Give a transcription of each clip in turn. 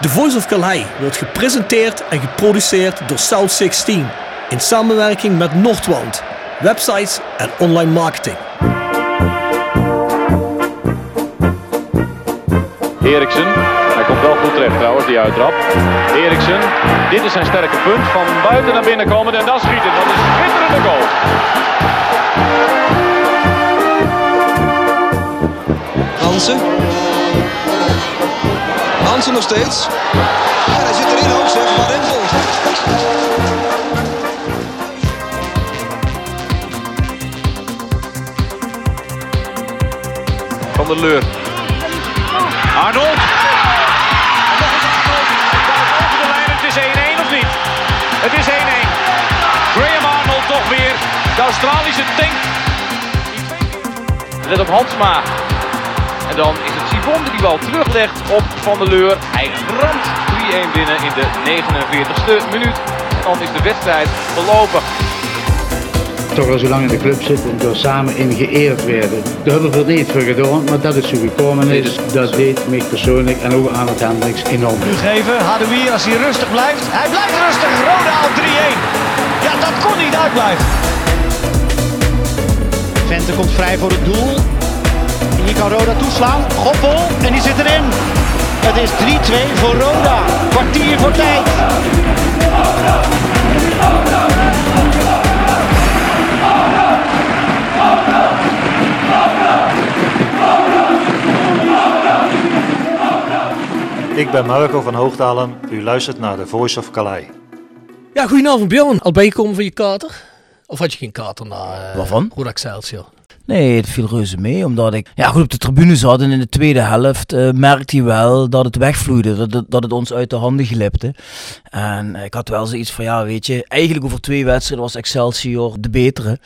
The Voice of Calais wordt gepresenteerd en geproduceerd door South 16 in samenwerking met Noordwand, websites en online marketing. Eriksen, hij komt wel goed terecht trouwens, die uittrap. Eriksen, dit is zijn sterke punt. Van buiten naar binnen komen en dan schieten. Dat is een schitterende goal. Hansen. Hansen nog steeds. En hij zit erin ook zeg, Van Rempel. Van der Leur. Arnold. Over de lijn, het is 1-1 of niet? Het is 1-1. Graham Arnold toch weer. De Australische tank. Let op Hansma. En dan is het Sivon die die bal teruglegt op Van der Leur. Hij ramt 3-1 binnen in de 49ste minuut. En dan is de wedstrijd verlopen. toch al zo lang in de club zitten en door samen in geëerd werden. Daar hebben we niet voor gedaan, maar dat is zo gekomen is. Dat deed mij persoonlijk en ook aan het Hendricks enorm. Nu geven, Hadoui als hij rustig blijft. Hij blijft rustig, Roda op 3-1. Ja, dat kon niet uitblijven. Vente komt vrij voor het doel. Hier kan Roda toeslaan. Goppel, en die zit erin. Het is 3-2 voor Roda. Kwartier voor tijd. Ik ben Marco van Hoogdalen. U luistert naar The Voice of Calais. Ja, goedenavond Bjorn. Al bijgekomen van je kater? Of had je geen kater na uh, Waarvan? Roda Excelsior? Nee, het viel reuze mee, omdat ik ja, goed op de tribune zat en in de tweede helft eh, merkte hij wel dat het wegvloeide, dat dat het ons uit de handen glipte. En eh, ik had wel zoiets van, ja weet je, eigenlijk over twee wedstrijden was Excelsior de betere.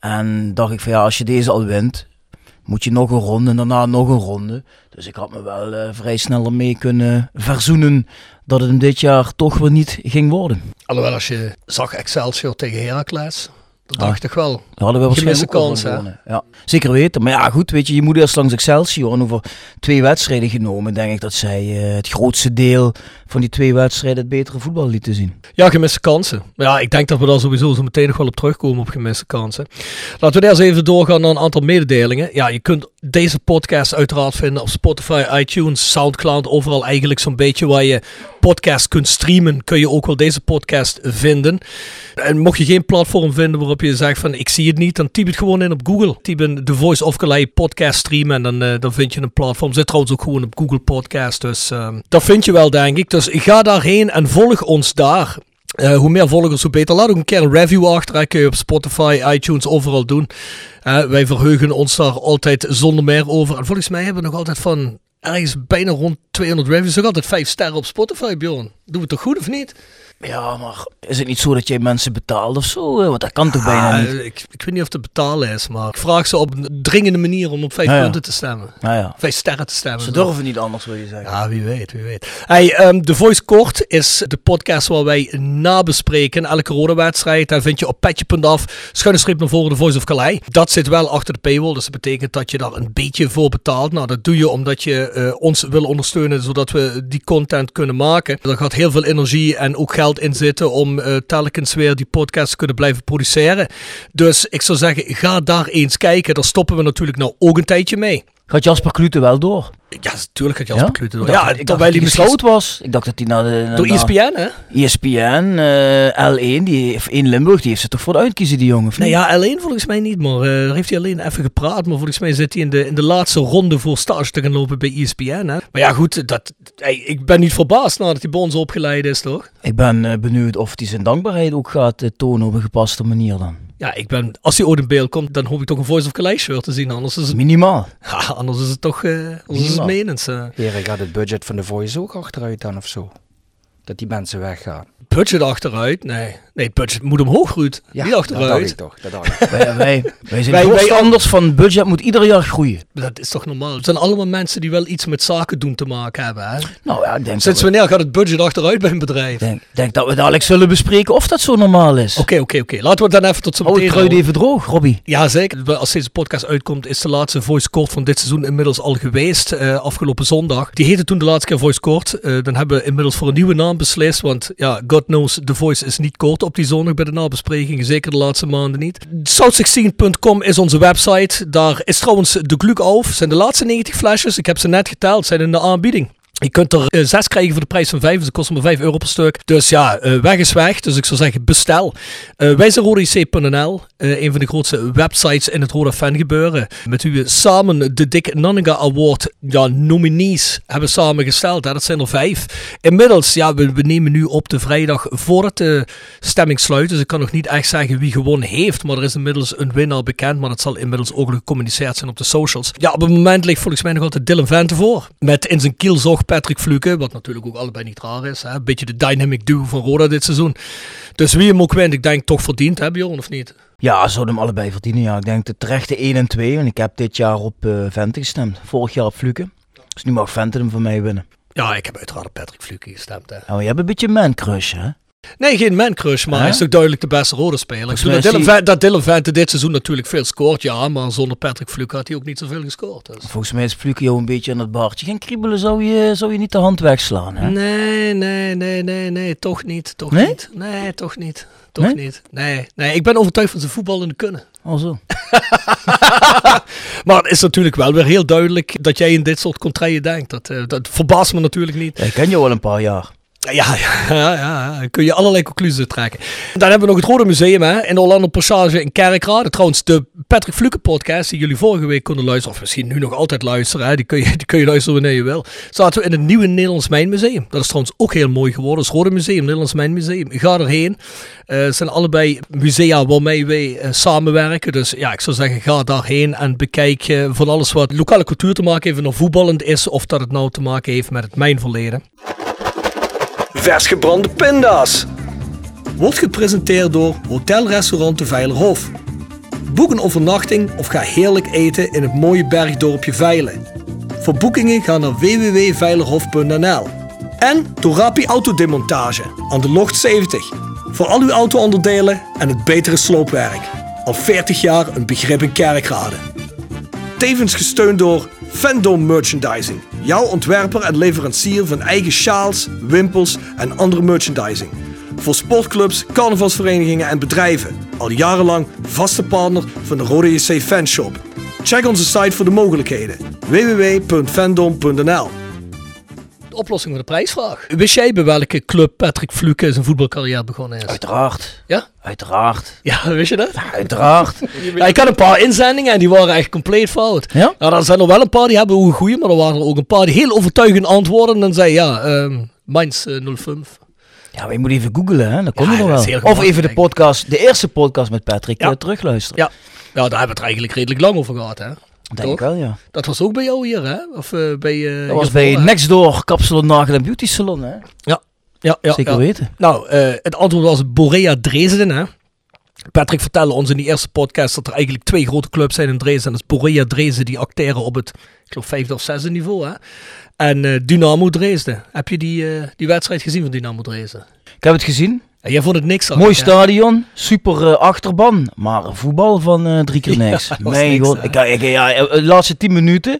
En dacht ik van ja, als je deze al wint, moet je nog een ronde en daarna nog een ronde. Dus ik had me wel eh, vrij snel ermee kunnen verzoenen dat het hem dit jaar toch weer niet ging worden. Alhoewel, als je zag Excelsior tegen Heracles, dan dacht ik wel. Daar hadden we Gemiste waarschijnlijk kans. Ja, zeker weten. Maar ja, goed, weet je, je moet eerst langs Excelsior. En over twee wedstrijden genomen, denk ik dat zij eh, het grootste deel van die twee wedstrijden het betere voetbal lieten zien. Ja, gemiste kansen. Maar ja, ik denk dat we daar sowieso zo meteen nog wel op terugkomen op gemiste kansen. Laten we eerst even doorgaan naar een aantal mededelingen. Ja, je kunt deze podcast uiteraard vinden op Spotify, iTunes, Soundcloud. Overal eigenlijk zo'n beetje waar je podcast kunt streamen, kun je ook wel deze podcast vinden. En mocht je geen platform vinden waarop je zegt van ik zie het niet, dan typ het gewoon in op Google. Typ in The Voice of Calais podcast streamen en dan, eh, dan vind je een platform. Zit trouwens ook gewoon op Google Podcast, dus ehm, dat vind je wel denk ik. Dus ga daarheen en volg ons daar. Eh, hoe meer volgers, hoe beter. Laat ook een keer een review achter. Dat kun je op Spotify, iTunes, overal doen. Eh, wij verheugen ons daar altijd zonder meer over. En volgens mij hebben we nog altijd van ergens bijna rond 200 reviews. Nog altijd 5 sterren op Spotify, Bjorn. Doen we het toch goed of niet? Ja, maar is het niet zo dat jij mensen betaalt of zo? eh? Want dat kan toch bijna Ah, niet? ik, ik weet niet of het betalen is, maar ik vraag ze op een dringende manier om op 5 Ja, ja. punten te stemmen. Ja, 5 sterren te stemmen. ze durven niet anders, wil je zeggen. Ja, wie weet, wie weet. Hey, The Voice Kort is de podcast waar wij nabespreken elke rode wedstrijd. Daar vind je op petje.af, schuine streep naar voren, The Voice of Calais. Dat zit wel achter de paywall, dus dat betekent dat je daar een beetje voor betaalt. Nou, dat doe je omdat je eh, ons wil ondersteunen, zodat we die content kunnen maken. Er gaat heel veel energie en ook geld in zitten om eh, telkens weer die podcast te kunnen blijven produceren. Dus ik zou zeggen, ga daar eens kijken. Daar stoppen we natuurlijk nou ook een tijdje mee. Gaat Jasper Klute wel door? Ja, natuurlijk gaat Jasper ja? Klute Ik door. dacht- Ja, ik terwijl hij misschien... gesloten was. Ik dacht dat hij naar de... naar- Door E ESPN, hè? ESPN, eh, L1, die, 1 Limburg, die heeft ze toch voor de uitkiezen, die jongen? Nee, ja, alleen volgens mij niet, maar eh, daar heeft hij alleen even gepraat. Maar volgens mij zit hij in de, in de laatste ronde voor stage te gaan lopen bij E ESPN. Hè? Maar ja, goed, dat, hey, ik ben niet verbaasd nadat hij bij ons opgeleid is, toch? Ik ben eh, benieuwd of hij zijn dankbaarheid ook gaat tonen op een gepaste manier dan. Ja, ik ben, als hij ooit in beeld komt, dan hoop ik toch een Voice of Calais shirt te zien. Anders is het, Minimaal. ja, anders is het toch uh, anders is het Minimaal. menens. eh. Heren, gaat het budget van de Voice ook achteruit dan of zo? Dat die mensen weggaan. Budget achteruit? Nee. Nee, het budget moet omhoog, Ruud. Ja, Niet dat dacht achteruit. ik toch. Dat dacht ik. wij, wij, wij zijn Wij- wij- voorstanders van budget moet ieder jaar groeien. Dat is toch normaal? Het zijn allemaal mensen die wel iets met zaken doen te maken hebben. Hè? Nou ja, ik denk, Sinds dat we, wanneer gaat het budget achteruit bij een bedrijf? denk, denk dat we dadelijk zullen bespreken of dat zo normaal is. Oké, oké, oké. Laten we het dan even tot zo Hou het meteen kruid houden. even droog, Robbie. Ja, zeker. Als deze podcast uitkomt, is de laatste voice court van dit seizoen inmiddels al geweest. eh, afgelopen zondag. Die heette toen de laatste keer voice court. Eh, dan hebben we inmiddels voor een nieuwe naam beslist. Want ja, God knows, de voice is niet kort op die zondag bij de nabesprekingen. Zeker de laatste maanden niet. South16.com is onze website. Daar is trouwens de Gluk auf. zijn de laatste 90 flesjes. Ik heb ze net geteld. Zijn in de aanbieding. Je kunt er eh, zes krijgen voor de prijs van vijf. Dus dat kost maar 5 euro per stuk. Dus ja, eh, weg is weg. Dus ik zou zeggen, bestel. Eh, wij zijn RodaIC.nl. eh een van de grootste websites in het Roda fangebeuren. Met wie we samen de Dick Nanninga Award ja, nominees hebben samengesteld. Dat zijn er vijf. Inmiddels, ja, we, nemen nu op de vrijdag voordat de stemming sluit. Dus ik kan nog niet echt zeggen wie gewonnen heeft. Maar er is inmiddels een winnaar bekend. Maar dat zal inmiddels ook gecommuniceerd zijn op de socials. Ja, op het moment ligt volgens mij nog altijd Dylan Vente voor. Met in zijn kielzog Patrick Fluke. Wat natuurlijk ook allebei niet raar is. Hè. Een beetje de dynamic duo van Roda dit seizoen. Dus wie hem ook wint, ik denk toch verdiend, hè Bjorn, of niet? Ja, zouden hem allebei verdienen. Ja, ik denk de terechte 1 en 2. En ik heb dit jaar op eh Vente gestemd. Vorig jaar op Fluke. Dus nu mag Vente hem van mij winnen. Ja, ik heb uiteraard op Patrick Fluke gestemd. Hè. Nou, je hebt een beetje man crush, hè? Nee, geen man crush, maar hij is toch duidelijk de beste rode speler. Ik dat, Dylan Vente, dat Dylan Vente dit seizoen natuurlijk veel scoort, ja, maar zonder Patrick Fluke had hij ook niet zoveel gescoord. Dus. Volgens mij is Fluke jou een beetje aan het baardje gaan kriebelen. Zou je, zou je niet de hand wegslaan, hè? Nee, nee, nee, nee, nee, toch niet, toch Nee? niet. Nee, toch niet, toch Nee? niet. Nee, nee, ik ben overtuigd van zijn voetballende kunnen. Al zo. Maar het is natuurlijk wel weer heel duidelijk dat jij in dit soort contraien denkt. Dat, eh, dat verbaast me natuurlijk niet. Ja, ik ken jou al een paar jaar. Ja, ja, ja, kun je allerlei conclusies trekken. Dan hebben we nog het Rode Museum hè, in de Passage in Kerkrade. Trouwens, de Patrick Fluke podcast die jullie vorige week konden luisteren, of misschien nu nog altijd luisteren, hè, die, kun je, die kun je luisteren wanneer je wil. Zaten we in het nieuwe Nederlands Mijnmuseum. Dat is trouwens ook heel mooi geworden. Het Rode Museum, Nederlands Mijnmuseum. Ga erheen. Eh, het zijn allebei musea waarmee wij eh, samenwerken. Dus ja, ik zou zeggen, ga daarheen en bekijk eh, van alles wat lokale cultuur te maken heeft of voetballend is, of dat het nou te maken heeft met het mijnverleden. Vers gebrande pinda's. Wordt gepresenteerd door Hotel Restaurant de Veilerhof. Boek een overnachting of ga heerlijk eten in het mooie bergdorpje Veilen. Voor boekingen ga naar www.veilerhof.nl. En Torapi Autodemontage aan de Locht 70. Voor al uw auto-onderdelen en het betere sloopwerk. Al 40 jaar een begrip in Kerkrade. Tevens gesteund door Fandom Merchandising. Jouw ontwerper en leverancier van eigen sjaals, wimpels en andere merchandising. Voor sportclubs, carnavalsverenigingen en bedrijven. Al jarenlang vaste partner van de Rode JC Fanshop. Check onze site voor de mogelijkheden. www.fandom.nl oplossing voor de prijsvraag. Wist jij bij welke club Patrick Fluke zijn voetbalcarrière begonnen is? Uiteraard. Ja? Uiteraard. Ja, wist je dat? Uiteraard. Ja, ik had een paar inzendingen en die waren echt compleet fout. Ja? Nou, er zijn er wel een paar die hebben een goede, maar er waren er ook een paar die heel overtuigend antwoorden. En dan zei ja, ehm Mainz eh, 05. Ja, maar je moet even googlen, hè? Dan kom je er wel. Of even de podcast, de eerste podcast met Patrick, Ja. eh, terugluisteren. Ja. ja, daar hebben we het eigenlijk redelijk lang over gehad, hè? Denk ik wel, ja. Dat was ook bij jou hier, hè? Of eh, bij... eh, Dat was bij hè? Nextdoor Kapsalon Nagel en Beauty Salon, hè? Ja, ja, Zeker ja. weten. Nou, eh, het antwoord was Borea Dresden, hè? Patrick vertelde ons in die eerste podcast dat er eigenlijk twee grote clubs zijn in Dresden. Dat is Borea Dresden, die acteren op het, ik geloof, vijfde of zesde niveau, hè? En eh, Dynamo Dresden. Heb je die, eh, die wedstrijd gezien van Dynamo Dresden? Ik heb het gezien. En jij vond het niks aan. Mooi stadion, super eh, achterban, maar voetbal van eh, drie keer Ja, niks. Mijn niks, god, ik, ik, ja, eh, de laatste tien minuten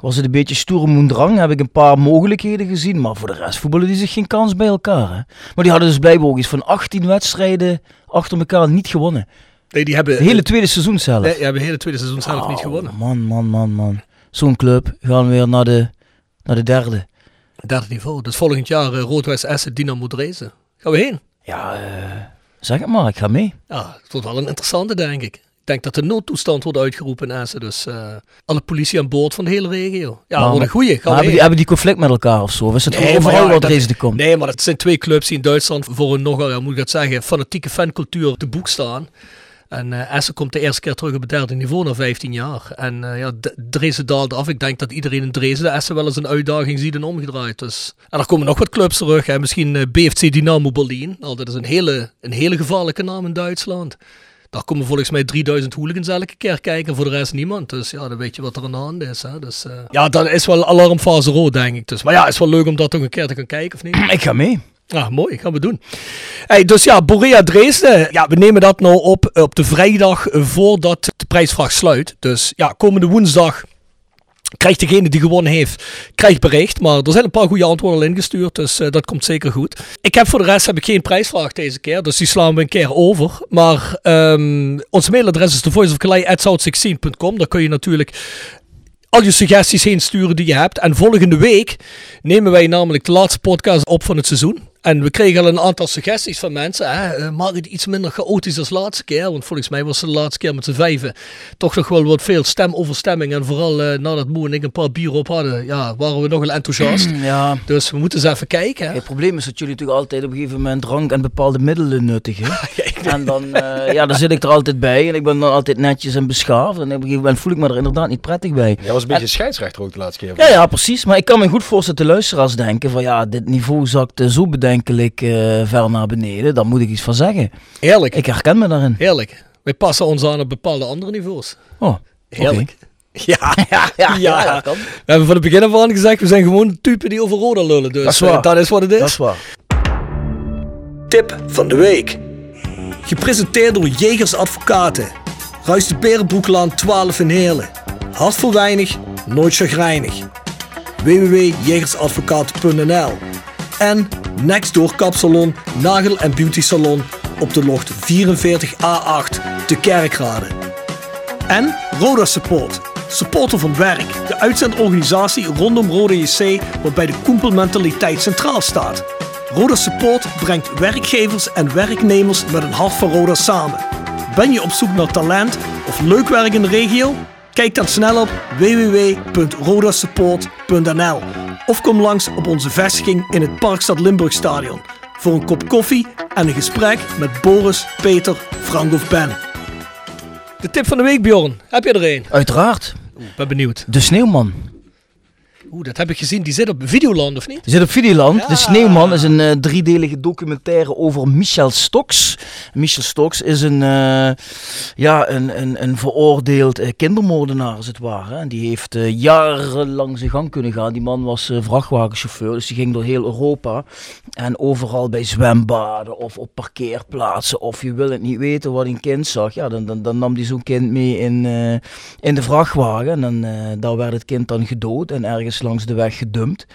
was het een beetje stoere moendrang. Heb ik een paar mogelijkheden gezien, maar voor de rest voetballen die zich geen kans bij elkaar. Hè. Maar die hadden dus blijkbaar ook iets van 18 wedstrijden achter elkaar niet gewonnen. Nee, die hebben, Het hele tweede seizoen zelf. nee, die hebben het hele tweede seizoen zelf niet Oh, gewonnen. Man, man, man, man. Zo'n club gaan weer naar de, naar de derde. Derde niveau. Dus volgend jaar uh, Rood-West Essen, Dynamo Dresden. Gaan we heen? Ja, eh, zeg het maar, ik ga mee. Ja, het wordt wel een interessante, denk ik. Ik denk dat de noodtoestand wordt uitgeroepen in Essen. Dus eh, alle politie aan boord van de hele regio. Ja, Maar- wordt een goeie. Maar hebben, die, hebben die conflict met elkaar of zo? Of is het Nee, overal ja, dat- Dresden komt? Nee, maar het zijn twee clubs die in Duitsland voor een nogal, ja, moet ik dat zeggen, fanatieke fancultuur de boek staan. En eh Essen komt de eerste keer terug op het derde niveau na 15 jaar. En eh, ja, D- Dresden daalde af. Ik denk dat iedereen in Dresden Essen wel eens een uitdaging ziet en omgedraaid. Dus. En er komen nog wat clubs terug. Hè. Misschien eh, BFC Dynamo Berlin. Nou, dat is een hele, een hele gevaarlijke naam in Duitsland. Daar komen volgens mij 3000 hooligans elke keer kijken, voor de rest niemand. Dus ja, dan weet je wat er aan de hand is. Hè. Dus, ja, dat is wel alarmfase rood, denk ik. Dus, maar ja, is wel leuk om dat toch een keer te gaan kijken, of niet? Ik ga mee. Ja, mooi, gaan we doen. Hey, dus ja, Borea Dresden. Ja, we nemen dat nou op op de vrijdag eh, voordat de prijsvraag sluit. Dus ja, komende woensdag krijgt degene die gewonnen heeft, krijgt bericht. Maar er zijn een paar goede antwoorden al ingestuurd, dus eh, dat komt zeker goed. Ik heb voor de rest heb ik geen prijsvraag deze keer, dus die slaan we een keer over. Maar ehm, onze mailadres is thevoiceofkalei.south16.com. Daar kun je natuurlijk al je suggesties heen sturen die je hebt. En volgende week nemen wij namelijk de laatste podcast op van het seizoen. En we kregen al een aantal suggesties van mensen. Hè? eh, Maak het iets minder chaotisch als laatste keer. Want volgens mij was het de laatste keer met z'n vijven toch nog wel wat veel stemoverstemming. En vooral eh, nadat Moe en ik een paar bier op hadden, ja, waren we nogal enthousiast. Ja. Dus we moeten eens even kijken. Hè? Het probleem is dat jullie natuurlijk altijd op een gegeven moment drank en bepaalde middelen nuttigen. en dan, eh, ja, dan zit ik er altijd bij en ik ben dan altijd netjes en beschaafd. En op een gegeven moment voel ik me er inderdaad niet prettig bij. Jij was een beetje scheidsrechter ook de laatste keer. Ja, ja, precies. Maar ik kan me goed voorstellen te luisteraars denken van ja, dit niveau zakt zo bedenkelijk eh, ver naar beneden. Daar moet ik iets van zeggen. Heerlijk. Ik herken me daarin. Heerlijk. Wij passen ons aan op bepaalde andere niveaus. Oh, Heerlijk. Ja, ja, ja, ja. We hebben van het begin af aan gezegd, we zijn gewoon de typen die over Roda lullen. Dus Dat is eh, waar. dat is wat het is. Dat is waar. Tip van de week. Gepresenteerd door Jegers Advocaten. Ruist de Berenbroeklaan 12 in Heerlen. Hart voor weinig, nooit chagrijnig. www.jegersadvocaten.nl En Nextdoor Kapsalon, Nagel en Beauty Salon op de locht 44A8 te Kerkrade. En Roda Support. Supporter van werk. De uitzendorganisatie rondom Roda JC waarbij de koempelmentaliteit centraal staat. Roda Support brengt werkgevers en werknemers met een hart van Roda samen. Ben je op zoek naar talent of leuk werk in de regio? Kijk dan snel op www.rodasupport.nl of kom langs op onze vestiging in het Parkstad Limburg Stadion voor een kop koffie en een gesprek met Boris, Peter, Frank of Ben. De tip van de week, Bjorn. Heb je er een? Uiteraard. Ik ben benieuwd. De Sneeuwman. Oeh, dat heb ik gezien. Die zit op Videoland, of niet? Die zit op Videoland. Ja. De Sneeuwman is een eh, driedelige documentaire over Michel Stoks. Michel Stoks is een, eh, ja, een, een, een veroordeeld eh, kindermoordenaar, als het ware. En die heeft jarenlang zijn gang kunnen gaan. Die man was vrachtwagenchauffeur, dus die ging door heel Europa. En overal bij zwembaden of op parkeerplaatsen. Of je wil het niet weten wat een kind zag. Ja, dan, dan, dan nam hij zo'n kind mee in, in de vrachtwagen. En dan, daar werd het kind dan gedood en ergens langs de weg gedumpt.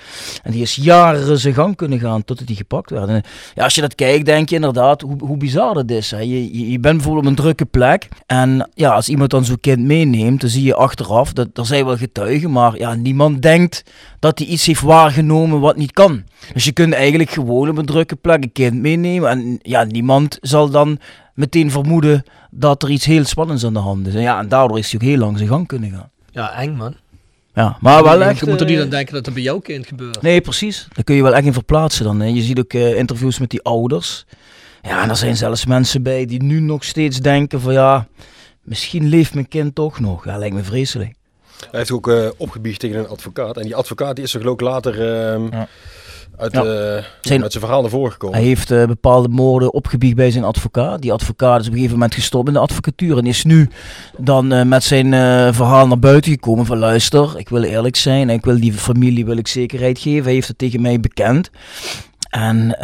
En die is jaren zijn gang kunnen gaan totdat hij gepakt werd. En, ja, als je dat kijkt, denk je inderdaad hoe, hoe bizar dat is. Hè. Je, je, je bent bijvoorbeeld op een drukke plek. En ja, als iemand dan zo'n kind meeneemt, dan zie je achteraf, dat, er zijn wel getuigen, maar ja, niemand denkt dat hij iets heeft waargenomen wat niet kan. Dus je kunt eigenlijk gewoon op een drukke plek een kind meenemen. En ja, niemand zal dan meteen vermoeden dat er iets heel spannends aan de hand is. En ja, en daardoor is hij ook heel lang zijn gang kunnen gaan. Ja, eng man. Ja, maar wel je echt... moet er eh, niet aan denken dat het bij jouw kind gebeurt. Nee, precies. Daar kun je wel echt in verplaatsen dan. Hè. Je ziet ook eh, interviews met die ouders. Ja, en er zijn zelfs mensen bij die nu nog steeds denken van ja, misschien leeft mijn kind toch nog. Ja, lijkt me vreselijk. Hij heeft ook eh opgebiecht tegen een advocaat. En die advocaat die is er geloof ik later ehm, Ja. Uit, Ja. eh, Zijn- uit zijn verhaal naar voren gekomen. Hij heeft eh, bepaalde moorden opgebiecht bij zijn advocaat. Die advocaat is op een gegeven moment gestopt in de advocatuur. En is nu dan eh, met zijn verhaal naar buiten gekomen van luister, ik wil eerlijk zijn. En ik wil die familie wil ik zekerheid geven. Hij heeft het tegen mij bekend. En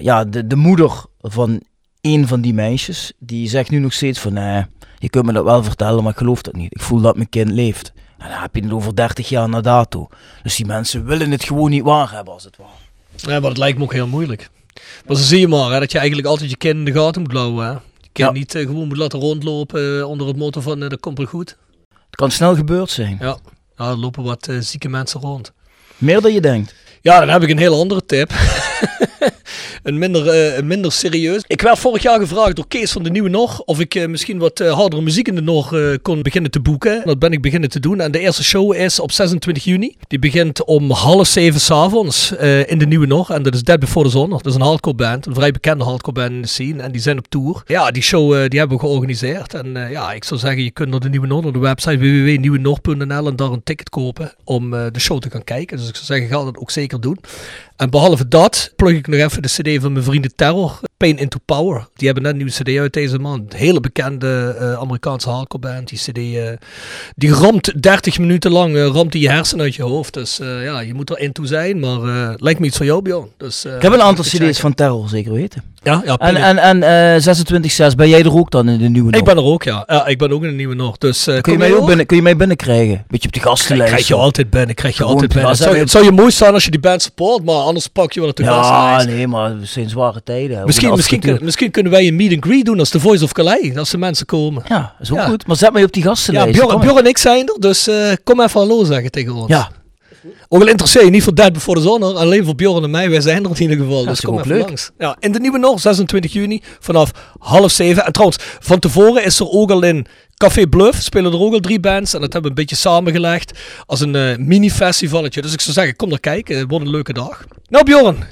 ja, de, de moeder van een van die meisjes, die zegt nu nog steeds van nee, je kunt me dat wel vertellen, maar ik geloof dat niet. Ik voel dat mijn kind leeft. En dan heb je het over 30 jaar na dato. Dus die mensen willen het gewoon niet waar hebben als het ware. Ja, maar dat lijkt me ook heel moeilijk. Maar zo zie je maar, hè, dat je eigenlijk altijd je kind in de gaten moet houden. Hè. Je kind Ja. niet eh, gewoon moet laten rondlopen eh, onder het motto van eh, dat komt wel goed. Het kan snel gebeurd zijn. Ja, ja er lopen wat zieke mensen rond. Meer dan je denkt. Ja, dan heb ik een heel andere tip. een, minder, eh, een minder serieus. Ik werd vorig jaar gevraagd door Kees van de Nieuwe Nog of ik eh, misschien wat eh, hardere muziek in de Nog kon beginnen te boeken. Dat ben ik beginnen te doen. En de eerste show is op 26 juni. Die begint om half zeven s'avonds in de Nieuwe Nog. En dat is Dead Before the Sun. Dat is een hardcore band. Een vrij bekende hardcore band in de scene. En die zijn op tour. Ja, die show die hebben we georganiseerd. En ja, ik zou zeggen, je kunt naar de Nieuwe Nog, naar de website www.nieuwenog.nl en daar een ticket kopen om de show te gaan kijken. Dus ik zou zeggen, ga dat ook zeker doen. En behalve dat plug ik nog even de cd van mijn vrienden Terror, Pain Into Power. Die hebben net een nieuwe cd uit deze maand. Hele bekende eh, Amerikaanse hardcore band. Die cd eh, die ramt 30 minuten lang, eh, ramt die je hersenen uit je hoofd. Dus ja, je moet er in toe zijn. Maar lijkt me iets voor jou, Bjorn. Dus, Ik heb een aantal cd's van Terror, zeker weten. Ja, ja En, en, en eh 26-6, ben jij er ook dan in de nieuwe Ik nog? ben er ook, ja. ja. Ik ben ook in een nieuwe nog. Dus kun, je mij ook binnen, kun je mij binnenkrijgen? Beetje op de gastenlijst. Krijg je altijd binnen, krijg je Gewoon altijd binnen. Het zou, het zou je mooi staan als je die band support, maar anders pak je wel de Ja, nee, maar het zijn zware tijden. Misschien, de misschien, kun- misschien kunnen wij een meet and greet doen als de Voice of Calais, als de mensen komen. Ja, is ook Ja. goed. Maar zet mij op die Ja, gastenlijst. Bjorn, Kom Bjorn en ik zijn er, dus eh, kom even hallo zeggen tegen ons. Ja, Ook al interesseer je niet voor Dead Before the Sun, hoor. alleen voor Bjorn en mij, wij zijn er in ieder geval. Ja, dus kom even leuk. langs. Ja, in de Nieuwe Noord, 26 juni, vanaf half zeven. En trouwens, van tevoren is er ook al in Café Bluff, spelen er ook al drie bands. En dat hebben we een beetje samengelegd als een eh, mini-festivalletje. Dus ik zou zeggen, kom er kijken, het wordt een leuke dag. Nou Bjorn,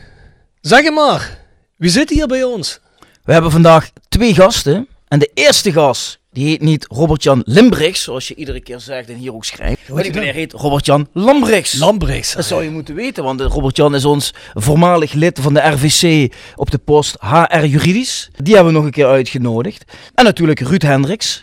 zeg het maar. Wie zit hier bij ons? we hebben vandaag twee gasten. En de eerste gast, die heet niet Robert-Jan Limbrichs, zoals je iedere keer zegt en hier ook schrijft. Maar die meneer heet Robert-Jan Lambrichs. Lambrechts. Dat zou je moeten weten, want eh, Robert-Jan is ons voormalig lid van de RVC op de post HR Juridisch. Die hebben we nog een keer uitgenodigd. En natuurlijk Ruud Hendricks,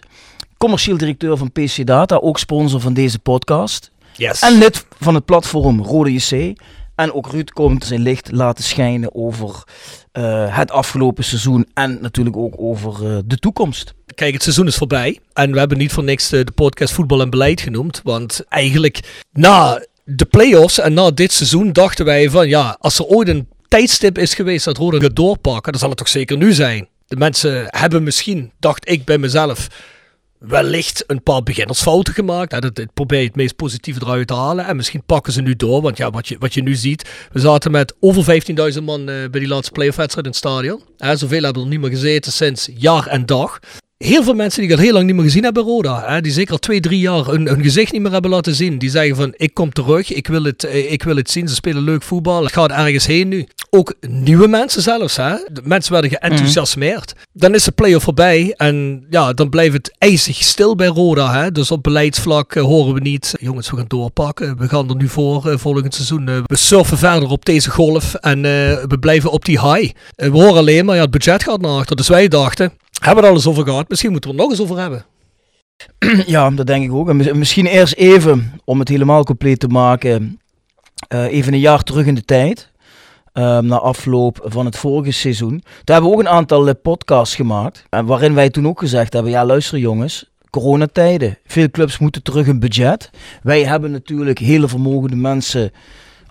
commercieel directeur van PC Data, ook sponsor van deze podcast. Yes. En lid van het platform Rode JC. En ook Ruud komt zijn licht laten schijnen over eh, het afgelopen seizoen en natuurlijk ook over eh, de toekomst. Kijk, het seizoen is voorbij. En we hebben niet voor niks de, de podcast Voetbal en Beleid genoemd. Want eigenlijk na de play-offs en na dit seizoen dachten wij van ja, als er ooit een tijdstip is geweest dat Roda gaat doorpakken, dan zal het toch zeker nu zijn. De mensen hebben misschien, dacht ik bij mezelf, wellicht een paar beginnersfouten gemaakt. Hè, dat, probeer je het meest positieve eruit te halen. En misschien pakken ze nu door. Want ja, wat je, wat je nu ziet, we zaten met over 15.000 man eh, bij die laatste play-off wedstrijd in het stadion. Zoveel hebben er niet meer gezeten sinds jaar en dag. Heel veel mensen die ik al heel lang niet meer gezien hebben Roda. Hè, die zeker al twee, drie jaar hun, hun gezicht niet meer hebben laten zien. Die zeggen van, ik kom terug, ik wil, het, eh, ik wil het zien. Ze spelen leuk voetbal, ik ga ergens heen nu. Ook nieuwe mensen zelfs. Hè. De mensen werden geenthousiasmeerd. Dan is de play-off voorbij en ja, dan blijft het ijzig stil bij Roda. Hè. Dus op beleidsvlak eh, horen we niet, jongens, we gaan doorpakken. We gaan er nu voor eh, volgend seizoen. we surfen verder op deze golf en we blijven op die high. We horen alleen maar, ja, het budget gaat naar achter. Dus wij dachten, hebben we het alles over gehad? Misschien moeten we het nog eens over hebben. Ja, dat denk ik ook. En mis- misschien eerst even, om het helemaal compleet te maken, eh, even een jaar terug in de tijd. eh, na afloop van het vorige seizoen. Toen hebben we ook een aantal eh, podcasts gemaakt. Waarin wij toen ook gezegd hebben: ja, luister jongens, coronatijden. Veel clubs moeten terug hun budget. Wij hebben natuurlijk hele vermogende mensen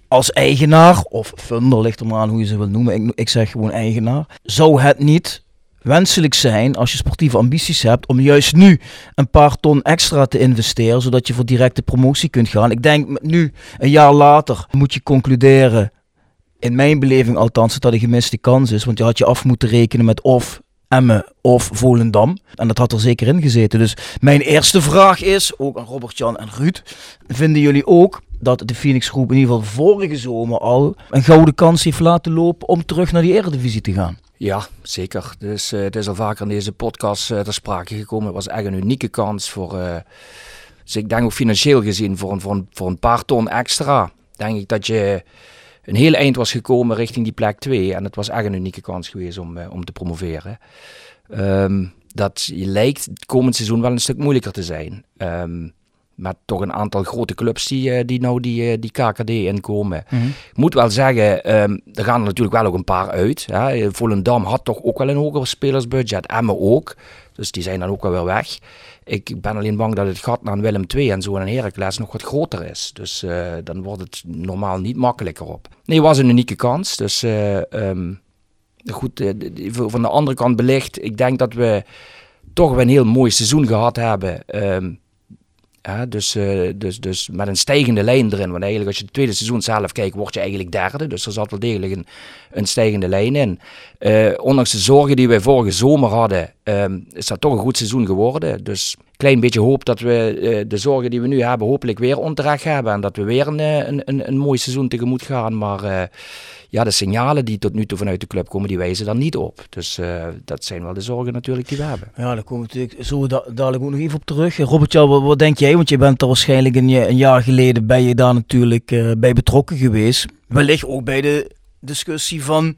als eigenaar, of funder, ligt er maar aan hoe je ze wil noemen. Ik, ik zeg gewoon eigenaar. Zou het niet wenselijk zijn als je sportieve ambities hebt om juist nu een paar ton extra te investeren, zodat je voor directe promotie kunt gaan. Ik denk nu, een jaar later, moet je concluderen, in mijn beleving althans, dat dat een gemiste kans is. Want je had je af moeten rekenen met of Emmen of Volendam. En dat had er zeker in gezeten. Dus mijn eerste vraag is, ook aan Robert-Jan en Ruud, vinden jullie ook dat de Phoenix Groep in ieder geval vorige zomer al een gouden kans heeft laten lopen om terug naar die Eredivisie te gaan? Ja, zeker. Dus eh, het is al vaker in deze podcast eh, ter sprake gekomen. Het was echt een unieke kans voor, eh, dus ik denk ook financieel gezien, voor een, voor, een, voor een paar ton extra. Denk ik dat je een heel eind was gekomen richting die plek 2. En het was echt een unieke kans geweest om, om te promoveren. Ehm, dat lijkt het komend seizoen wel een stuk moeilijker te zijn. Ehm, met toch een aantal grote clubs die, eh, die nou die, eh, die KKD inkomen. Ik moet wel zeggen, ehm, er gaan er natuurlijk wel ook een paar uit. Hè. Volendam had toch ook wel een hoger spelersbudget. Emmen ook. Dus die zijn dan ook wel weer weg. Ik ben alleen bang dat het gat naar Willem II en zo en Heracles nog wat groter is. Dus eh, dan wordt het normaal niet makkelijker op. Nee, het was een unieke kans. Dus eh, ehm, goed, van de andere kant belicht. Ik denk dat we toch wel een heel mooi seizoen gehad hebben. Ehm, Dus, eh, dus, dus met een stijgende lijn erin. Want eigenlijk als je het tweede seizoen zelf kijkt, word je eigenlijk derde. Dus er zat wel degelijk een, een stijgende lijn in. Eh, ondanks de zorgen die wij vorige zomer hadden, ehm, is dat toch een goed seizoen geworden. Dus klein beetje hoop dat we eh, de zorgen die we nu hebben hopelijk weer onterecht hebben. En dat we weer een, een, een, een mooi seizoen tegemoet gaan. Maar ja, de signalen die tot nu toe vanuit de club komen, die wijzen daar niet op. Dus eh, dat zijn wel de zorgen natuurlijk die we hebben. Ja, daar komen we natuurlijk zo da dadelijk ook nog even op terug. Robert, ja, wat, wat denk jij? Want je bent er waarschijnlijk een, een jaar geleden ben je daar natuurlijk eh, bij betrokken geweest. Wellicht ook bij de discussie van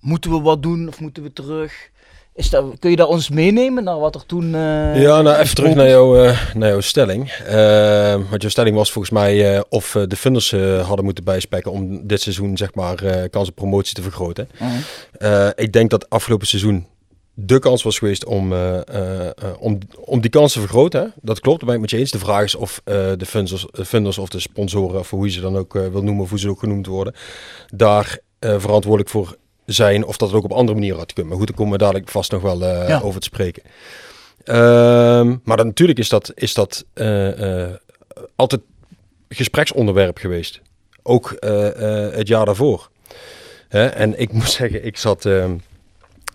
moeten we wat doen of moeten we terug? Is dat, kun je daar ons meenemen naar wat er toen. eh, Ja, nou even terug naar, jou, eh, naar jouw stelling. Eh, want jouw stelling was volgens mij eh, of de funders hadden moeten bijspekken om dit seizoen zeg maar kans op promotie te vergroten. Mhm. Ik denk dat afgelopen seizoen de kans was geweest om, eh, om, om die kans te vergroten. Hè? Dat klopt, daar ben ik met je eens. De vraag is of de funders, de funders of de sponsoren, of hoe je ze dan ook wil noemen, of hoe ze ook genoemd worden, daar verantwoordelijk voor zijn. Of dat het ook op andere manieren had kunnen. Maar goed, daar komen we dadelijk vast nog wel eh, Ja. over te spreken. Ehm, maar dan, natuurlijk is dat, is dat eh, eh, altijd gespreksonderwerp geweest. Ook het jaar daarvoor. Hè? En ik moet zeggen, ik zat ehm,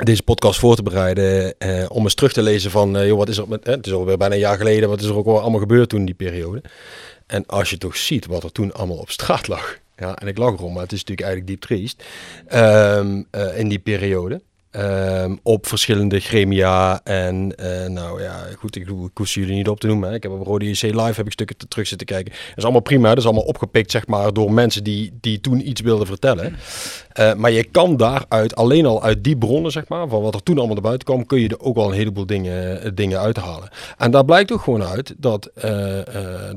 deze podcast voor te bereiden om eens terug te lezen van, joh, wat is er met, het is alweer bijna een jaar geleden, wat is er ook allemaal gebeurd toen in die periode. En als je toch ziet wat er toen allemaal op straat lag. Ja, en ik lag erom, maar het is natuurlijk eigenlijk diep triest. Ehm, eh, in die periode. Ehm, op verschillende gremia. En eh, nou ja, goed, ik, ik hoef jullie niet op te noemen. Hè. Ik heb op Rode JC Live heb ik stukken te- terug zitten kijken. Dat is allemaal prima. Dat is allemaal opgepikt, zeg maar, door mensen die, die toen iets wilden vertellen. Eh, maar je kan daaruit, alleen al uit die bronnen, zeg maar, van wat er toen allemaal naar buiten kwam, kun je er ook wel een heleboel dingen, eh, dingen uithalen. En daar blijkt ook gewoon uit dat,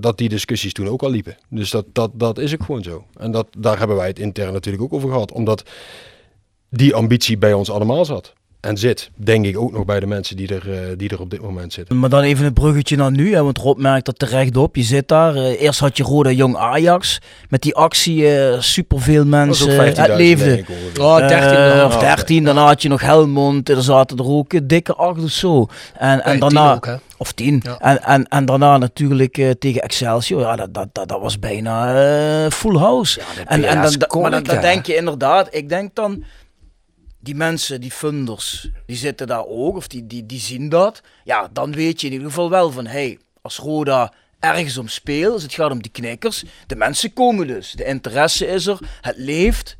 dat die discussies toen ook al liepen. Dus dat, dat, dat is ook gewoon zo. En dat, daar hebben wij het intern natuurlijk ook over gehad. Omdat die ambitie bij ons allemaal zat. En zit, denk ik ook nog bij de mensen die er, eh, die er op dit moment zitten. Maar dan even een bruggetje naar nu, hè, want Rob merkt dat terecht op. Je zit daar. eh, eerst had je Roda Jong Ajax. Met die actie, eh superveel mensen. Dat was ook het 15.000 leefde. denk ik ongeveer. Oh, 13 Eh, dan. of 13, daarna had je nog Helmond, er zaten er ook dikke acht of zo. En, en daarna, tien ook, hè? of tien. Ja. En, en, en daarna natuurlijk eh, tegen Excelsior, ja, dat, dat, dat, dat was bijna eh, full house. de en, en dan, maar dan, dan denk je inderdaad, ik denk dan, die mensen, die funders, die zitten daar ook, of die, die, die zien dat. Ja, dan weet je in ieder geval wel van, hey, als Roda ergens om speelt, als het gaat om die knikkers, de mensen komen dus. De interesse is er, het leeft.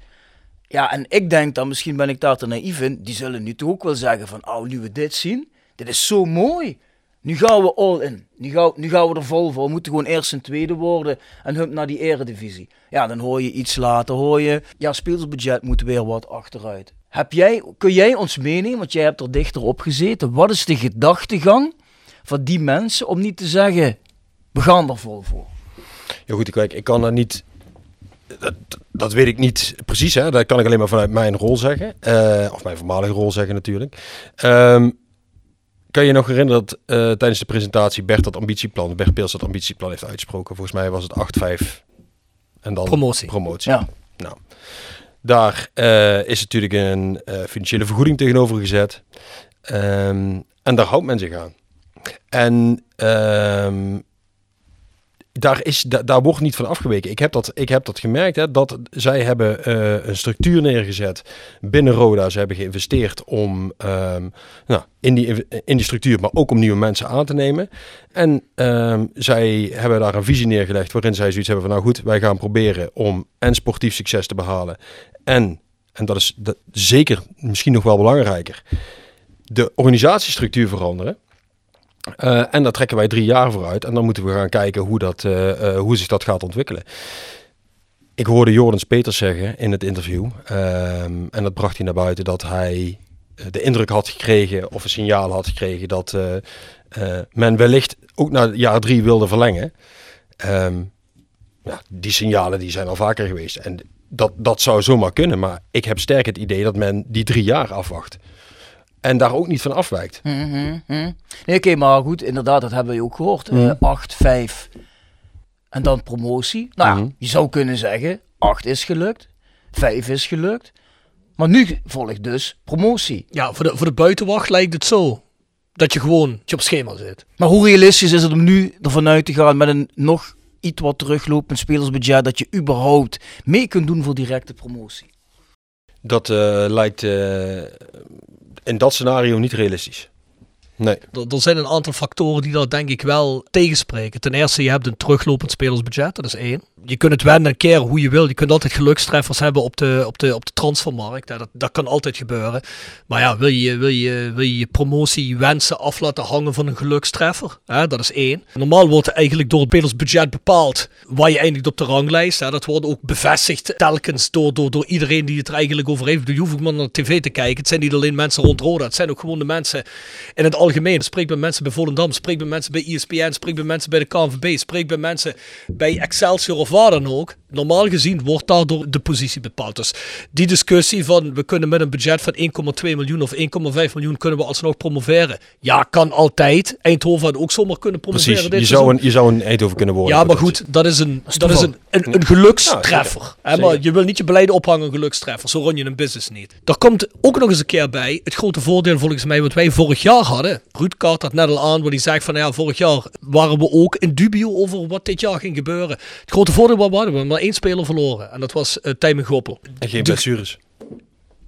Ja, en ik denk dan, misschien ben ik daar te naïef in, die zullen nu toch ook wel zeggen van, oh, nu we dit zien, dit is zo mooi. Nu gaan we all in. Nu gaan, nu gaan we er vol voor. We moeten gewoon eerst en tweede worden en hup naar die eredivisie. Ja, dan hoor je iets later, hoor je, ja, spelersbudget moet weer wat achteruit. Heb jij, kun jij ons meenemen, want jij hebt er dichter op gezeten, wat is de gedachtegang van die mensen om niet te zeggen, we gaan er vol voor? Ja goed, kijk, ik kan er niet... Dat, dat weet ik niet precies, hè. Dat kan ik alleen maar vanuit mijn rol zeggen. Eh, of mijn voormalige rol zeggen natuurlijk. Ehm, kan je nog herinneren dat eh, tijdens de presentatie Bert dat ambitieplan, Bert Peels dat ambitieplan heeft uitgesproken. Volgens mij was het 8-5 en dan Promotie. promotie. Ja. Nou, daar eh, is natuurlijk een eh, financiële vergoeding tegenover gezet. Ehm, en daar houdt men zich aan. En ehm, daar, is, da- daar wordt niet van afgeweken. Ik heb dat, ik heb dat gemerkt, hè, dat zij hebben eh, een structuur neergezet binnen Roda. Ze hebben geïnvesteerd om, ehm, nou, in, die, in die structuur, maar ook om nieuwe mensen aan te nemen. En zij hebben daar een visie neergelegd waarin zij zoiets hebben van, nou goed, wij gaan proberen om en sportief succes te behalen. En, en dat is zeker misschien nog wel belangrijker, de organisatiestructuur veranderen. Eh, en daar trekken wij drie jaar vooruit. En dan moeten we gaan kijken hoe, dat, eh, eh, hoe zich dat gaat ontwikkelen. Ik hoorde Jordans Peters zeggen in het interview. ehm, en dat bracht hij naar buiten dat hij de indruk had gekregen. of een signaal had gekregen. dat men wellicht ook naar jaar drie wilde verlengen. Ehm, ja, die signalen die zijn al vaker geweest. En dat, dat zou zomaar kunnen. Maar ik heb sterk het idee dat men die drie jaar afwacht. En daar ook niet van afwijkt. Mhm, mhm. Nee, oké, maar goed, inderdaad, dat hebben we ook gehoord. Eh, Mhm. 8, 5 en dan promotie. Nou, Mhm. je zou kunnen zeggen, 8 is gelukt, 5 is gelukt. Maar nu volgt dus promotie. Ja, voor de, voor de buitenwacht lijkt het zo. dat je gewoon dat je op schema zit. Maar hoe realistisch is het om nu ervan uit te gaan met een nog iets wat teruglopend spelersbudget dat je überhaupt mee kunt doen voor directe promotie? Dat eh, lijkt eh, in dat scenario niet realistisch. Nee. Er, er zijn een aantal factoren die dat denk ik wel tegenspreken. Ten eerste, je hebt een teruglopend spelersbudget, dat is één. Je kunt het wenden en keren hoe je wil. Je kunt altijd gelukstreffers hebben op de, op de, op de transfermarkt. Dat, dat kan altijd gebeuren. Maar ja, wil je, wil je, wil je promotie wensen af laten hangen van een gelukstreffer? Hè? Dat is één. Normaal wordt eigenlijk door het spelersbudget bepaald waar je eindigt op de ranglijst. Dat wordt ook bevestigd telkens door, door, door iedereen die het er eigenlijk over heeft. Je hoeft maar naar tv te kijken. Het zijn niet alleen mensen rond Roda. Het zijn ook gewoon de mensen in het algemeen. Spreek bij mensen bij Volendam. Spreek bij mensen bij ESPN. Spreek bij mensen bij de KNVB. Spreek bij mensen bij Excelsior of waar dan ook. Normaal gezien wordt daardoor de positie bepaald. Dus die discussie van we kunnen met een budget van 1,2 miljoen of 1,5 miljoen kunnen we alsnog promoveren. Ja, kan altijd. Eindhoven had ook zomaar kunnen promoveren. Precies, je zou, een, je zou een Eindhoven kunnen worden. Ja, maar goed, dat is een, dat is een, een, een gelukstreffer. Hè, maar je wil niet je beleid ophangen een gelukstreffer. Zo run je een business niet. Er komt ook nog eens een keer bij het grote voordeel volgens mij wat wij vorig jaar hadden. Ruud Kaart had net al aan, waar hij zegt van ja, vorig jaar waren we ook in dubio over wat dit jaar ging gebeuren. Het grote voordeel wat we hadden, we maar één speler verloren. En dat was uh, Tijmen Goppel. En geen blessures.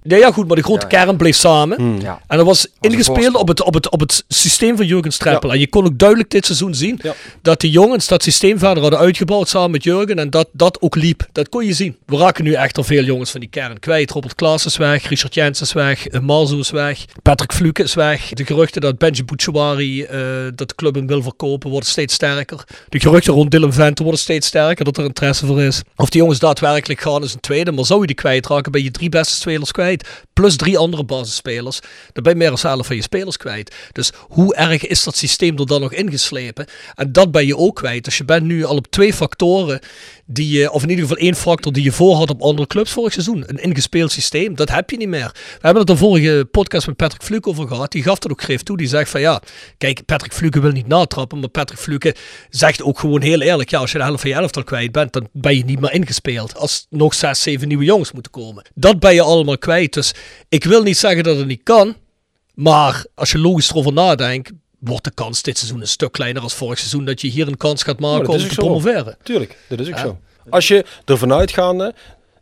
Nee, ja goed, maar de grote kern bleef samen. Hmm. Ja. En dat was ingespeeld op het, op, het, op het systeem van Jurgen Streppel. En je kon ook duidelijk dit seizoen zien Ja. dat die jongens dat systeem verder hadden uitgebouwd samen met Jurgen. En dat dat ook liep. Dat kon je zien. We raken nu echt al veel jongens van die kern kwijt. Robert Klaas is weg, Richard Jens is weg, eh, Marzo is weg, Patrick Fluke is weg. De geruchten dat Benji Bouchouari eh, dat de club hem wil verkopen worden steeds sterker. De geruchten rond Dylan Vente worden steeds sterker dat er interesse voor is. Of die jongens daadwerkelijk gaan is een tweede. Maar zou je die kwijtraken, ben je drie beste spelers kwijt. Plus drie andere basisspelers. Dan ben je meer dan helft van je spelers kwijt. Dus hoe erg is dat systeem er dan nog ingeslepen? En dat ben je ook kwijt. Dus je bent nu al op twee factoren die je, of in ieder geval één factor die je voor had op andere clubs vorig seizoen. Een ingespeeld systeem, dat heb je niet meer. We hebben het de vorige podcast met Patrick Fluke over gehad. Die gaf dat ook greef toe. Die zegt van ja, kijk, Patrick Fluke wil niet natrappen, maar Patrick Fluke zegt ook gewoon heel eerlijk, ja, als je de helft van je elftal kwijt bent, dan ben je niet meer ingespeeld. Als nog zes, zeven nieuwe jongens moeten komen. Dat ben je allemaal kwijt. Dus ik wil niet zeggen dat het niet kan, maar als je logisch erover nadenkt, wordt de kans dit seizoen een stuk kleiner als vorig seizoen dat je hier een kans gaat maken dat om is te zo. promoveren. Tuurlijk, dat is ook Ja. zo. Als je ervan uitgaande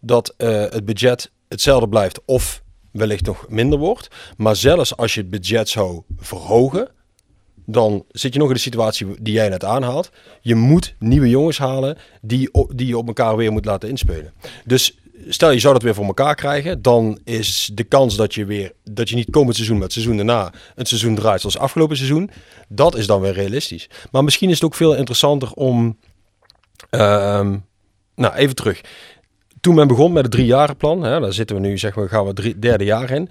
dat eh, het budget hetzelfde blijft of wellicht nog minder wordt, maar zelfs als je het budget zou verhogen, dan zit je nog in de situatie die jij net aanhaalt. Je moet nieuwe jongens halen die, die je op elkaar weer moet laten inspelen. Dus stel je zou dat weer voor elkaar krijgen, dan is de kans dat je weer dat je niet komend seizoen, maar het seizoen daarna een seizoen draait zoals afgelopen seizoen, dat is dan weer realistisch. Maar misschien is het ook veel interessanter om Ehm, nou, even terug. Toen men begon met het driejarenplan, hè, daar zitten we nu, zeg maar, gaan we drie, derde jaar in.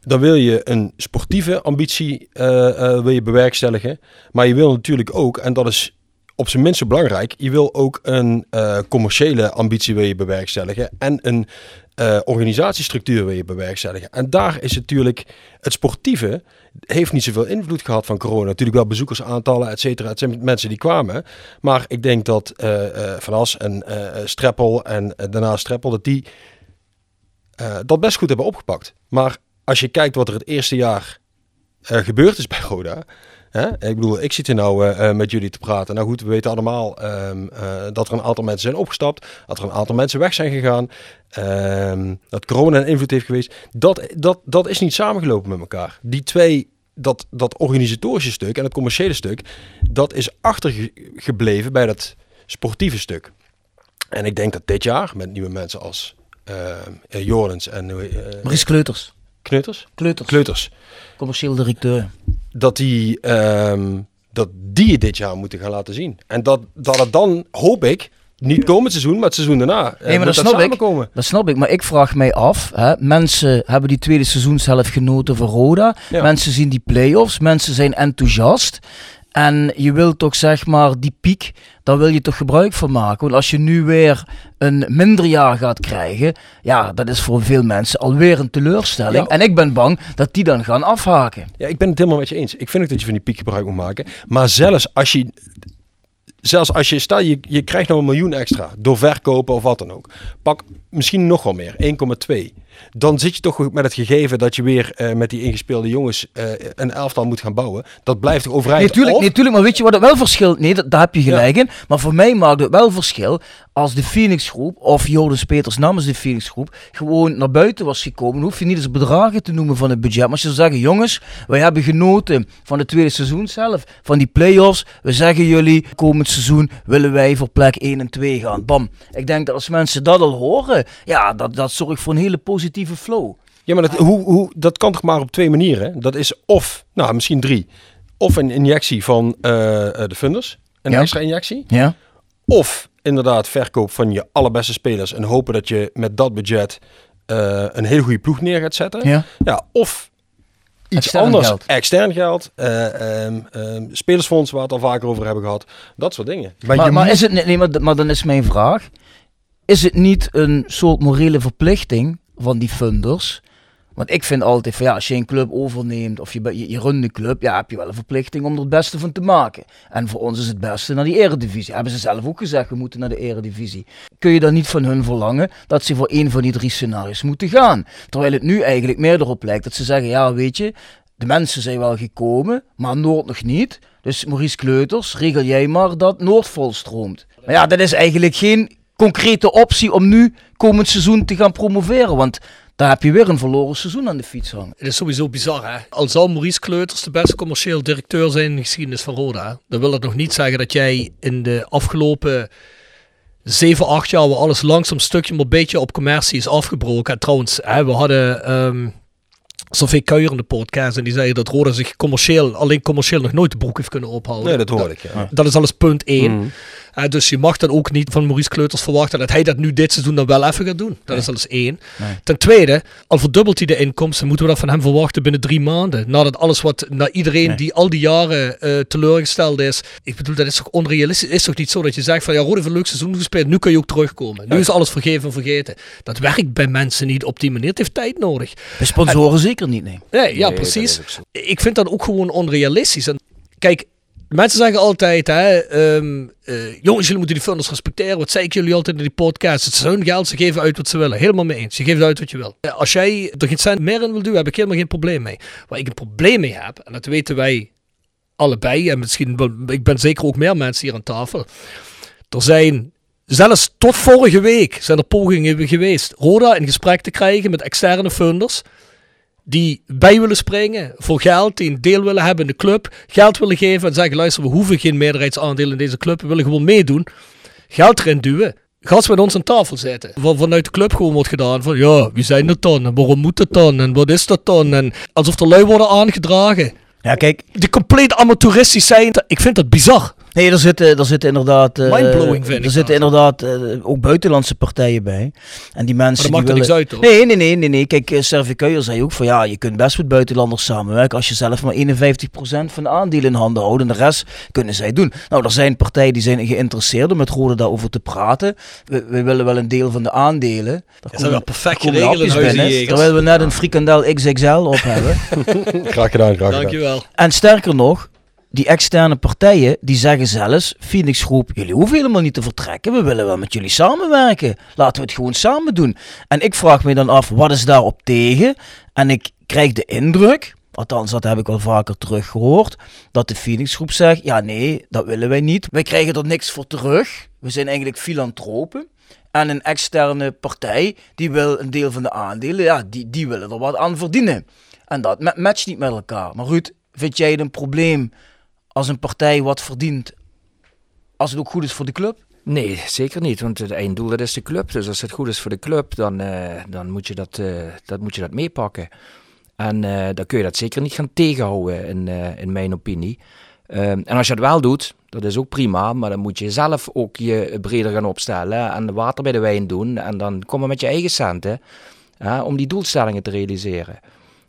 Dan wil je een sportieve ambitie eh, eh, wil je bewerkstelligen. Maar je wil natuurlijk ook, en dat is op zijn minst belangrijk, je wil ook een eh, commerciële ambitie wil je bewerkstelligen. En een eh, organisatiestructuur wil je bewerkstelligen. En daar is natuurlijk het sportieve heeft niet zoveel invloed gehad van corona. Natuurlijk wel bezoekersaantallen, et cetera. Het zijn mensen die kwamen. Maar ik denk dat eh, Van As en Streppel en daarna Streppel, dat die dat best goed hebben opgepakt. Maar als je kijkt wat er het eerste jaar gebeurd is bij Roda. Hè? Ik bedoel, ik zit hier nou eh, eh, met jullie te praten. Nou goed, we weten allemaal ehm, eh, dat er een aantal mensen zijn opgestapt. Dat er een aantal mensen weg zijn gegaan. ehm, dat corona een invloed heeft geweest. Dat, dat, dat is niet samengelopen met elkaar. Die twee, dat, dat organisatorische stuk en het commerciële stuk, dat is achtergebleven bij dat sportieve stuk. En ik denk dat dit jaar, met nieuwe mensen als eh, Jorens en Maurice Kleuters. Kneuters? Kleuters. Kleuters. Commercieel directeur. Dat die, ehm, dat die het dit jaar moeten gaan laten zien. En dat, dat het dan, hoop ik, niet komend seizoen, maar het seizoen daarna. eh, Nee, maar moet dat snap ik. Dat snap ik, maar ik vraag mij af. Hè, mensen hebben die tweede seizoenshelft genoten van Roda. Ja. Mensen zien die play-offs. Mensen zijn enthousiast. En je wilt toch zeg maar die piek, daar wil je toch gebruik van maken. Want als je nu weer een minder jaar gaat krijgen, ja, dat is voor veel mensen alweer een teleurstelling. Ja. En ik ben bang dat die dan gaan afhaken. Ja, ik ben het helemaal met je eens. Ik vind ook dat je van die piek gebruik moet maken. Maar zelfs als je, zelfs als je, stel je, je krijgt nou een miljoen extra door verkopen of wat dan ook. Pak misschien nog wel meer, 1,2. Dan zit je toch met het gegeven dat je weer eh, met die ingespeelde jongens eh, een elftal moet gaan bouwen. Dat blijft toch overeind. Nee, tuurlijk, Of- nee, tuurlijk, maar weet je wat het wel verschilt? Nee, dat, daar heb je gelijk in. Maar voor mij maakt het wel verschil als de Phoenix groep, of Joris Peters namens de Phoenix groep, gewoon naar buiten was gekomen. Dan hoef je niet eens bedragen te noemen van het budget. Maar als je zou zeggen, jongens, wij hebben genoten van het tweede seizoen zelf, van die play-offs. We zeggen jullie, komend seizoen willen wij voor plek 1 en 2 gaan. Bam. Ik denk dat als mensen dat al horen, ja, dat, dat zorgt voor een hele positieve flow. Ja, maar dat, hoe, hoe, dat kan toch maar op twee manieren. Dat is of, nou misschien drie, of een injectie van eh, eh, de funders, een Ja. extra injectie. Ja? Of inderdaad verkoop van je allerbeste spelers en hopen dat je met dat budget eh, een hele goede ploeg neer gaat zetten. Ja. Ja, of iets Extern anders. geld. Extern geld, eh, ehm, ehm, spelersfonds waar we het al vaker over hebben gehad. Dat soort dingen. Maar, Maar, maar, moet- is het, nee, nee, maar, maar dan is mijn vraag. Is het niet een soort morele verplichting van die funders? Want ik vind altijd van ja, als je een club overneemt of je, je, je runt een club, ja, heb je wel een verplichting om er het beste van te maken. En voor ons is het beste naar die eredivisie. Hebben ze zelf ook gezegd, we moeten naar de eredivisie. Kun je dan niet van hun verlangen dat ze voor één van die drie scenario's moeten gaan? Terwijl het nu eigenlijk meer erop lijkt dat ze zeggen, ja weet je, de mensen zijn wel gekomen, maar Noord nog niet. Dus Maurice Kleuters, regel jij maar dat Noord volstroomt. Maar ja, dat is eigenlijk geen concrete optie om nu komend seizoen te gaan promoveren. Want daar heb je weer een verloren seizoen aan de fiets hangen. Het is sowieso bizar, hè? Al zal Maurice Kleuters de beste commercieel directeur zijn in de geschiedenis van Roda, dan wil dat nog niet zeggen dat jij in de afgelopen 7, 8 jaar, waar alles langzaam stukje maar beetje op commercie is afgebroken. En trouwens, hè, we hadden ehm Sofie Kuijer in de podcast en die zei dat Roda zich commercieel, alleen commercieel nog nooit de broek heeft kunnen ophouden. Nee, dat hoor ik. Ja. Dat is alles punt 1. Mm. Eh, dus je mag dan ook niet van Maurice Kleuters verwachten dat hij dat nu dit seizoen dan wel even gaat doen. Dat is alles één. Nee. Ten tweede, al verdubbelt hij de inkomsten, moeten we dat van hem verwachten binnen drie maanden. Nadat alles wat naar iedereen Nee. die al die jaren eh, teleurgesteld is. Ik bedoel, dat is toch onrealistisch? Het is toch niet zo dat je zegt van ja, Rode heeft een leuk seizoen gespeeld, nu kun je ook terugkomen. Nu is alles vergeven en vergeten. Dat werkt bij mensen niet op die manier. Het heeft tijd nodig. Bij sponsoren zeker niet, nee. Nee, ja, precies. Ik vind dat ook gewoon onrealistisch. En kijk, mensen zeggen altijd, hè, ehm, eh, jongens, jullie moeten die funders respecteren. Wat zei ik jullie altijd in die podcast? Het is hun geld, ze geven uit wat ze willen. Helemaal mee eens. Je geeft uit wat je wil. Eh, Als jij er geen cent meer in wil doen, heb ik helemaal geen probleem mee. Waar ik een probleem mee heb, en dat weten wij allebei, en misschien, ik ben zeker ook meer mensen hier aan tafel. Er zijn zelfs tot vorige week zijn er pogingen geweest Roda in gesprek te krijgen met externe funders die bij willen springen voor geld, die een deel willen hebben in de club, geld willen geven en zeggen, luister, we hoeven geen meerderheidsaandeel in deze club, we willen gewoon meedoen, geld erin duwen. Gast met ons aan tafel zitten. Van, vanuit de club gewoon wordt gedaan van, ja, wie zijn het dan? En waarom moet het dan? En wat is dat dan? En alsof er lui worden aangedragen. Ja, kijk, Die compleet amateuristisch zijn, ik vind dat bizar. Nee, er zitten, er zitten inderdaad, eh, Mindblowing vind ik er zitten dat. inderdaad eh, ook buitenlandse partijen bij. En die mensen Maar dat die maakt er willen... niks uit, hoor. Nee, nee, nee, nee, nee. Kijk, uh, Servi Kuijer zei ook van ja, je kunt best met buitenlanders samenwerken als je zelf maar 51% van de aandelen in handen houdt en de rest kunnen zij doen. Nou, er zijn partijen die zijn geïnteresseerd om met Rode daarover te praten. We, we willen wel een deel van de aandelen. Daar zijn komen- wel perfect daar komen geregeld binnen, Jegers. Terwijl we net een frikandel XXL op hebben. Graag gedaan, graag gedaan. Dankjewel. En sterker nog, die externe partijen die zeggen zelfs, Phoenix Groep, jullie hoeven helemaal niet te vertrekken. We willen wel met jullie samenwerken. Laten we het gewoon samen doen. En ik vraag me dan af, wat is daarop tegen? En ik krijg de indruk, althans dat heb ik al vaker teruggehoord, dat de Phoenix Groep zegt, ja nee, dat willen wij niet. Wij krijgen er niks voor terug. We zijn eigenlijk filantropen. En een externe partij, die wil een deel van de aandelen, ja, die, die willen er wat aan verdienen. En dat ma- matcht niet met elkaar. Maar Ruud, vind jij het een probleem als een partij wat verdient, als het ook goed is voor de club? Nee, zeker niet. Want het einddoel dat is de club. Dus als het goed is voor de club, dan, eh, dan moet, je dat, eh, dat moet je dat meepakken. En eh, dan kun je dat zeker niet gaan tegenhouden, in, in mijn opinie. Ehm, en als je het wel doet, dat is ook prima. Maar dan moet je zelf ook je breder gaan opstellen. En water bij de wijn doen. En dan kom je met je eigen centen. om die doelstellingen te realiseren.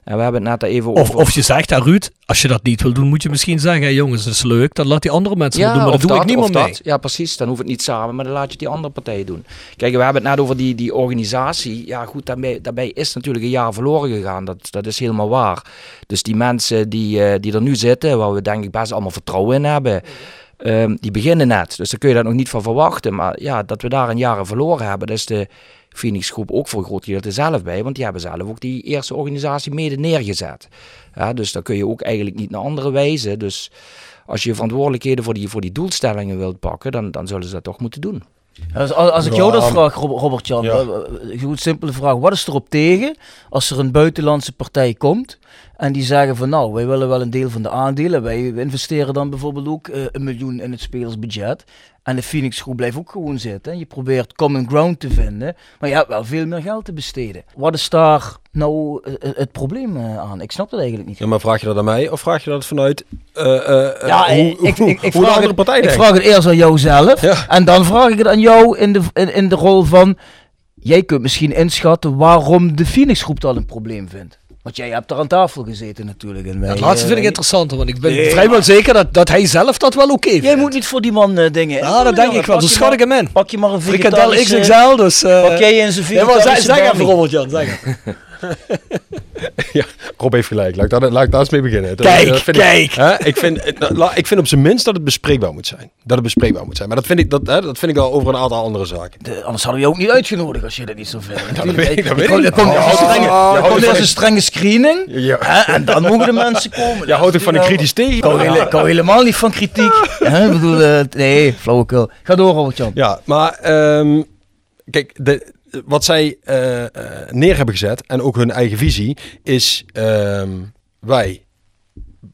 En we hebben het net even Of, over... of je zegt, hè, Ruud, als je dat niet wil doen, moet je misschien zeggen, hey, jongens, dat is leuk, dan laat die andere mensen het doen, maar dat doe ik niet meer mee. Ja, precies. Dan hoeft het niet samen, maar dan laat je die andere partij doen. Kijk, we hebben het net over die, die organisatie. Ja, goed, daarbij, daarbij is natuurlijk een jaar verloren gegaan. Dat, dat is helemaal waar. Dus die mensen die, eh, die er nu zitten, waar we denk ik best allemaal vertrouwen in hebben, ehm, die beginnen net. Dus daar kun je dat nog niet van verwachten. Maar ja, dat we daar een jaren verloren hebben, dat is de Phoenix Groep ook voor een groot gedeelte zelf bij. Want die hebben zelf ook die eerste organisatie mede neergezet. Ja, dus dan kun je ook eigenlijk niet naar andere wijzen. Dus als je verantwoordelijkheden voor die, voor die doelstellingen wilt pakken, dan, dan zullen ze dat toch moeten doen. Als, als, als ik jou dat Ja, vraag, Rob- Robert-Jan, ja. eh, eh, goed simpele vraag. Wat is erop tegen als er een buitenlandse partij komt en die zeggen van nou, wij willen wel een deel van de aandelen. Wij investeren dan bijvoorbeeld ook eh, een miljoen in het spelersbudget. En de Phoenix groep blijft ook gewoon zitten. Je probeert common ground te vinden, maar je hebt wel veel meer geld te besteden. Wat is daar nou eh, eh, het probleem aan? Ik snap dat eigenlijk niet. Ja, maar vraag je dat aan mij of vraag je dat vanuit Ja, hoe, ik, hoe, ik, ik, hoe de andere het, partij ik vraag het eerst aan jou zelf. Ja. En dan vraag ik het aan jou in de, in, in de rol van... Jij kunt misschien inschatten waarom de Phoenix groep dat een probleem vindt. Want jij hebt er aan tafel gezeten natuurlijk. En wij, Dat laatste eh, vind ik interessanter, want ik ben Nee, vrijwel zeker dat, dat hij zelf dat wel oké vindt. Jij moet niet voor die man eh, dingen... Ja, dat denk ik wel. Je schat ik hem in. Pak je maar een Frikandel vegetarische... XXL, dus... eh Pak jij in zijn ja, maar zeg, vegetarische zeg even. Robert-Jan, zeg even. Ja, Rob heeft gelijk. Laat ik daar, laat ik daar eens mee beginnen. Dat- Kijk, dat vind kijk. Ik, hè, ik, vind, nou, la- ik vind op zijn minst dat het bespreekbaar moet zijn. Dat het bespreekbaar moet zijn. Maar dat vind ik, dat, hè, dat vind ik al over een aantal andere zaken. De- anders hadden we je ook niet uitgenodigd als je dat niet zo vindt. dat weet ik, dat weet Er komt- ik. er komt Ja, eerst een ja, strenge- ja, ja, ja, ja. screening. Ja. hè, En dan mogen de mensen komen. Jij houdt ook van een kritisch tegen. Ik hou, hele- ik hou helemaal niet van kritiek. Hè, ik bedoel, eh, nee, flauwekul. Ga door, Robert-Jan. Ja, maar ehm, kijk, de, wat zij eh, eh, neer hebben gezet en ook hun eigen visie is ehm, wij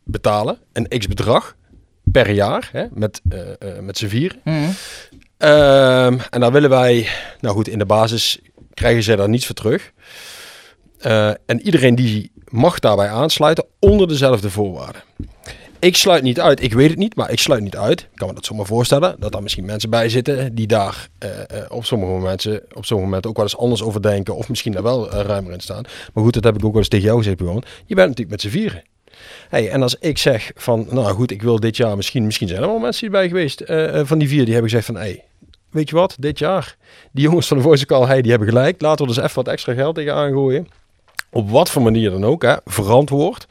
betalen een x bedrag per jaar hè, met, eh, met z'n vier. Mhm. Ehm, en dan willen wij, nou goed, in de basis krijgen ze daar niets voor terug. En iedereen die mag daarbij aansluiten onder dezelfde voorwaarden. Ik sluit niet uit, ik weet het niet, maar ik sluit niet uit. Ik kan me dat zomaar voorstellen, dat er misschien mensen bij zitten die daar eh, eh, op, sommige momenten, op sommige momenten ook wel eens anders over denken. Of misschien daar wel eh, ruimer in staan. Maar goed, dat heb ik ook wel eens tegen jou gezegd. Je bent natuurlijk met z'n vieren. Hey, en als ik zeg van, nou goed, ik wil dit jaar, misschien, misschien zijn er wel mensen die bij geweest, van die vier, die hebben gezegd van, hey, weet je wat, dit jaar, die jongens van de Voice Call, die hebben gelijk, laten we eens even wat extra geld tegen aangooien. Op wat voor manier dan ook, hè, verantwoord.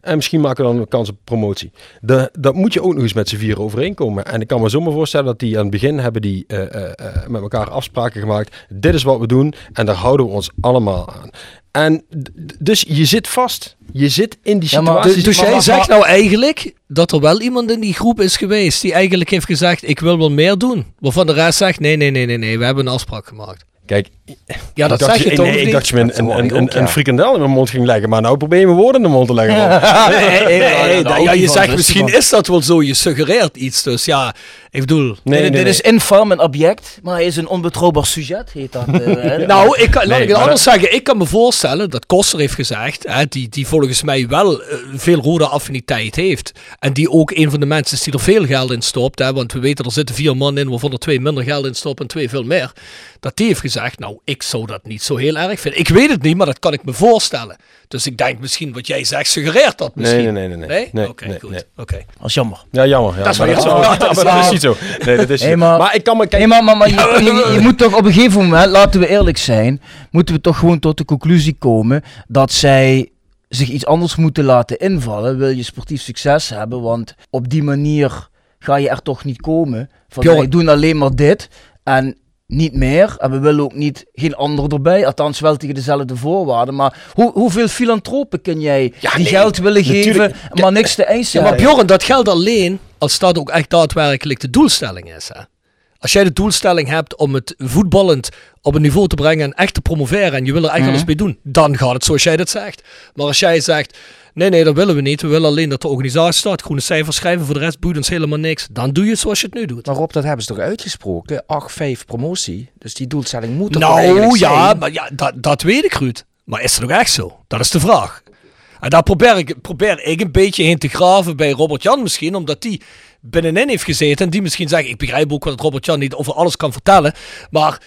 En misschien maken we dan een kans op promotie. De, dat moet je ook nog eens met z'n vieren overeenkomen. En ik kan me zomaar voorstellen dat die aan het begin hebben die eh, eh, eh, met elkaar afspraken gemaakt. Dit is wat we doen en daar houden we ons allemaal aan. En dus je zit vast. Je zit in die Ja, situatie. Dus, dus maar- jij maar- zegt nou eigenlijk dat er wel iemand in die groep is geweest die eigenlijk heeft gezegd, ik wil wel meer doen. Waarvan de rest zegt, nee, nee, nee, nee, nee, we hebben een afspraak gemaakt. Kijk, Ja, dat zeg je toch nee, ik niet? dacht je me een, een, ik een, ook, ja. een frikandel in mijn mond ging leggen. Maar nou probeer je mijn woorden in de mond te leggen. Nee, nee, nee, ja, je zegt misschien is dat wel zo, je suggereert iets. Dus ja, ik bedoel... Nee, dit nee, dit nee. is infam en object, maar hij is een onbetrouwbaar sujet, heet dat. eh, hè. Nou, ik kan, laat Nee, ik het anders zeggen. Ik kan me voorstellen dat Koster heeft gezegd, hè, die, die volgens mij wel eh, veel rode affiniteit heeft. En die ook een van de mensen is die er veel geld in stopt. Hè, want we weten, er zitten vier man in waarvan er twee minder geld in stoppen en twee veel meer. Dat die heeft gezegd, nou, ik zou dat niet zo heel erg vinden. Ik weet het niet, maar dat kan ik me voorstellen. Dus ik denk misschien wat jij zegt, suggereert dat misschien. Nee, nee, nee, nee, nee. Nee, Oké, nee, goed. nee. Oké. Dat is jammer. Ja, jammer. Ja, Dat is wel jammer. Ja, dat is maar dat is waar. niet zo. Nee, dat is maar- maar, ik kan me... Kijk, maar, maar, maar je, je, je moet toch op een gegeven moment, laten we eerlijk zijn, moeten we toch gewoon tot de conclusie komen dat zij zich iets anders moeten laten invallen. Wil je sportief succes hebben, want op die manier ga je er toch niet komen. Van wij doen alleen maar dit en niet meer. En we willen ook niet geen ander erbij, althans wel tegen dezelfde voorwaarden. Maar hoe, hoeveel filantropen kun jij Ja, die nee, geld willen geven, maar niks te eisen Ja, maar? Bjorn, dat geldt alleen als dat ook echt daadwerkelijk de doelstelling is. Hè? Als jij de doelstelling hebt om het voetballend op een niveau te brengen en echt te promoveren en je wil er echt Mhm. alles mee doen, dan gaat het zoals jij dat zegt. Maar als jij zegt, nee, nee, dat willen we niet. We willen alleen dat de organisatie staat, groene cijfers schrijven, voor de rest boeit ons helemaal niks. Dan doe je het zoals je het nu doet. Maar Rob, dat hebben ze toch uitgesproken? 8-5 promotie. Dus die doelstelling moet toch Nou ja, zijn? maar ja dat, dat weet ik, Ruud. Maar is het ook echt zo? Dat is de vraag. En daar probeer ik, probeer ik een beetje heen te graven bij Robert Jan misschien, omdat die binnenin heeft gezeten. En die misschien zegt, ik begrijp ook wel dat Robert Jan niet over alles kan vertellen. Maar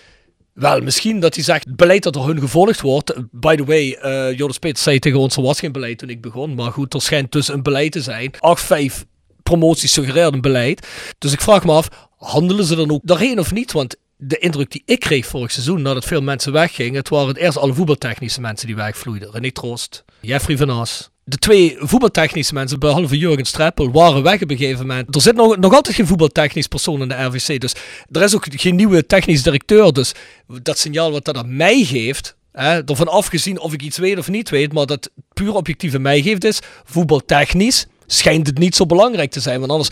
wel, misschien dat hij zegt, het beleid dat door hun gevolgd wordt. By the way, eh Joris Peters zei tegen ons, er was geen beleid toen ik begon. Maar goed, er schijnt dus een beleid te zijn. 8-5 promoties suggereert een beleid. Dus ik vraag me af, handelen ze dan ook daarheen of niet? Want de indruk die ik kreeg vorig seizoen, nadat veel mensen weggingen, het waren het eerst alle voetbaltechnische mensen die wegvloeiden. René Troost, Jeffrey van As, de twee voetbaltechnische mensen, behalve Jurgen Streppel, waren weg op een gegeven moment. Er zit nog, nog altijd geen voetbaltechnisch persoon in de RVC. Dus er is ook geen nieuwe technisch directeur. Dus dat signaal wat dat aan mij geeft, hè, ervan afgezien of ik iets weet of niet weet, maar dat puur objectieve mij geeft is, voetbaltechnisch schijnt het niet zo belangrijk te zijn. Want anders,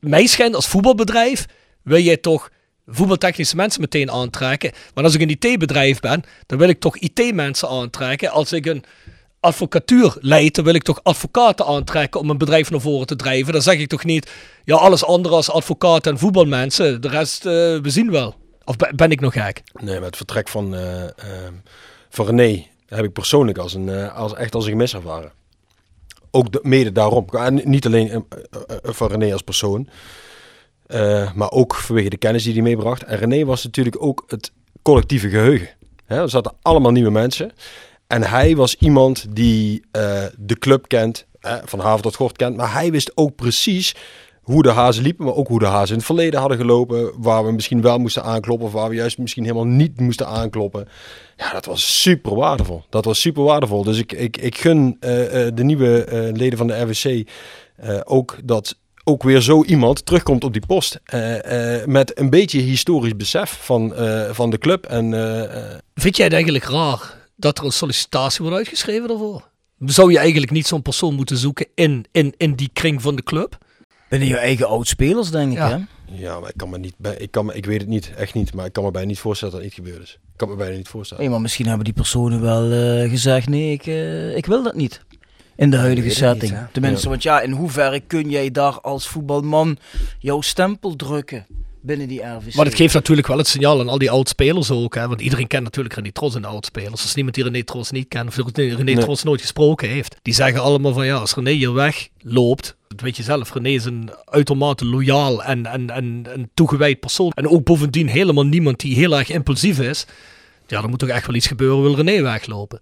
mij schijnt als voetbalbedrijf, wil jij toch voetbaltechnische mensen meteen aantrekken. Maar als ik een IT-bedrijf ben, dan wil ik toch IT-mensen aantrekken. Als ik een advocatuur leid, dan wil ik toch advocaten aantrekken om een bedrijf naar voren te drijven. Dan zeg ik toch niet, ja, alles andere als advocaten en voetbalmensen, de rest, uh, we zien wel. Of ben ik nog gek? Nee, maar het vertrek van, uh, van René heb ik persoonlijk als een, als, echt als een gemis ervaren. Ook de, mede daarom. En niet alleen van René als persoon, maar ook vanwege de kennis die hij meebracht. En René was natuurlijk ook het collectieve geheugen. Hè, er zaten allemaal nieuwe mensen. En hij was iemand die uh, de club kent, van Haven tot Gort kent. Maar hij wist ook precies hoe de hazen liepen, maar ook hoe de hazen in het verleden hadden gelopen. Waar we misschien wel moesten aankloppen, of waar we juist misschien helemaal niet moesten aankloppen. Ja, dat was super waardevol. Dat was super waardevol. Dus ik, ik, ik gun uh, de nieuwe leden van de RWC ook dat ook weer zo iemand terugkomt op die post. met een beetje historisch besef van, van de club. En, Vind jij het eigenlijk raar dat er een sollicitatie wordt uitgeschreven daarvoor? Zou je eigenlijk niet zo'n persoon moeten zoeken in, in, in die kring van de club? Binnen je eigen oud-spelers, denk ik, ja. hè? Ja, maar ik kan me niet bij, ik, kan me, ik weet het niet, echt niet, maar ik kan me bijna niet voorstellen dat het niet gebeurd is. Ik kan me bijna niet voorstellen. Nee, maar misschien hebben die personen wel uh, gezegd, nee, ik, uh, ik wil dat niet. In de huidige setting. Niet, Tenminste, ja. want ja, in hoeverre kun jij daar als voetbalman jouw stempel drukken? Binnen die RVC. Maar het geeft natuurlijk wel het signaal aan al die oud-spelers ook. Hè? Want iedereen kent natuurlijk René Tros en de oud-spelers. Als niemand die René Tros niet kent, of René nee. Tros nooit gesproken heeft. Die zeggen allemaal van ja, als René hier wegloopt, dat weet je zelf, René is een uitermate loyaal en, en, en, en toegewijd persoon. En ook bovendien helemaal niemand die heel erg impulsief is. Ja, er moet toch echt wel iets gebeuren, wil René weglopen.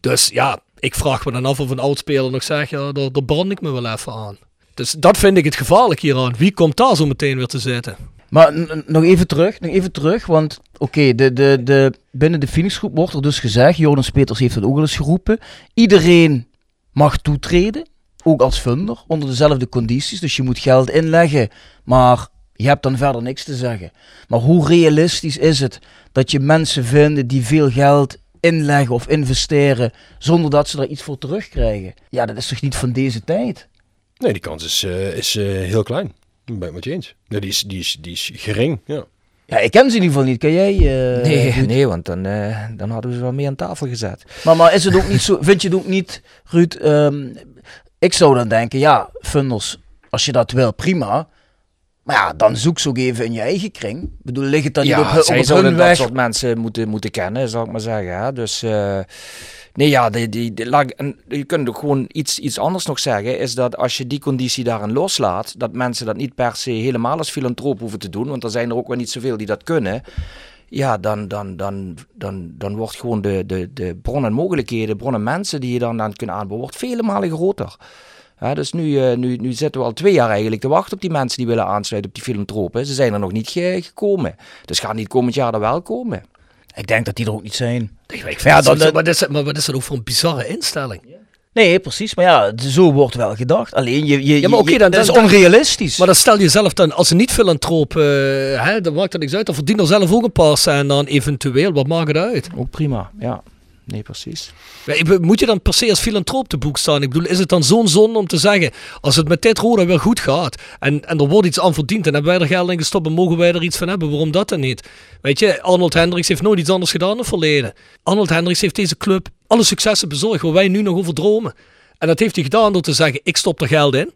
Dus ja, ik vraag me dan af of een oud-speler nog zegt, ja, daar, daar brand ik me wel even aan. Dus dat vind ik het gevaarlijk hieraan. Wie komt daar zo meteen weer te zitten? Maar nog even terug, nog even terug, want oké, de, de, de, binnen de Phoenixgroep wordt er dus gezegd, Jonas Peters heeft het ook al eens geroepen, iedereen mag toetreden, ook als funder, onder dezelfde condities. Dus je moet geld inleggen, maar je hebt dan verder niks te zeggen. Maar hoe realistisch is het dat je mensen vindt die veel geld inleggen of investeren zonder dat ze er iets voor terugkrijgen? Ja, dat is toch niet van deze tijd? Nee, die kans is, uh, is uh, heel klein. Ben ik met je eens. Nee, die, is, die, is, die is gering, ja. Ja, ik ken ze in ieder geval niet. Ken jij? Uh, nee, nee, want dan, uh, dan hadden we ze wel mee aan tafel gezet. Maar, maar is het ook niet zo, vind je het ook niet, Ruud? Um, ik zou dan denken, ja, funders, als je dat wil, prima. Maar ja, dan zoek ze ook even in je eigen kring. Ik bedoel, ligt het dan ja, niet op, op, zij op zouden hun dat weg? soort mensen moeten, moeten kennen, zal ik maar zeggen. Hè? Dus... Uh, Nee, ja, die, die, die, en je kunt ook gewoon iets, iets anders nog zeggen. Is dat als je die conditie daarin loslaat, dat mensen dat niet per se helemaal als filantroop hoeven te doen. Want er zijn er ook wel niet zoveel die dat kunnen. Ja, dan, dan, dan, dan, dan wordt gewoon de, de, de bron en mogelijkheden, bron en mensen die je dan aan kunt aanbieden, wordt vele malen groter. Ja, dus nu, uh, nu, nu zitten we al twee jaar eigenlijk te wachten op die mensen die willen aansluiten op die filantropen. Ze zijn er nog niet ge gekomen. Dus gaan die komend jaar er wel komen. Ik denk dat die er ook niet zijn. Ik weet, ja, dan, maar, wat is, maar wat is dat ook voor een bizarre instelling? Nee, precies. Maar ja, zo wordt wel gedacht. Alleen je, je, ja, maar okay, dan, dat dan, is onrealistisch. Maar dan stel je zelf dan, als een niet-filantroop, uh, hè, dan maakt dat niks uit. Dan verdient er zelf ook een paar cent dan eventueel. Wat maakt het uit? Ook prima, ja. Nee, precies. Moet je dan per se als filantroop te boek staan? Ik bedoel, is het dan zo'n zonde om te zeggen, als het met dit Roda weer goed gaat en, en er wordt iets aan verdiend en hebben wij er geld in gestopt en mogen wij er iets van hebben, waarom dat dan niet? Weet je, Arnold Hendricks heeft nooit iets anders gedaan in het verleden. Arnold Hendricks heeft deze club alle successen bezorgd waar wij nu nog over dromen. En dat heeft hij gedaan door te zeggen, ik stop er geld in,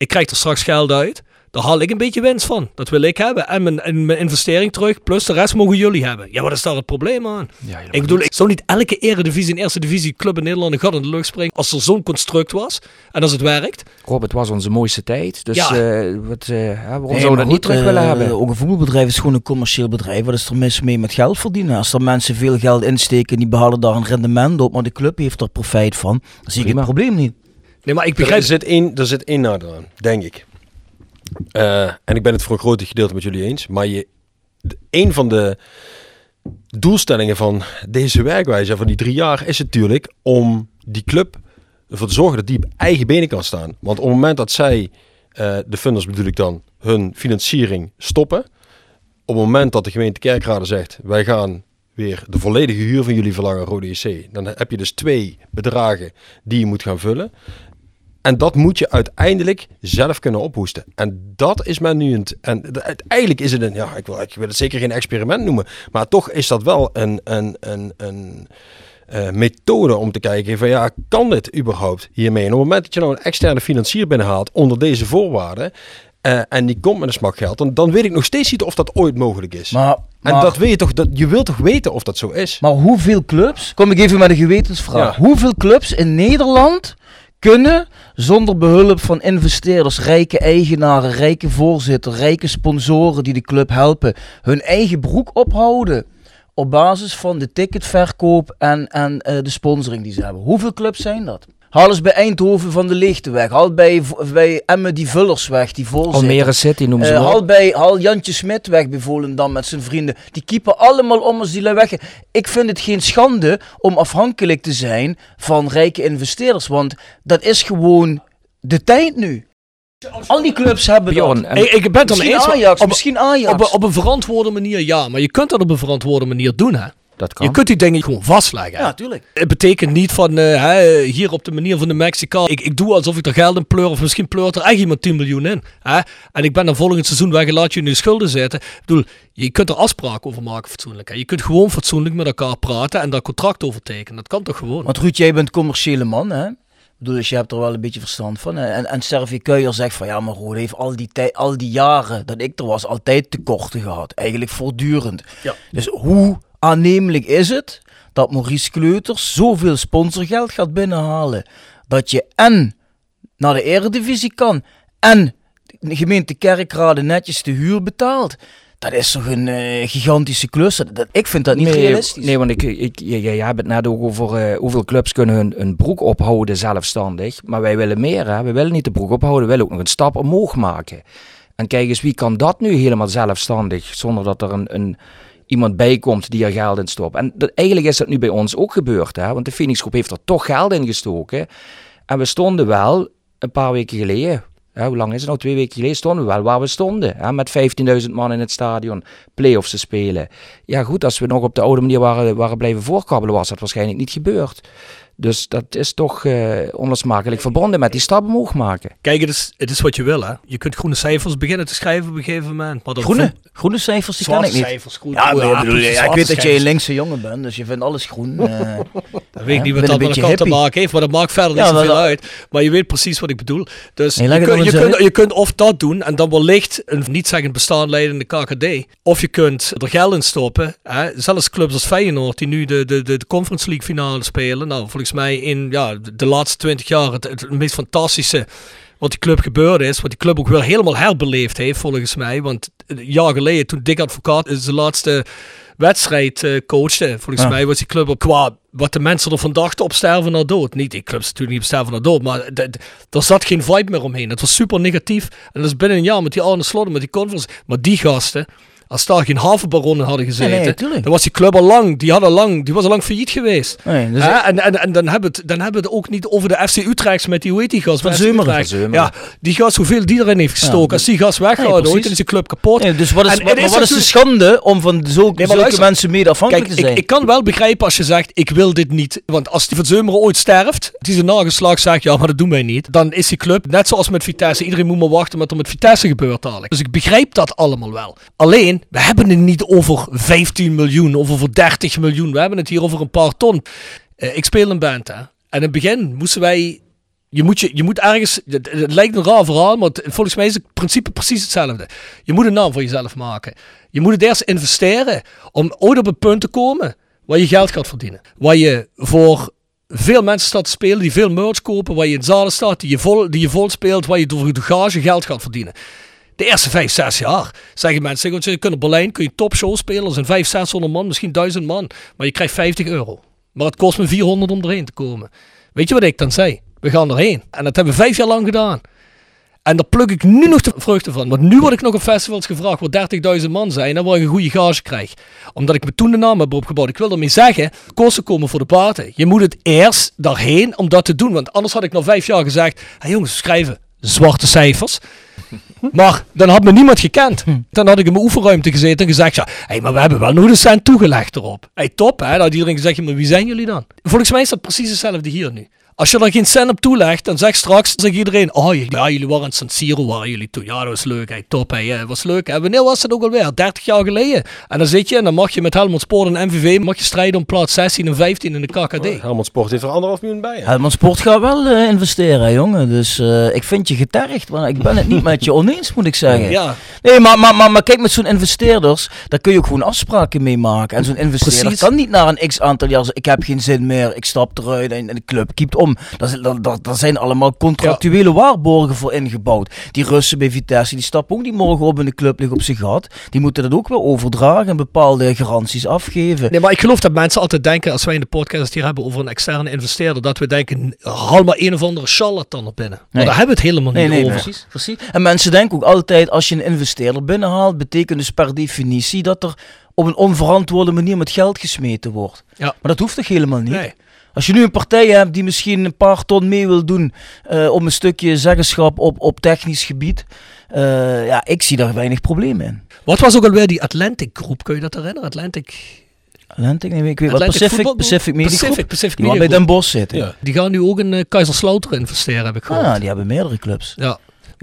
ik krijg er straks geld uit, daar haal ik een beetje winst van. Dat wil ik hebben. En mijn, en mijn investering terug, plus de rest mogen jullie hebben. Ja, wat is daar het probleem aan? Ja, ik bedoel, ik zou niet elke eredivisie en eerste divisie club in Nederland een gat in de lucht springen als er zo'n construct was en als het werkt. Rob, het was onze mooiste tijd. Dus Ja. uh, wat, uh, waarom Nee, zouden we dat niet terug eh, willen hebben? Ook een voetbalbedrijf is gewoon een commercieel bedrijf. Wat is er mis mee met geld verdienen? Als er mensen veel geld insteken, die behalen daar een rendement op, maar de club heeft er profijt van, dan zie ik het probleem niet. Nee, maar ik Er begrijp... zit één, er zit aan, denk ik. Eh, en ik ben het voor een groot gedeelte met jullie eens. Maar je, een van de doelstellingen van deze werkwijze van die drie jaar is natuurlijk om die club ervoor te zorgen dat die op eigen benen kan staan. Want op het moment dat zij, eh, de funders bedoel ik dan, hun financiering stoppen. Op het moment dat de gemeente Kerkrade zegt, wij gaan weer de volledige huur van jullie verlangen, Rode IC. Dan heb je dus twee bedragen die je moet gaan vullen. En dat moet je uiteindelijk zelf kunnen ophoesten. En dat is men nu. Een, en uiteindelijk is het een. Ja, ik wil, ik wil het zeker geen experiment noemen. Maar toch is dat wel een, een, een, een eh, methode om te kijken van ja, kan dit überhaupt hiermee? En op het moment dat je nou een externe financier binnenhaalt onder deze voorwaarden. eh, en die komt met een smak geld. Dan, dan weet ik nog steeds niet of dat ooit mogelijk is. Maar, en dat wil je toch, dat, je wilt toch weten of dat zo is? Maar hoeveel clubs, kom ik even met een gewetensvraag. Ja. Hoeveel clubs in Nederland kunnen zonder behulp van investeerders, rijke eigenaren, rijke voorzitter, rijke sponsoren die de club helpen, hun eigen broek ophouden? Op basis van de ticketverkoop en, en eh, de sponsoring die ze hebben. Hoeveel clubs zijn dat? Haal eens bij Eindhoven van de Lichte weg. Haal bij, bij Emmen die Vullers weg, die voorzitter. Almere City noemen ze wel. haal, bij, haal Jantje Smit weg bij Volendam met zijn vrienden. Die keepen allemaal om als die lui weg. Ik vind het geen schande om afhankelijk te zijn van rijke investeerders. Want dat is gewoon de tijd nu. Al die clubs hebben Bjorn, dat. en- Ik, ik ben het Misschien eens. Ajax, op, misschien Ajax. op, een- op een verantwoorde manier ja, maar je kunt dat op een verantwoorde manier doen hè. Dat kan. Je kunt die dingen gewoon vastleggen. ja, tuurlijk. Het betekent niet van eh, hè, hier op de manier van de Mexicaan. Ik, ik doe alsof ik er geld in pleur. Of misschien pleurt er echt iemand 10 miljoen in. Hè? En ik ben dan volgend seizoen weg en laat je nu schulden zitten. Ik bedoel, je kunt er afspraken over maken fatsoenlijk. Hè? Je kunt gewoon fatsoenlijk met elkaar praten en daar contract over tekenen. Dat kan toch gewoon? Want Ruud, jij bent commerciële man, hè? Ik bedoel, dus je hebt er wel een beetje verstand van. En, en Servi Kuijer zegt van, ja, maar Rode heeft al die, tij- al die jaren dat ik er was, altijd tekorten gehad. Eigenlijk voortdurend. Ja. Dus hoe aannemelijk is het dat Maurice Kleuters zoveel sponsorgeld gaat binnenhalen, dat je en naar de eredivisie kan, en de gemeente Kerkrade netjes de huur betaalt? Dat is toch een eh, gigantische klus? Dat, ik vind dat niet nee, realistisch. Nee, want ik, ik, jij, jij hebt het net ook over eh, hoeveel clubs kunnen hun, hun broek ophouden zelfstandig. Maar wij willen meer, hè. We willen niet de broek ophouden, we willen ook nog een stap omhoog maken. En kijk eens, wie kan dat nu helemaal zelfstandig, zonder dat er een, een, iemand bij komt die er geld in stopt. En dat, eigenlijk is dat nu bij ons ook gebeurd, hè. Want de Phoenix Groep heeft er toch geld in gestoken. En we stonden wel, een paar weken geleden, ja, hoe lang is het nou? Twee weken geleden stonden we wel waar we stonden. Hè, met 15.000 man in het stadion, play-offs te spelen. Ja goed, als we nog op de oude manier waren, waren blijven voorkabbelen, was dat waarschijnlijk niet gebeurd. Dus dat is toch eh onlosmakelijk verbonden met die stap omhoog maken. Kijk, het is, het is wat je wil hè. Je kunt groene cijfers beginnen te schrijven op een gegeven moment. Maar Groene, groene cijfers, die ken ik niet. cijfers, groen. Ja, maar ik bedoel, ja, ik weet dat jij een linkse jongen bent, dus je vindt alles groen. eh. Ik weet Ja, niet wat dat met elkaar te maken heeft, maar dat maakt verder Ja, niet zoveel dat- uit. Maar je weet precies wat ik bedoel. Dus Nee, je, kun- je, kunt, je kunt of dat doen en dan wellicht een niet zeggend bestaan leiden in de KKD. Of je kunt er geld in stoppen. Hè? Zelfs clubs als Feyenoord die nu de, de, de, de Conference League finale spelen. Nou, volgens mij in ja, de, laatste twintig jaar het, het meest fantastische wat die club gebeurd is. Wat die club ook wel helemaal herbeleefd heeft volgens mij. Want een jaar geleden toen Dick Advocaat zijn laatste wedstrijd eh, coachte. Volgens Ja. mij was die club ook qua wat de mensen ervan dachten op sterven naar dood. Niet, die clubs natuurlijk niet op sterven naar dood, maar er zat geen vibe meer omheen. Het was super negatief. En dat is binnen een jaar met die Arne Slot, met die conference. Maar die gasten, als daar geen havenbaronnen hadden gezeten, nee, dan was die club al lang, die, had al lang, die was al lang failliet geweest. Nee, dus en, en, en dan hebben we het, dan hebben we het ook niet over de FC Utrecht met die, hoe heet die gast? Van Zeumeren. Ja, die gast, hoeveel die erin heeft gestoken. Ja, als die gast weggaat, dan is die club kapot. Nee, dus wat is, En wat, is maar wat is de schande om van zulke, zulke luister. mensen mede afhankelijk Kijk, te zijn? ik, ik kan wel begrijpen als je zegt, ik wil dit niet. Want als die van Zeumeren ooit sterft, die zijn nageslag zegt, ja, maar dat doen wij niet. Dan is die club, net zoals met Vitesse, iedereen moet maar wachten wat er met Vitesse gebeurt dadelijk. Dus ik begrijp dat allemaal wel. Alleen, we hebben het niet over 15 miljoen of over 30 miljoen. We hebben het hier over een paar ton. Eh, ik speel een band, hè. En in het begin moesten wij... Je moet, je, je moet ergens... Het, het lijkt een raar verhaal, maar het- volgens mij is het principe precies hetzelfde. Je moet een naam voor jezelf maken. Je moet het eerst investeren om ooit op een punt te komen waar je geld gaat verdienen. Waar je voor veel mensen staat te spelen, die veel merch kopen, waar je in zalen staat, die je vol, die je vol speelt, waar je door de gage geld gaat verdienen. De eerste vijf, zes jaar zeggen mensen, je kunt op Berlijn kun je topshow spelen, er zijn vijf, 600 man, misschien 1000 man, maar je krijgt 50 euro. Maar het kost me 400 om erheen te komen. Weet je wat ik dan zei? We gaan erheen. En dat hebben we vijf jaar lang gedaan. En daar pluk ik nu nog de vruchten van. Want nu word ik nog op festivals gevraagd waar 30.000 man zijn en waar ik een goede gage krijg. Omdat ik me toen de naam heb opgebouwd. Ik wil ermee zeggen, kosten komen voor de paarden. Je moet het eerst daarheen om dat te doen. Want anders had ik nog vijf jaar gezegd, hey jongens, schrijven zwarte cijfers. Maar dan had me niemand gekend. Dan had ik in mijn oefenruimte gezeten en gezegd: ja, hey, maar we hebben wel nog een cent toegelegd erop. Hey, top, hè? Dan had iedereen gezegd: maar wie zijn jullie dan? Volgens mij is dat precies hetzelfde hier nu. Als je er geen cent op toelegt, dan zegt straks zegt iedereen: Oh ja, jullie waren in San Siro, waren jullie toen. Ja, dat was leuk, hey, top, hey, dat was leuk. En wanneer was dat ook alweer? 30 jaar geleden. En dan zit je en dan mag je met Helmond Sport en MVV mag je strijden om plaats 16 en 15 in de KKD. Helmond Sport heeft er anderhalf miljoen bij. hè? Helmond Sport gaat wel eh, investeren, jongen. Dus eh, ik vind je getergd, maar ik ben het niet met je oneens, moet ik zeggen. Ja, Nee, maar, maar, maar, maar kijk, met zo'n investeerders, daar kun je ook gewoon afspraken mee maken. En zo'n investeerder Precies. kan niet na een x aantal jaar zeggen, ik heb geen zin meer, ik stap eruit en, en de club kiept om. Daar, zijn- daar, daar, daar zijn allemaal contractuele waarborgen voor ingebouwd. Die Russen bij Vitesse, die stappen ook niet morgen op in de club liggen op zijn gat. Die moeten dat ook weer overdragen en bepaalde garanties afgeven. Nee, maar ik geloof dat mensen altijd denken, als wij in de podcast hier hebben over een externe investeerder, dat we denken, haal maar een of andere charlatan er binnen. Maar Nee. daar hebben we het helemaal niet nee, over. precies, precies. En mensen denken ook altijd, als je een investeerder binnenhaalt, betekent dus per definitie dat er op een onverantwoorde manier met geld gesmeten wordt. Ja. Maar dat hoeft toch helemaal niet? Nee. Als je nu een partij hebt die misschien een paar ton mee wil doen eh, om een stukje zeggenschap op, op technisch gebied, eh, ja, ik zie daar weinig probleem in. Wat was ook alweer die Atlantic groep? Kun je dat herinneren? Atlantic, Atlantic, nee, ik weet wat, Pacific, Pacific Media Pacific, die bij Den. Bosch zitten. Ja. Die gaan nu ook in eh Kaiserslautern investeren, heb ik gehoord. Ah, die hebben meerdere clubs. Ja.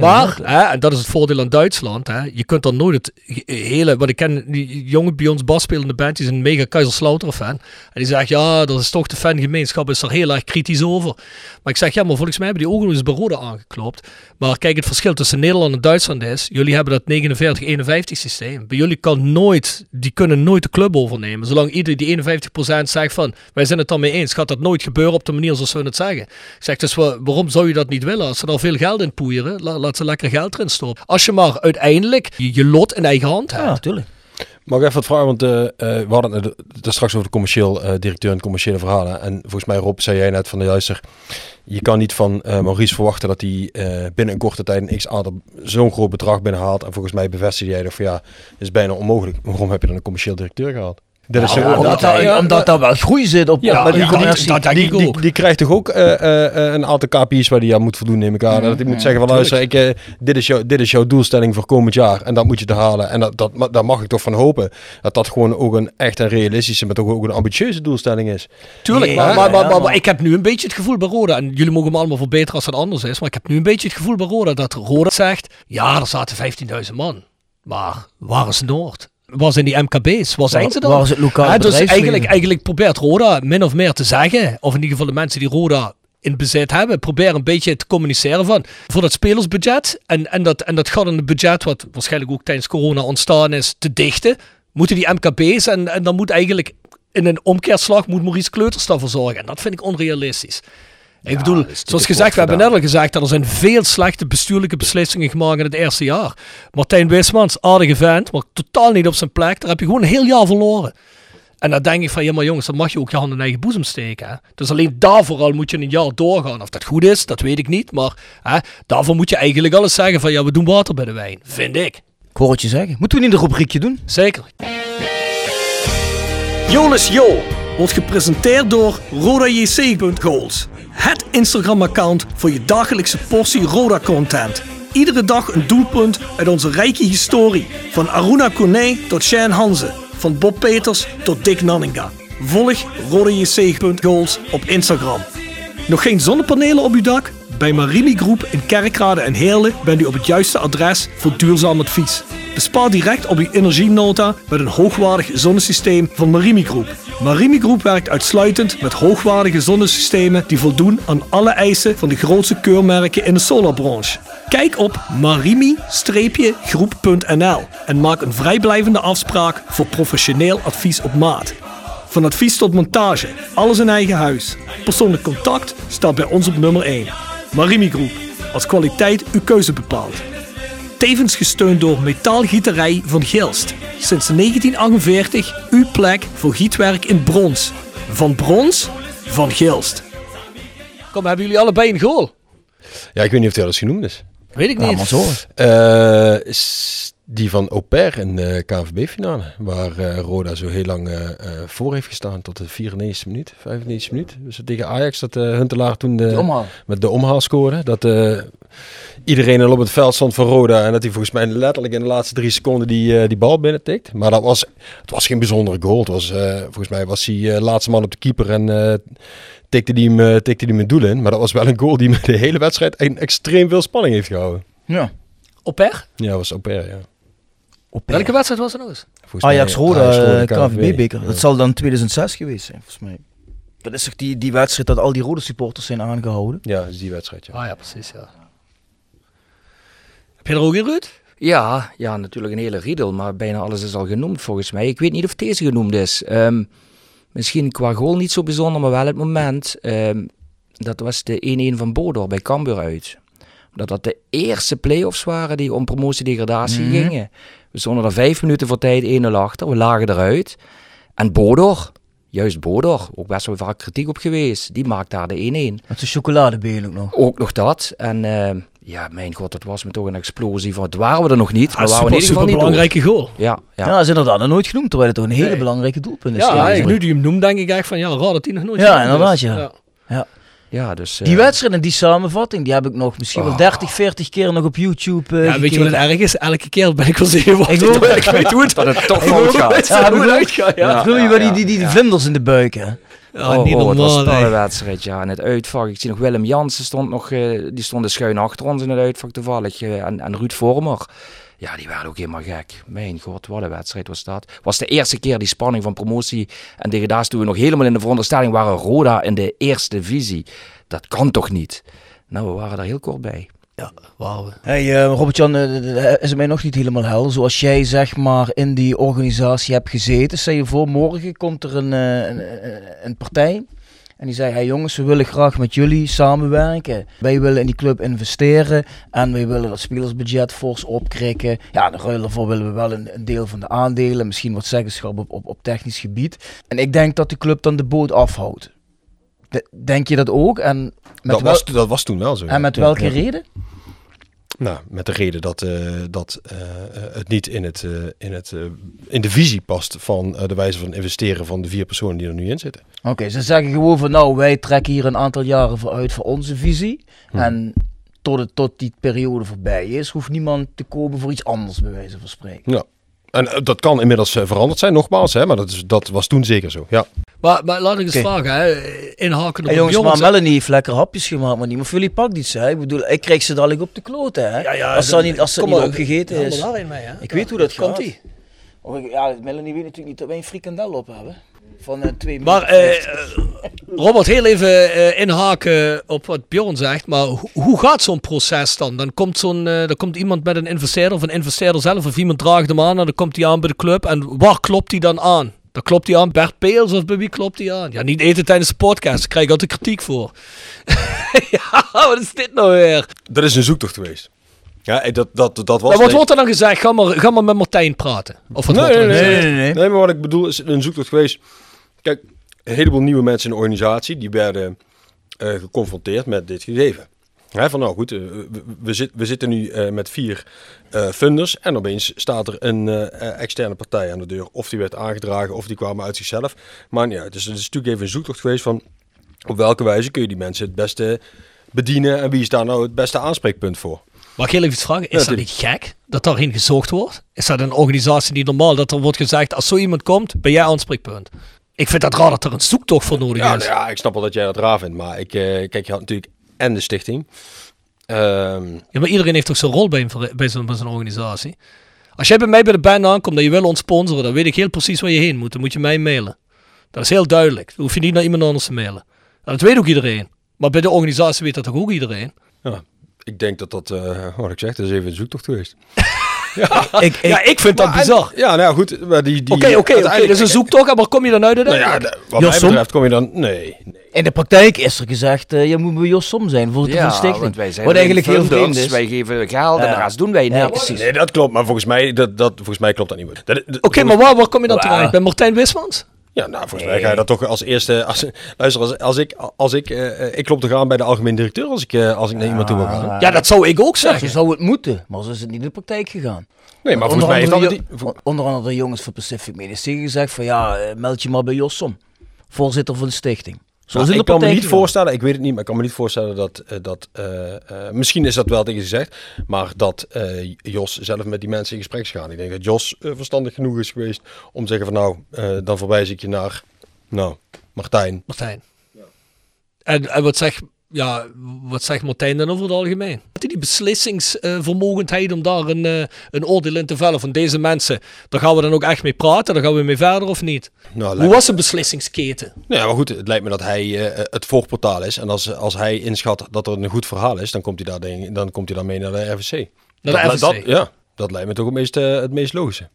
Maar, hè, en dat is het voordeel aan Duitsland, hè, je kunt dan nooit het hele, wat ik ken, die jongen bij ons basspelende band, die is een mega Kaiserslautern fan. En die zegt, ja, dat is toch de fangemeenschap, is er heel erg kritisch over. Maar ik zeg, ja, maar volgens mij hebben die ook nog eens aangeklopt. Maar kijk, het verschil tussen Nederland en Duitsland is, jullie hebben dat 49-51 systeem. Bij jullie kan nooit, die kunnen nooit de club overnemen. Zolang ieder die 51% zegt van, wij zijn het dan mee eens, gaat dat nooit gebeuren op de manier zoals we het zeggen. Ik zeg, dus wa- waarom zou je dat niet willen? Als ze er veel geld in poeieren, laat ze lekker geld erin stoppen. Als je maar uiteindelijk je, je lot in eigen hand hebt. Ja, natuurlijk. Mag ik even wat vragen? Want eh, eh, we hadden het er straks over de commercieel eh, directeur en commerciële verhalen. En volgens mij, Rob, zei jij net van de juister. Je kan niet van eh, Maurice verwachten dat hij eh, binnen een korte tijd een x aantal zo'n groot bedrag binnenhaalt. En volgens mij bevestigde jij dat van ja, dat is bijna onmogelijk. Waarom heb je dan een commercieel directeur gehaald? Dat is Ja, zo- omdat, daar wel groei zit op, Ja, op met die ja, commercie. dat denk die, ik die, krijgt toch ook eh, eh, eh, een aantal KPI's waar die aan moet voldoen, neem ik aan. dat hij moet zeggen van luister, ik, dit, is jouw, dit is jouw doelstelling voor komend jaar. En dat moet je te halen. En dat, dat, daar mag ik toch van hopen. Dat dat gewoon ook een echt een realistische, maar toch ook een ambitieuze doelstelling is. Tuurlijk, Nee, maar, ja, maar, ik heb nu een beetje het gevoel bij Roda, en jullie mogen me allemaal verbeteren als het anders is, maar ik heb nu een beetje het gevoel bij Roda dat Roda zegt, ja, er zaten 15.000 man, maar waar is Noord? Waar zijn die MKB's? Waar zijn ze dan? Waar is het lokale Ja, dus bedrijfsleven? eigenlijk, eigenlijk probeert Roda min of meer te zeggen, of in ieder geval de mensen die Roda in bezit hebben, proberen een beetje te communiceren van voor dat spelersbudget en, en, dat, en dat in het budget, wat waarschijnlijk ook tijdens corona ontstaan is, te dichten, moeten die MKB's en, en dan moet eigenlijk in een omkeerslag moet Maurice Kleuters daarvoor zorgen. En dat vind ik onrealistisch. Ik bedoel, zoals gezegd, we hebben net al gezegd dat er zijn veel slechte bestuurlijke beslissingen gemaakt in het eerste jaar. Martijn Wismans, aardige vent, maar totaal niet op zijn plek. Daar heb je gewoon een heel jaar verloren. En dan denk ik van, ja maar jongens, dan mag je ook je hand in eigen boezem steken. Hè? Dus alleen daarvoor al moet je een jaar doorgaan. Of dat goed is, dat weet ik niet. Maar hè, daarvoor moet je eigenlijk alles zeggen van, ja we doen water bij de wijn. Vind ik. Ik hoor het je zeggen. Moeten we niet een rubriekje doen? Zeker. Jolis Jo wordt gepresenteerd door RodaJC.goals. Het Instagram-account voor je dagelijkse portie Roda-content. Iedere dag een doelpunt uit onze rijke historie. Van Aruna Kone tot Shane Hanze. Van Bob Peters tot Dick Nanninga. Volg RodaJC.goals op Instagram. Nog geen zonnepanelen op uw dak? Bij Marimi Groep in Kerkrade en Heerlen bent u op het juiste adres voor duurzaam advies. Bespaar direct op uw energienota met een hoogwaardig zonnesysteem van Marimi Groep. Marimi Groep werkt uitsluitend met hoogwaardige zonnesystemen die voldoen aan alle eisen van de grootste keurmerken in de solarbranche. Kijk op marimi-groep.nl en maak een vrijblijvende afspraak voor professioneel advies op maat. Van advies tot montage, alles in eigen huis. Persoonlijk contact staat bij ons op nummer 1. Marimi Groep, als kwaliteit uw keuze bepaalt. Tevens gesteund door Metaalgieterij van Gilst. Sinds 1948 uw plek voor gietwerk in brons. Van brons, van Gilst. Kom, hebben jullie allebei een goal? Ja, ik weet niet of hij dat eens genoemd is. Weet ik niet. maar zo. Eh, die van Aubert in de KNVB-finale. Waar eh, Roda zo heel lang eh, eh, voor heeft gestaan tot de 94e minuut, 95e minuut. Dus tegen Ajax dat eh Huntelaar toen de, met de omhaal scoorde. Dat iedereen al op het veld stond van Roda. En dat hij volgens mij letterlijk in de laatste drie seconden die, die bal binnentikt. Maar dat was, het was geen bijzondere goal. Het was, volgens mij was hij laatste man op de keeper en tikte hij hem, tikte hij hem het doel in. Maar dat was wel een goal die met de hele wedstrijd een extreem veel spanning heeft gehouden. Ja. Er? Ja, was Aubert, ja. Op Welke wedstrijd was er nog eens? Ajax Roda, KNVB-beker. Ja. Dat zal dan 2006 geweest zijn, volgens mij. Dat is toch die, die wedstrijd dat al die rode supporters zijn aangehouden? Ja, dat is die wedstrijd, ja. Ah ja, precies, ja. Heb je er ook in, Ruud? Ja, ja, natuurlijk een hele riedel, maar bijna alles is al genoemd volgens mij. Ik weet niet of deze genoemd is. Ehm, misschien qua goal niet zo bijzonder, maar wel het moment. ehm, dat was de 1-1 van Bodor bij Cambuur uit. Dat dat de eerste play-offs waren die om promotie-degradatie Mhm. gingen. We stonden er vijf minuten voor tijd 1-0 achter. We lagen eruit. En Bodor, juist Bodor, ook best wel vaak kritiek op geweest. Die maakt daar de 1-1. Met de chocoladebeen ook nog. Ook nog dat. En ehm, ja, mijn god, het was me toch een explosie van het waren we er nog niet, maar Ah, waren we in ieder geval door. belangrijke goal. Ja, ja. Ja, dat is inderdaad nog nooit genoemd, terwijl het toch een hele Nee. belangrijke doelpunt is. Ja, nu die hem noemt, denk ik echt van ja, raar dat hij nog nooit Ja, inderdaad, ja. ja dus... Die eh, wedstrijd en die samenvatting, die heb ik nog misschien wel 30, 40 keer nog op YouTube eh Ja, weet je wat het erg is? Elke keer ben ik wel zenuwachtig. Ik ik weet hoe het, dat het toch ik fout weet gaat. hoe Ja, het bedoel- uitgaat. Ja, Ja, bedoel je wel die, die, die vlinders in de buik, hè? Ja, oh, niet oh, het was normaal. een wedstrijd, ja. En het uitvak, ik zie nog Willem Jansen stond nog, eh, die stond schuin achter ons in het uitvak toevallig. en, en Ruud Vormer. Ja, die waren ook helemaal gek. Mijn god, wat een wedstrijd was dat. Was de eerste keer die spanning van promotie en degradatie toen we nog helemaal in de veronderstelling waren Roda in de eerste divisie. Dat kan toch niet? Nou, we waren er heel kort bij. Ja, wauw. Hey, eh, Robert-Jan, eh, d- is het mij nog niet helemaal helder. Zoals jij zeg maar in die organisatie hebt gezeten. Stel je voor, morgen komt er een, eh, een, een- een partij. En die zei, hey jongens, we willen graag met jullie samenwerken. Wij willen in die club investeren. En wij willen dat spelersbudget fors opkrikken. Ja, de ruil daarvoor willen we wel een, een deel van de aandelen. Misschien wat zeggenschap op, op, op technisch gebied. En ik denk dat de club dan de boot afhoudt. De- denk je dat ook? En met, Dat wel- was, dat was toen wel zo. en met welke Ja. reden? Nou, met de reden dat, eh, dat eh, eh, het niet in, het, in, het, in de visie past van de wijze van investeren van de vier personen die er nu in zitten. Oké, ze zeggen gewoon van nou, wij trekken hier een aantal jaren vooruit voor onze visie. Hm. En tot, het, tot die periode voorbij is, hoeft niemand te kopen voor iets anders, bij wijze van spreken. Ja. En dat kan inmiddels veranderd zijn, nogmaals, hè, maar dat, is, dat was toen zeker zo. Ja. Maar, maar laat ik eens Oké. vragen, hè. inhaken op Hey, jongens, jongens. maar Melanie heeft lekker hapjes gemaakt, maar niet. Maar voor jullie pakt iets, hè? Ik bedoel, ik krijg ze dadelijk op de kloten, hè? Ja, ja, als ze niet, als ze niet maar, opgegeten is. daarin mee, hè. Ik weet hoe dat Komt gaat. ie. Oh, ik- ja, Melanie weet natuurlijk niet dat wij een frikandel op hebben. Van eh, twee Maar eh, Robert, heel even eh, inhaken op wat Bjorn zegt. Maar ho- hoe gaat zo'n proces dan? Dan komt, zo'n, dan komt iemand met een investeerder of een investeerder zelf of iemand draagt hem aan en dan komt hij aan bij de club. En waar klopt hij dan aan? Dan klopt hij aan Bert Peels of bij wie klopt hij aan? Ja, niet eten tijdens de podcast. Daar krijg ik altijd kritiek voor. ja, wat is dit nou weer? Dat is een zoektocht geweest. Ja, eh, dat, dat, dat was... Nou, wat wordt er dan gezegd? Ga maar, ga maar met Martijn praten. Of wat Nee, wordt er nee, nee, nee, nee. maar wat ik bedoel is een zoektocht geweest. Kijk, een heleboel nieuwe mensen in de organisatie die werden eh, geconfronteerd met dit gegeven. Hè, van nou goed, eh, we, we, zit, we zitten nu eh, met vier eh, funders en opeens staat er een externe partij aan de deur. Of die werd aangedragen of die kwamen uit zichzelf. Maar ja, dus het is natuurlijk even een zoektocht geweest van op welke wijze kun je die mensen het beste bedienen en wie is daar nou het beste aanspreekpunt voor. Mag ik heel even iets vragen? Is Ja, dat niet gek dat daarin gezocht wordt? Is dat een organisatie niet normaal dat er wordt gezegd als zo iemand komt, ben jij aanspreekpunt? Ik vind dat raar dat er een zoektocht voor nodig Ja, is. nou ja, ik snap wel dat jij dat raar vindt, maar ik, eh, kijk, je had natuurlijk en de stichting. Ehm, Ja, maar iedereen heeft toch zijn rol bij, een bij zo'n zo'n organisatie? Als jij bij mij bij de band aankomt dat je wil ons sponsoren, dan weet ik heel precies waar je heen moet. Dan moet je mij mailen. Dat is heel duidelijk. Dan hoef je niet naar iemand anders te mailen. Nou, dat weet ook iedereen. Maar bij de organisatie weet dat toch ook iedereen? ja, ik denk dat dat, eh, wat ik zeg, dat is even een zoektocht geweest. Ik, ik, ja, ik vind dat en- bizar. Ja, nou ja, goed, maar die... die Oké, oké, oké. uiteindelijk- Dus een zoektocht, maar kom je dan uit Nou ja, uiteindelijk? wat mij betreft kom je dan... Nee, nee. In de praktijk is er gezegd, eh, je moet bij Jos Som zijn voor, voor de stichting. want wij zijn Wat eigenlijk heel vreemd is. Wij geven geld en Ja. de rest doen wij. Nee, Ja, precies. Nee, dat klopt, maar volgens mij, dat, dat, volgens mij klopt dat niet meer. Oké, maar waar, waar kom je dan terecht? Bij Martijn Wismans? Ja, nou, volgens mij ga je dat toch als eerste... Als, luister, als, als ik... Als ik, eh, ik klop toch aan bij de algemeen directeur als ik, eh, als ik naar iemand toe wil gaan. Ja, dat zou ik ook Ja, zeggen. zo zou het moeten, maar zo is het niet in de praktijk gegaan. Nee, maar Onder volgens mij heeft andere dat... Onder andere de jongens van Pacific Media gezegd van ja, meld je maar bij Jossom, voorzitter van de stichting. Nou, ik kan me niet voorstellen, ik weet het niet, maar ik kan me niet voorstellen dat, eh, dat eh, eh, misschien is dat wel tegen ze gezegd, maar dat Jos zelf met die mensen in gesprek is gegaan. Ik denk dat Jos verstandig genoeg is geweest om te zeggen van nou, dan verwijs ik je naar, nou, Martijn. Martijn. En, en wat zegt, ja, wat zegt Martijn dan over het algemeen? Had hij die beslissingsvermogendheid om daar een, eh, een oordeel in te vellen van deze mensen? Daar gaan we dan ook echt mee praten, daar gaan we mee verder of niet? Nou, Hoe was de beslissingsketen? Ja, maar goed, het lijkt me dat hij eh, het voorportaal is. En als, als hij inschat dat er een goed verhaal is, dan komt hij daar, denk, dan komt hij dan mee naar de RVC. Naar de Dat- RVC? dat- ja, dat lijkt me toch het meest, eh, het meest logische.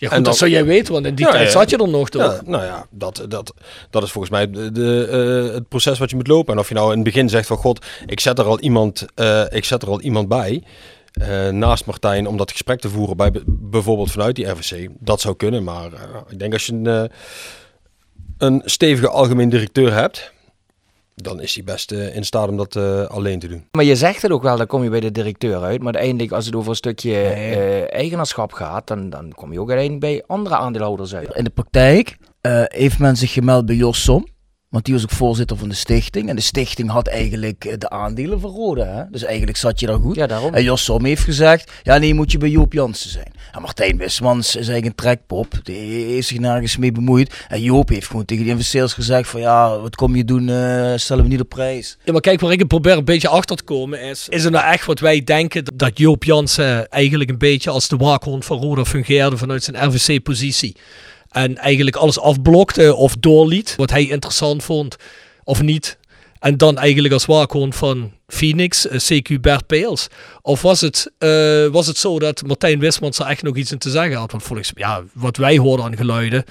Ja, En dat zou jij weten, want in die Ja, tijd ja. zat je er nog, toch? Ja, nou ja, dat, dat, dat is volgens mij de, de, eh, het proces wat je moet lopen. En of je nou in het begin zegt van god, ik zet er al iemand, eh, ik zet er al iemand bij. eh, naast Martijn om dat gesprek te voeren bij bijvoorbeeld vanuit die RVC. Dat zou kunnen, maar ik denk als je een, een stevige algemeen directeur hebt, dan is hij best eh, in staat om dat eh, alleen te doen. Maar je zegt het ook wel, dan kom je bij de directeur uit. Maar uiteindelijk, als het over een stukje eh, eigenaarschap gaat, dan, dan kom je ook uiteindelijk bij andere aandeelhouders uit. In de praktijk eh, heeft men zich gemeld bij Jossom. Want die was ook voorzitter van de stichting. En de stichting had eigenlijk eh, de aandelen van Roda. Hè? Dus eigenlijk zat je daar goed. Ja, daarom. En Jossom heeft gezegd, ja nee, moet je bij Joop Jansen zijn. En Martijn Wismans is eigenlijk een trekpop. Die heeft zich nergens mee bemoeid. En Joop heeft gewoon tegen die investeerders gezegd van, ja, wat kom je doen, eh, stellen we niet op prijs. Ja, maar kijk, waar ik het probeer een beetje achter te komen is... Is het nou echt wat wij denken dat Joop Jansen eigenlijk een beetje als de waakhond van Roda fungeerde vanuit zijn RVC-positie? En eigenlijk alles afblokte of doorliet, wat hij interessant vond of niet. En dan eigenlijk als waakhond van Phoenix, eh, CQ Bert Peels. Of was het, eh, was het zo dat Martijn Wismans er echt nog iets in te zeggen had? Want volgens ja, wat wij hoorden aan geluiden,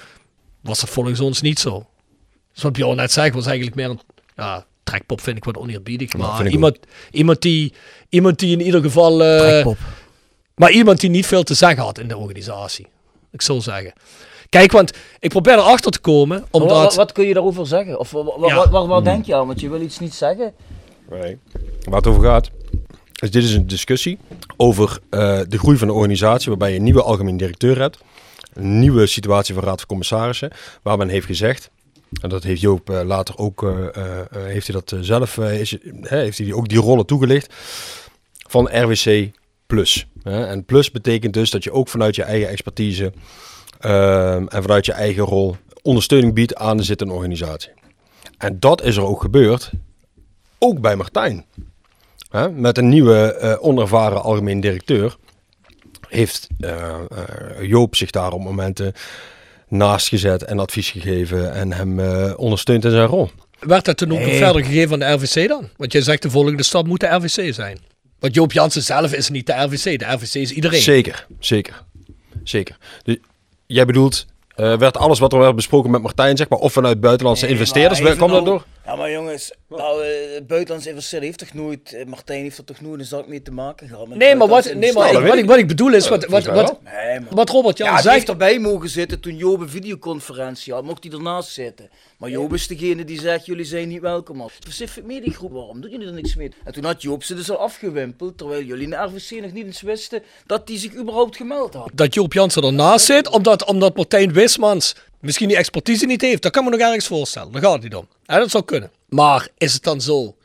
was dat volgens ons niet zo. Dus wat Bjorn net zegt, was eigenlijk meer een ja, trekpop vind ik wat oneerbiedig. Maar iemand, iemand, die, iemand die in ieder geval... Trekpop. maar iemand die niet veel te zeggen had in de organisatie. Ik zou zeggen. Kijk, want ik probeer erachter te komen, omdat... Wat, wat, wat kun je daarover zeggen? Of Ja. wat, wat, wat denk je aan? Want je wil iets niet zeggen. Nee. Waar het over gaat. Dus dit is een discussie over eh, de groei van de organisatie, waarbij je een nieuwe algemeen directeur hebt. Een nieuwe situatie van Raad van Commissarissen, waar men heeft gezegd. En dat heeft Joop eh, later ook, eh, heeft hij dat zelf, eh, is, hè, heeft hij ook die rollen toegelicht. Van RWC Plus. Hè. En Plus betekent dus dat je ook vanuit je eigen expertise en vanuit je eigen rol ondersteuning biedt aan de zittende organisatie. En dat is er ook gebeurd ook bij Martijn. Hè, met een nieuwe eh, onervaren algemeen directeur heeft eh, eh, Joop zich daar op momenten naast gezet en advies gegeven en hem eh, ondersteund in zijn rol. Werd dat toen ook Nee. verder gegeven aan de RVC dan? Want jij zegt de volgende stap moet de RVC zijn. Want Joop Jansen zelf is niet de RVC. De RVC is iedereen. Zeker, zeker, zeker. Dus, jij bedoelt, eh, werd alles wat er werd besproken met Martijn, zeg maar, of vanuit buitenlandse Nee, investeerders, kwam dat door? Ja, maar jongens, nou, eh, het buitenlandse investeerder heeft toch nooit, eh, Martijn heeft er toch nooit een zak mee te maken gehad? met Nee, maar wat, nee, maar ik, wat, ik, wat ik bedoel is, wat, wat, volgens mij wat, Nee, maar... wat Robert Jan Ja, zegt... heeft erbij mogen zitten toen Joop een videoconferentie had. Mocht hij ernaast zitten. Maar Joop is degene die zegt, jullie zijn niet welkom. Al. Pacific Media Groep, waarom doen jullie er niks mee? En toen had Joop ze dus al afgewimpeld, terwijl jullie in de RVC nog niet eens wisten dat hij zich überhaupt gemeld had. dat Joop Jansen ernaast zit, omdat, omdat Martijn Wismans misschien die expertise niet heeft. Dat kan me nog ergens voorstellen. Daar gaat het niet om. Ja, dat zou kunnen. Maar is het dan zo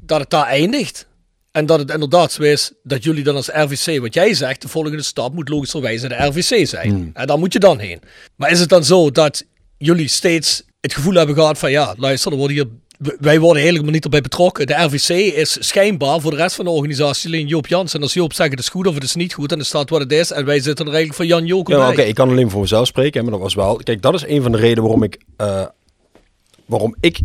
dat het daar eindigt? En dat het inderdaad zo is dat jullie dan als RVC, wat jij zegt, de volgende stap moet logischerwijze de RVC zijn. En daar moet je dan heen. Maar is het dan zo dat jullie steeds het gevoel hebben gehad van ja, luister, er worden hier, wij worden helemaal niet erbij betrokken. De RVC is schijnbaar voor de rest van de organisatie alleen Joop Jansen. En als Joop zegt het is goed of het is niet goed, en er staat wat het is. En wij zitten er eigenlijk van Jan Joker Ja, oké, ik kan alleen voor mezelf spreken, maar dat was wel. Kijk, dat is een van de redenen waarom ik, eh, waarom ik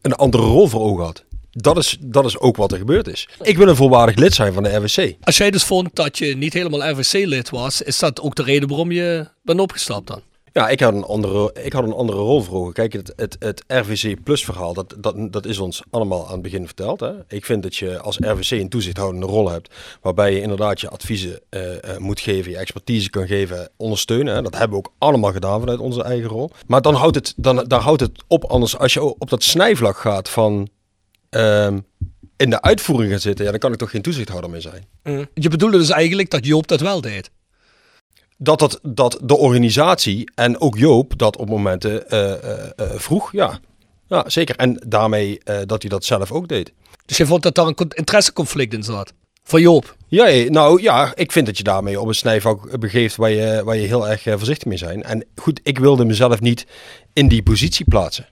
een andere rol voor ogen had. Dat is, dat is ook wat er gebeurd is. Ik wil een volwaardig lid zijn van de RWC. Als jij dus vond dat je niet helemaal RVC-lid was, is dat ook de reden waarom je bent opgestapt dan? Ja, ik had een andere, ik had een andere rol voor ogen. Kijk, het, het, het RVC Plus verhaal, dat, dat, dat is ons allemaal aan het begin verteld. Hè? Ik vind dat je als RVC een toezichthoudende rol hebt, waarbij je inderdaad je adviezen eh, eh, moet geven, je expertise kan geven, ondersteunen. Dat hebben we ook allemaal gedaan vanuit onze eigen rol. Maar dan houdt het, dan, daar houdt het op, anders als je op dat snijvlak gaat van ehm, in de uitvoering gaat zitten, ja, dan kan ik toch geen toezichthouder meer zijn. Je bedoelde dus eigenlijk dat Joop dat wel deed. Dat, dat, dat de organisatie en ook Joop dat op momenten eh, eh, eh, vroeg, ja. Ja, zeker. En daarmee dat hij dat zelf ook deed. Dus je vond dat daar een con- interesseconflict in zat? Van Joop? Ja, nou ja, ik vind dat je daarmee op een snijvak begeeft waar je, waar je heel erg voorzichtig mee zijn. En goed, ik wilde mezelf niet in die positie plaatsen.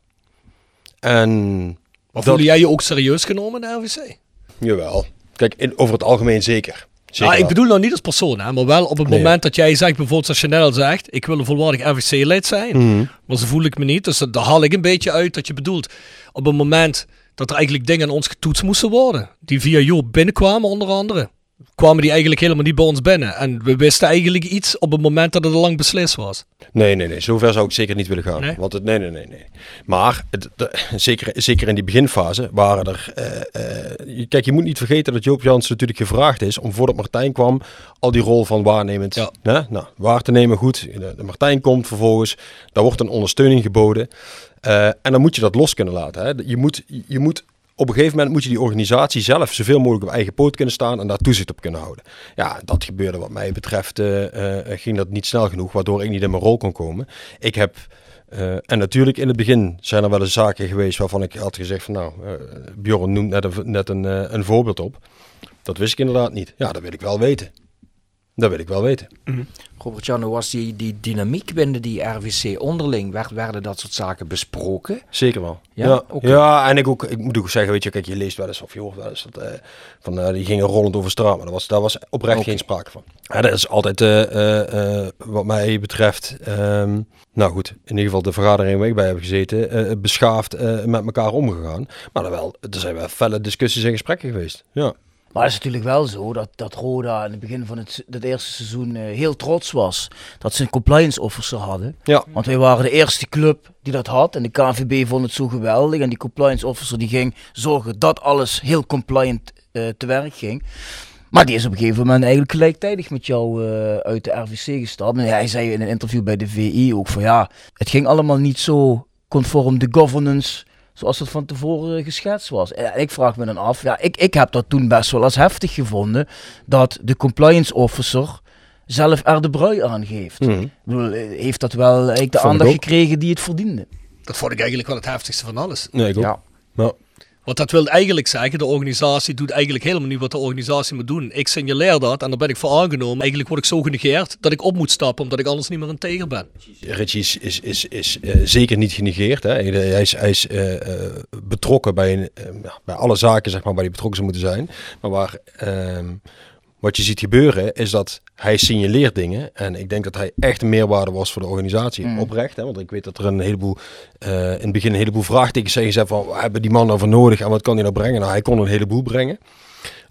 En Maar dat- voelde jij je ook serieus genomen in de RVC? Jawel. Kijk, in, over het algemeen zeker. Zeker Ja, ik bedoel nou niet als persoon, hè, maar wel op het Nee. moment dat jij zegt, bijvoorbeeld als Chanel zegt, ik wil een volwaardig RVC-lid zijn, Mhm. maar zo voel ik me niet. Dus dat- daar haal ik een beetje uit dat je bedoelt, op het moment dat er eigenlijk dingen aan ons getoetst moesten worden, die via Joop binnenkwamen onder andere, kwamen die eigenlijk helemaal niet bij ons binnen. En we wisten eigenlijk iets op het moment dat het al lang beslist was. Nee, nee, nee. Zover zou ik zeker niet willen gaan. Nee? Want het, nee, nee, nee, nee. Maar het, de- zeker, zeker in die beginfase waren er... eh, eh, kijk, je moet niet vergeten dat Joop Jans natuurlijk gevraagd is om voordat Martijn kwam al die rol van waarnemend Ja. hè, nou, waar te nemen. Goed, de, de Martijn komt vervolgens. Daar wordt een ondersteuning geboden. Eh, en dan moet je dat los kunnen laten. Hè. Je, moet, je moet op een gegeven moment moet je die organisatie zelf zoveel mogelijk op eigen poot kunnen staan en daar toezicht op kunnen houden. Ja, dat gebeurde wat mij betreft, eh, eh, ging dat niet snel genoeg, waardoor ik niet in mijn rol kon komen. Ik heb, eh, en natuurlijk in het begin zijn er wel eens zaken geweest waarvan ik had gezegd van nou, eh Bjorn noemt net, een, eh, een voorbeeld op. Dat wist ik inderdaad niet. Ja, dat wil ik wel weten. Dat wil ik wel weten. Robert Jan, hoe was die, die dynamiek binnen die RVC onderling? Werd, werden dat soort zaken besproken? Zeker wel. Ja? Ja, ja, en ik, ook, ik moet ook zeggen, weet je, kijk, je leest wel eens of je hoort wel eens dat, eh, van, eh, die gingen rollend over straat, maar daar was, daar was oprecht geen sprake van. Ja, dat is altijd, eh, wat mij betreft, ehm, nou goed, in ieder geval de vergadering waar ik bij heb gezeten, beschaafd met elkaar omgegaan. Maar wel, er zijn wel felle discussies en gesprekken geweest. Ja. Maar het is natuurlijk wel zo dat, dat Roda in het begin van het, het eerste seizoen eh, heel trots was dat ze een compliance officer hadden. Ja. Want wij waren de eerste club die dat had en de KNVB vond het zo geweldig. En die compliance officer die ging zorgen dat alles heel compliant eh, te werk ging. Maar die is op een gegeven moment eigenlijk gelijktijdig met jou eh, uit de RVC gestapt. En hij zei in een interview bij de VI ook van ja, het ging allemaal niet zo conform de governance zoals het van tevoren geschetst was. En ik vraag me dan af, ja, ik, ik heb dat toen best wel als heftig gevonden dat de compliance officer zelf er de brui aan geeft. Mhm. Ik bedoel, eh, heeft dat wel eigenlijk de aandacht gekregen die het verdiende? Dat vond ik eigenlijk wel het heftigste van alles. Nee, ik ook. Ja. Ja. Want dat wil eigenlijk zeggen, de organisatie doet eigenlijk helemaal niet wat de organisatie moet doen. Ik signaleer dat en daar ben ik voor aangenomen. Eigenlijk word ik zo genegeerd dat ik op moet stappen, omdat ik anders niet meer een teger ben. Richie is, is, is, is eh, zeker niet genegeerd. Hè. Hij is, hij is eh, eh, betrokken bij, een, bij alle zaken zeg maar, waar hij betrokken zou moeten zijn. Maar waar, ehm, wat je ziet gebeuren is dat hij signaleert dingen. En ik denk dat hij echt een meerwaarde was voor de organisatie. Mm. Oprecht. Hè, want ik weet dat er een heleboel, eh, in het begin een heleboel vraagtekens zijn gezet van... Wat hebben die man over nodig en wat kan hij nou brengen? Nou, hij kon een heleboel brengen.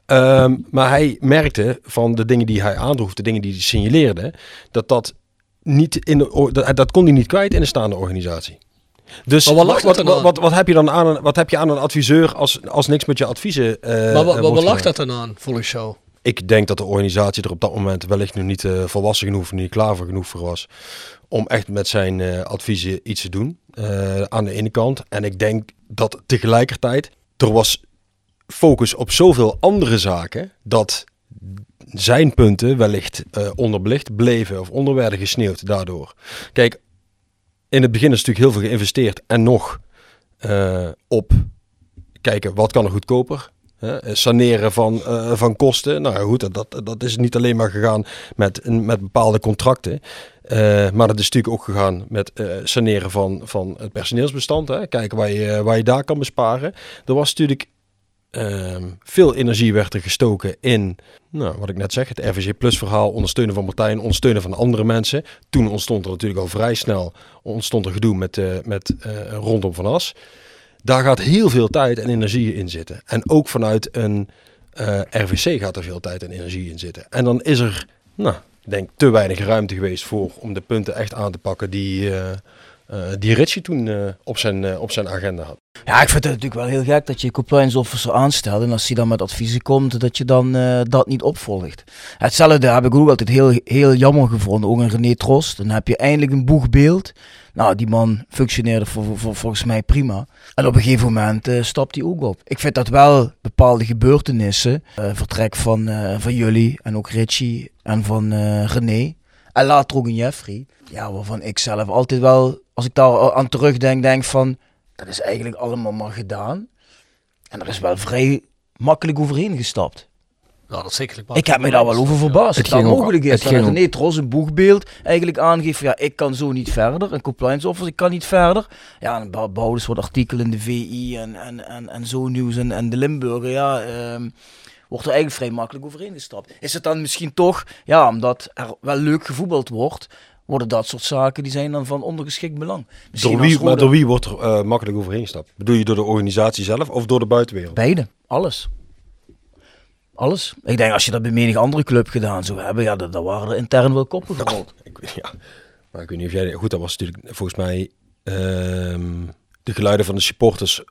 Ehm, maar hij merkte van de dingen die hij aandroeg, de dingen die hij signaleerde, dat dat niet in de, dat, dat kon hij niet kwijt in de staande organisatie. Dus wat wat, wat, wat, wat, heb je dan aan een, wat heb je aan een adviseur als, als niks met je adviezen eh maar eh, wa- wordt waar lag gedaan? dat dan aan, volgens jou? Ik denk dat de organisatie er op dat moment wellicht nog niet eh, volwassen genoeg, niet klaar voor genoeg voor was. Om echt met zijn eh, adviezen iets te doen. eh, aan de ene kant. En ik denk dat tegelijkertijd er was focus op zoveel andere zaken. Dat zijn punten wellicht onderbelicht bleven of onder werden gesneeuwd daardoor. Kijk, in het begin is natuurlijk heel veel geïnvesteerd en nog op kijken wat kan er goedkoper. Saneren van, eh, van kosten. Nou goed, dat, dat, is niet alleen maar gegaan met, met bepaalde contracten. eh, maar dat is natuurlijk ook gegaan met eh, saneren van, van het personeelsbestand. Hè. Kijken waar je, waar je daar kan besparen. Er was natuurlijk ehm, veel energie werd er gestoken in, nou, wat ik net zeg, het RVC Plus verhaal, ondersteunen van Martijn, ondersteunen van andere mensen. Toen ontstond er natuurlijk al vrij snel ontstond er gedoe met, met rondom Van As. Daar gaat heel veel tijd en energie in zitten. En ook vanuit een eh, RVC gaat er veel tijd en energie in zitten. En dan is er, nou, denk te weinig ruimte geweest voor om de punten echt aan te pakken die, eh, die Ritchie toen op, zijn, op zijn agenda had. Ja, ik vind het natuurlijk wel heel gek dat je compliance officer aanstelt. En als hij dan met adviezen komt, dat je dan dat niet opvolgt. Hetzelfde heb ik ook altijd heel, heel jammer gevonden. Ook een René Trost. Dan heb je eindelijk een boegbeeld. Nou, die man functioneerde volgens mij prima. En op een gegeven moment eh, stapt hij ook op. Ik vind dat wel bepaalde gebeurtenissen. eh, vertrek van, eh, van jullie en ook Richie en van René. En later ook een Jeffrey. Ja, waarvan ik zelf altijd wel, als ik daar aan terugdenk, denk van... Dat is eigenlijk allemaal maar gedaan. En er is wel vrij makkelijk overheen gestapt. Nou, dat is zeker. Ik heb me daar wel over verbaasd. Het ging mogelijk is. het Dat René Tros een boegbeeld eigenlijk aangeeft van ja, ik kan zo niet verder. Een compliance officer, ik kan niet verder. Ja, en bouw- bouwen een soort artikelen in de VI en, en, en, en zo nieuws en, en de Limburger. Ja, ehm, wordt er eigenlijk vrij makkelijk overheen gestapt. Is het dan misschien toch, ja, omdat er wel leuk gevoetbald wordt, worden dat soort zaken die zijn dan van ondergeschikt belang. Misschien Door wie, maar door wie wordt er eh, makkelijk overheen gestapt? Bedoel je door de organisatie zelf of door de buitenwereld? Beide, alles. Alles. Ik denk als je dat bij menig andere club gedaan zou hebben, ja, dan, dan waren er intern wel koppen gerold. Ik, weet- ja, maar ik weet niet of jij... Goed, dat was natuurlijk volgens mij ehm, de geluiden van de supporters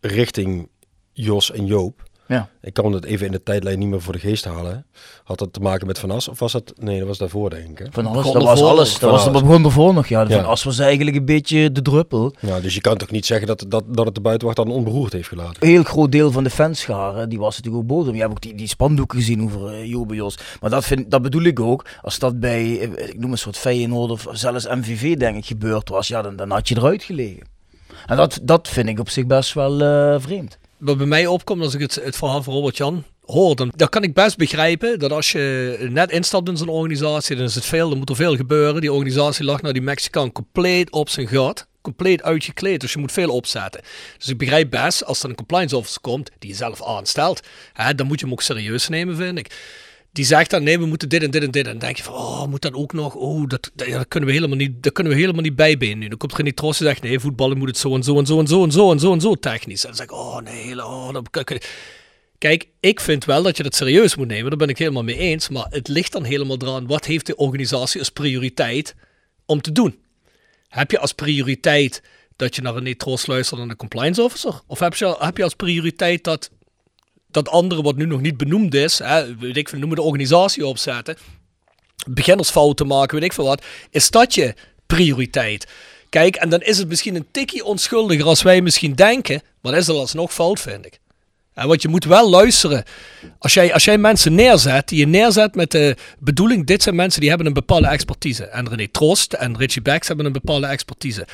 richting Jos en Joop. Ja. Ik kan het even in de tijdlijn niet meer voor de geest halen. Had dat te maken met Van As of was dat... Nee, dat was daarvoor denk ik. Hè? Van Begon dat was alles. Dat was, begon ervoor nog, ja. De Ja. Van As was eigenlijk een beetje de druppel. Ja, dus je kan toch niet zeggen dat, dat, dat het de buitenwacht dan onberoerd heeft gelaten? Een heel groot deel van de fanscharen, die was natuurlijk ook boos. om. Je hebt ook die, die spandoeken gezien over uh. Maar dat, vind, dat bedoel ik ook. Als dat bij, eh, ik noem een soort Feyenoord of zelfs MVV denk ik gebeurd was, ja, dan, dan had je eruit gelegen. En dat, dat vind ik op zich best wel eh, vreemd. Wat bij mij opkomt als ik het, het verhaal van Robert Jan hoor, dan, dan kan ik best begrijpen dat als je net instapt in zo'n organisatie, dan is het veel, dan moet er veel gebeuren. Die organisatie lag nou die Mexicaan compleet op zijn gat. Compleet uitgekleed, dus je moet veel opzetten. Dus ik begrijp best, als er een compliance officer komt, die je zelf aanstelt, dan moet je hem ook serieus nemen, vind ik. Die zegt dan, nee, we moeten dit en dit en dit. En dan denk je van, oh, moet dat ook nog? Oh, dat, dat, kunnen we helemaal niet, dat kunnen we helemaal niet bijbenen nu. Dan komt René Trost en zegt, nee, voetballen moet het zo en zo en zo en zo en zo en zo en zo technisch. En dan zeg ik, oh nee, oh, dat, Kijk, ik vind wel dat je dat serieus moet nemen, daar ben ik helemaal mee eens. Maar het ligt dan helemaal eraan, wat heeft de organisatie als prioriteit om te doen? Heb je als prioriteit dat je naar René Troost luistert en de compliance officer? Of heb je als prioriteit dat dat andere wat nu nog niet benoemd is, hè, weet ik, noemen de organisatie opzetten, beginnersfouten maken, weet ik veel wat, is dat je prioriteit? Kijk, en dan is het misschien een tikje onschuldiger als wij misschien denken, maar dat is dan alsnog fout, vind ik. En want je moet wel luisteren. Als jij, als jij mensen neerzet, die je neerzet met de bedoeling, dit zijn mensen die hebben een bepaalde expertise. En René Trost en Richie Becks hebben een bepaalde expertise.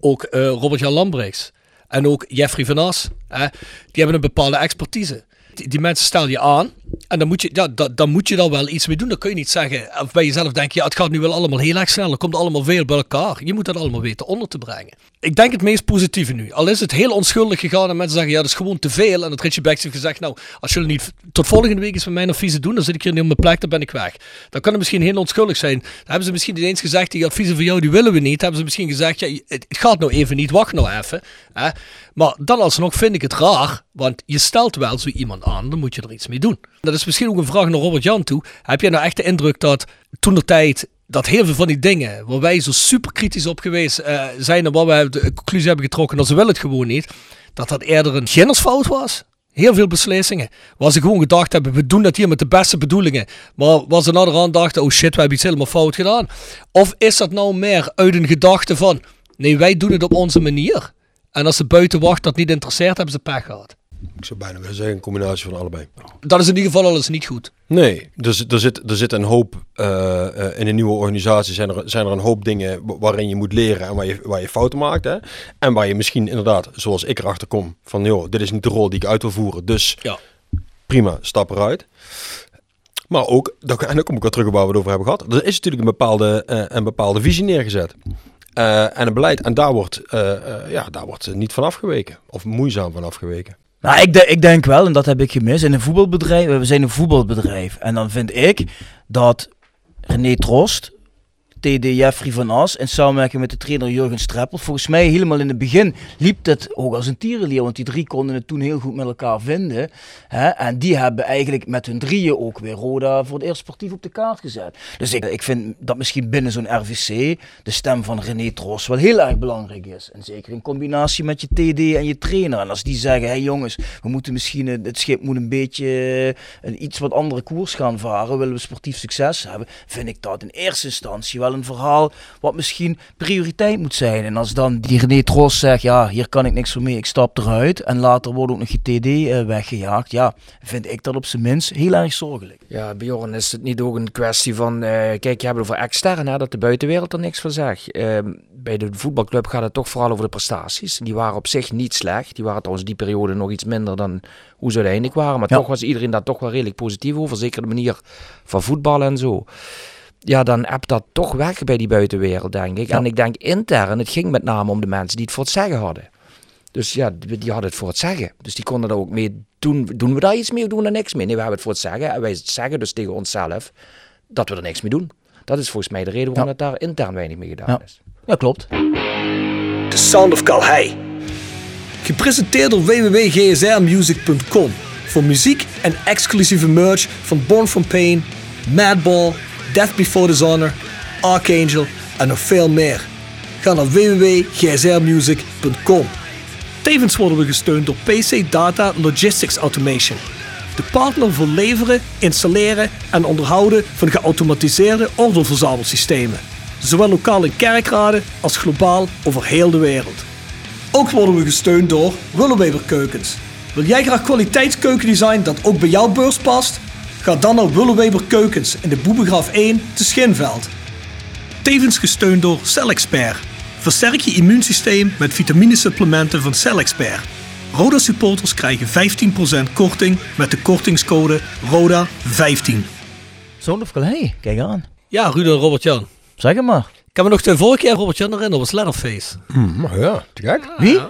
Ook eh, Robert-Jan Lambrechts. En ook Jeffrey van As. Die hebben een bepaalde expertise. Die, mensen stel je aan. En dan moet je, ja, da, dan moet je daar wel iets mee doen. Dan kun je niet zeggen, of bij jezelf denken, ja, het gaat nu wel allemaal heel erg snel. Er komt allemaal veel bij elkaar. Je moet dat allemaal weten onder te brengen. Ik denk het meest positieve nu. Al is het heel onschuldig gegaan en mensen zeggen, ja, dat is gewoon te veel. En dat Richie Becks heeft gezegd, nou, als jullie niet tot volgende week eens met mijn adviezen doen, dan zit ik hier niet op mijn plek, dan ben ik weg. Dan kan het misschien heel onschuldig zijn. Dan hebben ze misschien niet eens gezegd, die adviezen van jou, die willen we niet. Dan hebben ze misschien gezegd, ja, het gaat nou even niet, wacht nou even. Hè? Maar dan alsnog vind ik het raar, want je stelt wel zo iemand aan, dan moet je er iets mee doen. Dat is misschien ook een vraag naar Robert Jan toe. Heb jij nou echt de indruk dat toen de tijd dat heel veel van die dingen waar wij zo super kritisch op geweest uh, zijn en waar wij de conclusie hebben getrokken dat ze willen het gewoon niet, dat dat eerder een beginnersfout was? Heel veel beslissingen. Waar ze gewoon gedacht hebben, we doen dat hier met de beste bedoelingen. Maar waar ze naderhand dachten, oh shit, we hebben iets helemaal fout gedaan. Of is dat nou meer uit een gedachte van, nee, wij doen het op onze manier. En als de buitenwacht dat niet interesseert, hebben ze pech gehad. Ik zou bijna willen zeggen een combinatie van allebei. Dat is in ieder geval alles niet goed. Nee, dus er zit, er zit een hoop uh, uh, in een nieuwe organisatie. Zijn er, zijn er een hoop dingen waarin je moet leren en waar je, waar je fouten maakt. Hè? En waar je misschien inderdaad, zoals ik erachter kom, van joh, dit is niet de rol die ik uit wil voeren. Dus ja. prima, stap eruit. Maar ook, en dan kom ik wel terug op waar we het over hebben gehad. Er is natuurlijk een bepaalde, uh, een bepaalde visie neergezet. Uh, en een beleid. En daar wordt, uh, uh, ja, daar wordt niet van afgeweken. Of moeizaam van afgeweken. Nou, ik, ik denk wel, en dat heb ik gemist, een voetbalbedrijf, we zijn een voetbalbedrijf. En dan vind ik dat René Trost TD Jeffrey van As in samenwerking met de trainer Jurgen Streppel. Volgens mij helemaal in het begin liep het ook als een tierenlier, want die drie konden het toen heel goed met elkaar vinden. Hè? En die hebben eigenlijk met hun drieën ook weer Roda voor het eerst sportief op de kaart gezet. Dus ik, ik vind dat misschien binnen zo'n RVC de stem van René Tros wel heel erg belangrijk is. En zeker in combinatie met je TD en je trainer. En als die zeggen, hé hey jongens, we moeten misschien, het het schip moet een beetje eh, een iets wat andere koers gaan varen, willen we sportief succes hebben, vind ik dat in eerste instantie wel een verhaal wat misschien prioriteit moet zijn. En als dan die René Tros zegt, ja, hier kan ik niks voor mee, ik stap eruit. En later wordt ook nog je TD eh, weggejaagd. Ja, vind ik dat op zijn minst heel erg zorgelijk. Ja, Bjorn, is het niet ook een kwestie van, eh, kijk, je hebt het over extern, hè, dat de buitenwereld er niks van zegt. Ehm, bij de voetbalclub gaat het toch vooral over de prestaties. Die waren op zich niet slecht. Die waren trouwens die periode nog iets minder dan hoe ze uiteindelijk waren. Maar Ja. toch was iedereen daar toch wel redelijk positief over. Zeker de manier van voetballen en zo. Ja, dan heb dat toch weg bij die buitenwereld, denk ik. Ja. En ik denk intern, het ging met name om de mensen die het voor het zeggen hadden. Dus ja, die die hadden het voor het zeggen. Dus die konden er ook mee doen. Doen we daar iets mee of doen we er niks mee? Nee, we hebben het voor het zeggen. En wij zeggen dus tegen onszelf dat we er niks mee doen. Dat is volgens mij de reden waarom Ja. het daar intern weinig mee gedaan Ja. is. Ja, klopt. The Sound of Calhei. Gepresenteerd door www.gsrmusic.com. Voor muziek en exclusieve merch van Born From Pain, Madball, Death Before Dishonor, Archangel en nog veel meer. Ga naar www.gsrmusic.com. Tevens worden we gesteund door PC Data Logistics Automation. De partner voor leveren, installeren en onderhouden van geautomatiseerde ordeelverzamelsystemen. Zowel lokaal in kerkraden als globaal over heel de wereld. Ook worden we gesteund door Willeweber Keukens. Wil jij graag kwaliteitskeukendesign dat ook bij jouw beurs past? Ga dan naar Willeweber Keukens in de Boebegraaf 1 te Schinveld. Tevens gesteund door CellExpert. Versterk je immuunsysteem met vitaminesupplementen van CellExpert. Roda supporters krijgen 15% korting met de kortingscode RODA15. Sound of Calais, kijk aan. Ja, Ruud en Robert-Jan. Zeg het maar. Ik kan me nog de vorige keer Robert-Jan herinneren, was Letterface. Maar ja, te gek. Wie?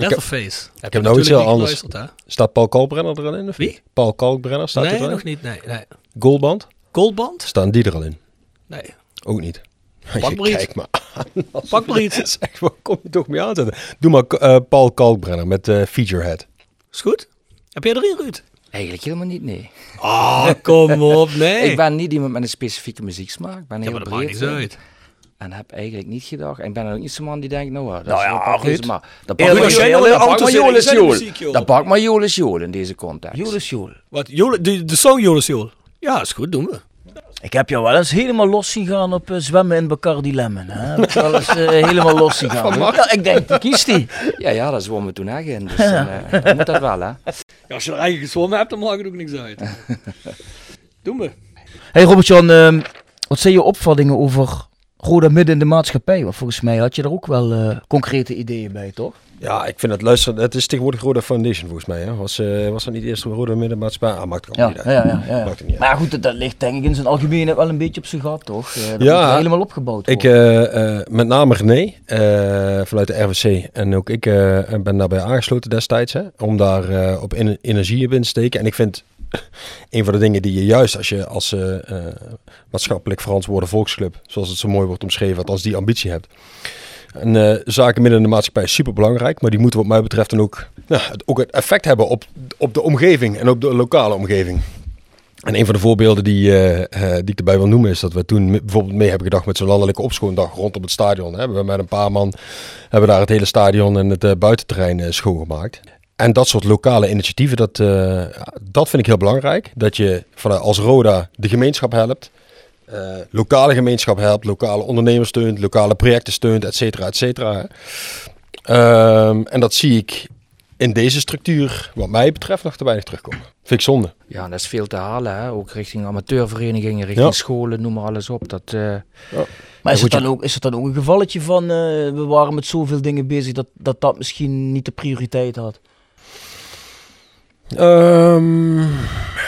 Letterface. Heb, heb nou iets heel anders. Hè? Staat Paul Kalkbrenner er al in? Of Wie? Paul Kalkbrenner staat Nee, er al in? nog niet. Nee, nee. Goalband? Goldband? Staan die er al in? Nee. Ook niet. Pak maar iets. Kijk maar aan. Pak maar iets. Zeg, waar kom je toch mee aanzetten? Doe maar eh, Paul Kalkbrenner met eh Featurehead. Is goed? Heb jij erin, Ruud? Eigenlijk helemaal niet, nee. Ah, kom op. Nee. Ik ben niet iemand met een specifieke muzieksmaak. Ik ben ja, heel maar dat maakt niet uit. En heb eigenlijk niet gedacht. En ik ben ook niet zo'n man die denkt, nou, ja, dat Nou is ja, goed. maar dat pakt maar alle dat pakt auto's maar is. Dat is Joel in deze context. Jolis Joel. Wat? De, de song Jolis Jol. Ja, is goed. Doen we. Ik heb jou wel eens helemaal los zien gaan op eh, zwemmen in Bacardi Lemon. Hè? Heb ik wel eens eh, helemaal los zien gaan. Ja, ik denk, die kiest die. Ja, ja, dat zwommen we toen echt in. Dus dan, eh, dan moet dat wel, hè. Ja, als je er eigenlijk gezwommen hebt, dan maakt het ook niks uit. Doen we. Hey Robert-Jan, ehm, wat zijn je opvattingen over Roda midden in de maatschappij? Want volgens mij had je er ook wel eh, concrete ideeën bij, toch? Ja, ik vind het luisteren. Het is tegenwoordig Roda Foundation volgens mij. Hè? Was, eh, was dat niet eerst Roda Middenmaatschappij? Ah, maakt het Ja, ja, niet ja. uit. ja, ja. Maakt het niet uit. Maar goed, dat, ligt denk ik in zijn algemeenheid wel een beetje op zijn gat, toch? Eh, dat Ja, moet helemaal opgebouwd Ik, worden. eh, met name René, vanuit de RWC. En ook ik ben daarbij aangesloten destijds. Hè, om daar op ener- energie in te steken. En ik vind een van de dingen die je juist als je als maatschappelijk verantwoorde volksclub, zoals het zo mooi wordt omschreven, als die ambitie hebt. En eh, zaken midden in de maatschappij is super belangrijk, maar die moeten wat mij betreft dan ook, ook het effect hebben op, op de omgeving en op de lokale omgeving. En een van de voorbeelden die, eh, eh, die ik erbij wil noemen is dat we toen bijvoorbeeld mee hebben gedacht met zo'n landelijke opschoondag rondom het stadion. We hebben met een paar man hebben daar het hele stadion en het buitenterrein schoongemaakt. En dat soort lokale initiatieven, dat, dat vind ik heel belangrijk. Dat je als Roda de gemeenschap helpt. Eh, lokale gemeenschap helpt, lokale ondernemers steunt, lokale projecten steunt, et cetera, et cetera. Ehm, en dat zie ik in deze structuur, wat mij betreft, nog te weinig terugkomen. Vind ik zonde. Ja, en dat is veel te halen, hè. Ook richting amateurverenigingen, richting Ja. scholen, noem maar alles op. Dat, eh, maar is het, dan ook, is het dan ook een gevalletje van, eh, we waren met zoveel dingen bezig, dat, dat dat misschien niet de prioriteit had? Ehm,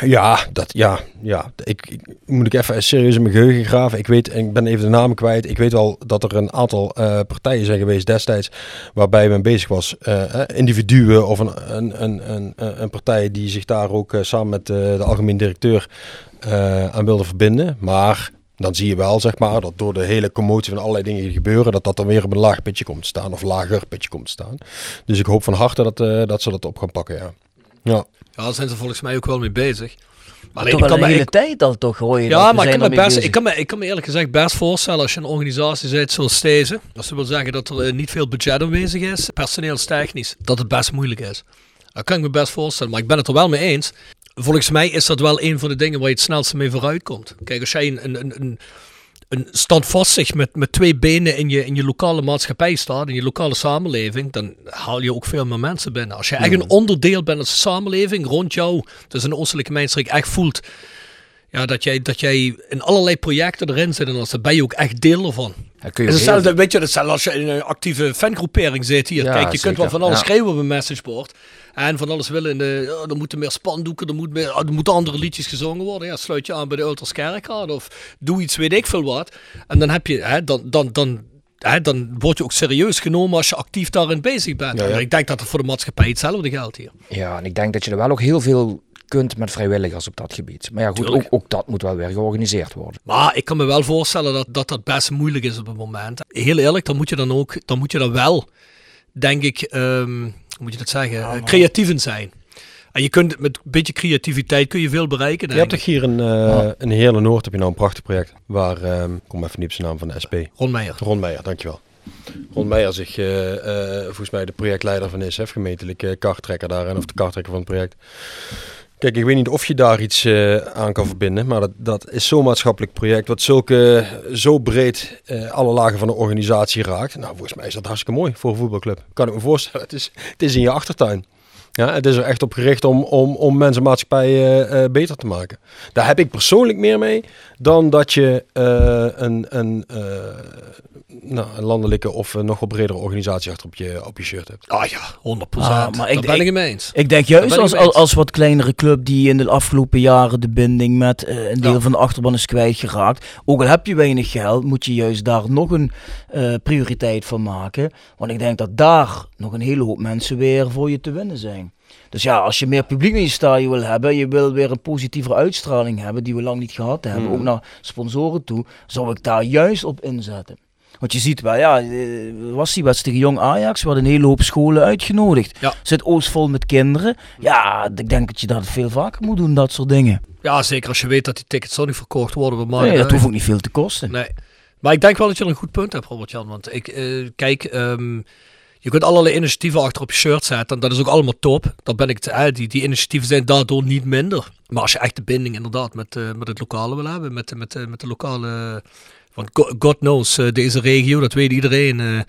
ja, dat, ja, ja. Ik, moet ik even serieus in mijn geheugen graven. Ik weet, ik ben even de namen kwijt. Ik weet wel dat er een aantal eh, partijen zijn geweest destijds waarbij men bezig was. eh, individuen of een, een, een, een, een partij die zich daar ook eh, samen met de algemeen directeur aan wilde verbinden. Maar Dan zie je wel, zeg maar, dat door de hele commotie van allerlei dingen die gebeuren, dat dat dan weer op een laag pitje komt te staan. Of lager pitje komt te staan. Dus ik hoop van harte dat, dat ze dat op gaan pakken, ja. Ja. Ja, daar zijn ze volgens mij ook wel mee bezig. Alleen, Toch ik kan de hele ik- tijd al toch hoor je ja, maar ik kan, me best, ik, kan me, ik kan me eerlijk gezegd best voorstellen als je een organisatie zit zoals deze. Dat wil zeggen dat er eh, niet veel budget aanwezig is, personeelstechnisch, dat het best moeilijk is. Dat kan ik me best voorstellen, maar ik ben het er wel mee eens. Volgens mij is dat wel een van de dingen waar je het snelste mee vooruit komt. Kijk, als jij een, een, een, een, een standvastig met, met twee benen in je, in je lokale maatschappij staat, in je lokale samenleving, dan haal je ook veel meer mensen binnen. Als je echt een onderdeel bent als samenleving rond jou, dus een oostelijke mijnstreek echt voelt ja, dat, jij, dat jij in allerlei projecten erin zit en als dan ben je ook echt deel kun je heel hetzelfde, weet je, hetzelfde als je in een actieve fangroepering zit hier. Ja, Kijk, je kunt wel van alles Ja. schreeuwen op een messageboard. En van alles willen. In de, ja, er moeten meer spandoeken, er, moet meer, er moeten andere liedjes gezongen worden. Ja, sluit je aan bij de Ultras Kerkraad of doe iets, weet ik veel wat. En dan heb je, hè, dan, dan, dan, hè, dan word je ook serieus genomen als je actief daarin bezig bent. Ja, ja. En ik denk dat het voor de maatschappij hetzelfde geldt hier. Ja, en ik denk dat je er wel ook heel veel kunt met vrijwilligers op dat gebied. Maar ja, goed, ook, ook dat moet wel weer georganiseerd worden. Maar ik kan me wel voorstellen dat, dat dat best moeilijk is op het moment. Heel eerlijk, dan moet je dan ook, dan moet je dan wel, denk ik, ehm, hoe moet je dat zeggen, eh, creatief in zijn. En je kunt met een beetje creativiteit kun je veel bereiken. Je hebt toch hier een, eh een Heerle Noord, heb je nou een prachtig project. Waar, ehm, ik kom even niet op zijn naam van de SP. Ron Meijer. Ron Meijer, dankjewel. Ron Meijer zich eh, eh, volgens mij de projectleider van is, gemeentelijke karttrekker daar en of de karttrekker van het project. Kijk, ik weet niet of je daar iets eh, aan kan verbinden, maar dat, dat is zo'n maatschappelijk project wat zulke, zo breed eh, alle lagen van de organisatie raakt. Nou, volgens mij is dat hartstikke mooi voor een voetbalclub. Kan ik me voorstellen. Het is, het is in je achtertuin. Ja, het is er echt op gericht om, om, om mensen maatschappij eh, beter te maken. Daar heb ik persoonlijk meer mee dan dat je een, een, nou, een landelijke of een nog wel bredere organisatie achter op je, op je shirt hebt. Ah ja, 100 Ah, maar ik- ben ik mee eens. Ik denk juist als, als, wat kleinere club die in de afgelopen jaren de binding met eh, een deel Ja. van de achterban is kwijtgeraakt. Ook al heb je weinig geld, moet je juist daar nog een eh, prioriteit van maken. Want ik denk dat daar nog een hele hoop mensen weer voor je te winnen zijn. Dus ja, als je meer publiek in je stadion wil hebben, je wil weer een positievere uitstraling hebben, die we lang niet gehad hebben, Hmm. ook naar sponsoren toe, zou ik daar juist op inzetten. Want je ziet wel, ja, eh, was die wedstrijd tegen Jong Ajax, we hadden een hele hoop scholen uitgenodigd. Ja. Zit Oost vol met kinderen. Ja, ik denk dat je dat veel vaker moet doen, dat soort dingen. Ja, zeker als je weet dat die tickets zo niet verkocht worden. Maken Nee, dat uit. hoeft ook niet veel te kosten. Nee. Maar ik denk wel dat je een goed punt hebt, Robert-Jan. Want ik, eh, kijk, ehm, je kunt allerlei initiatieven achter op je shirt zetten. En dat is ook allemaal top. Dan ben ik het, eh, die, die initiatieven zijn daardoor niet minder. Maar als je echt de binding inderdaad met, met het lokale wil hebben, met, met, met, met de lokale... Want go- God knows, eh, deze regio, dat weet iedereen. eh, er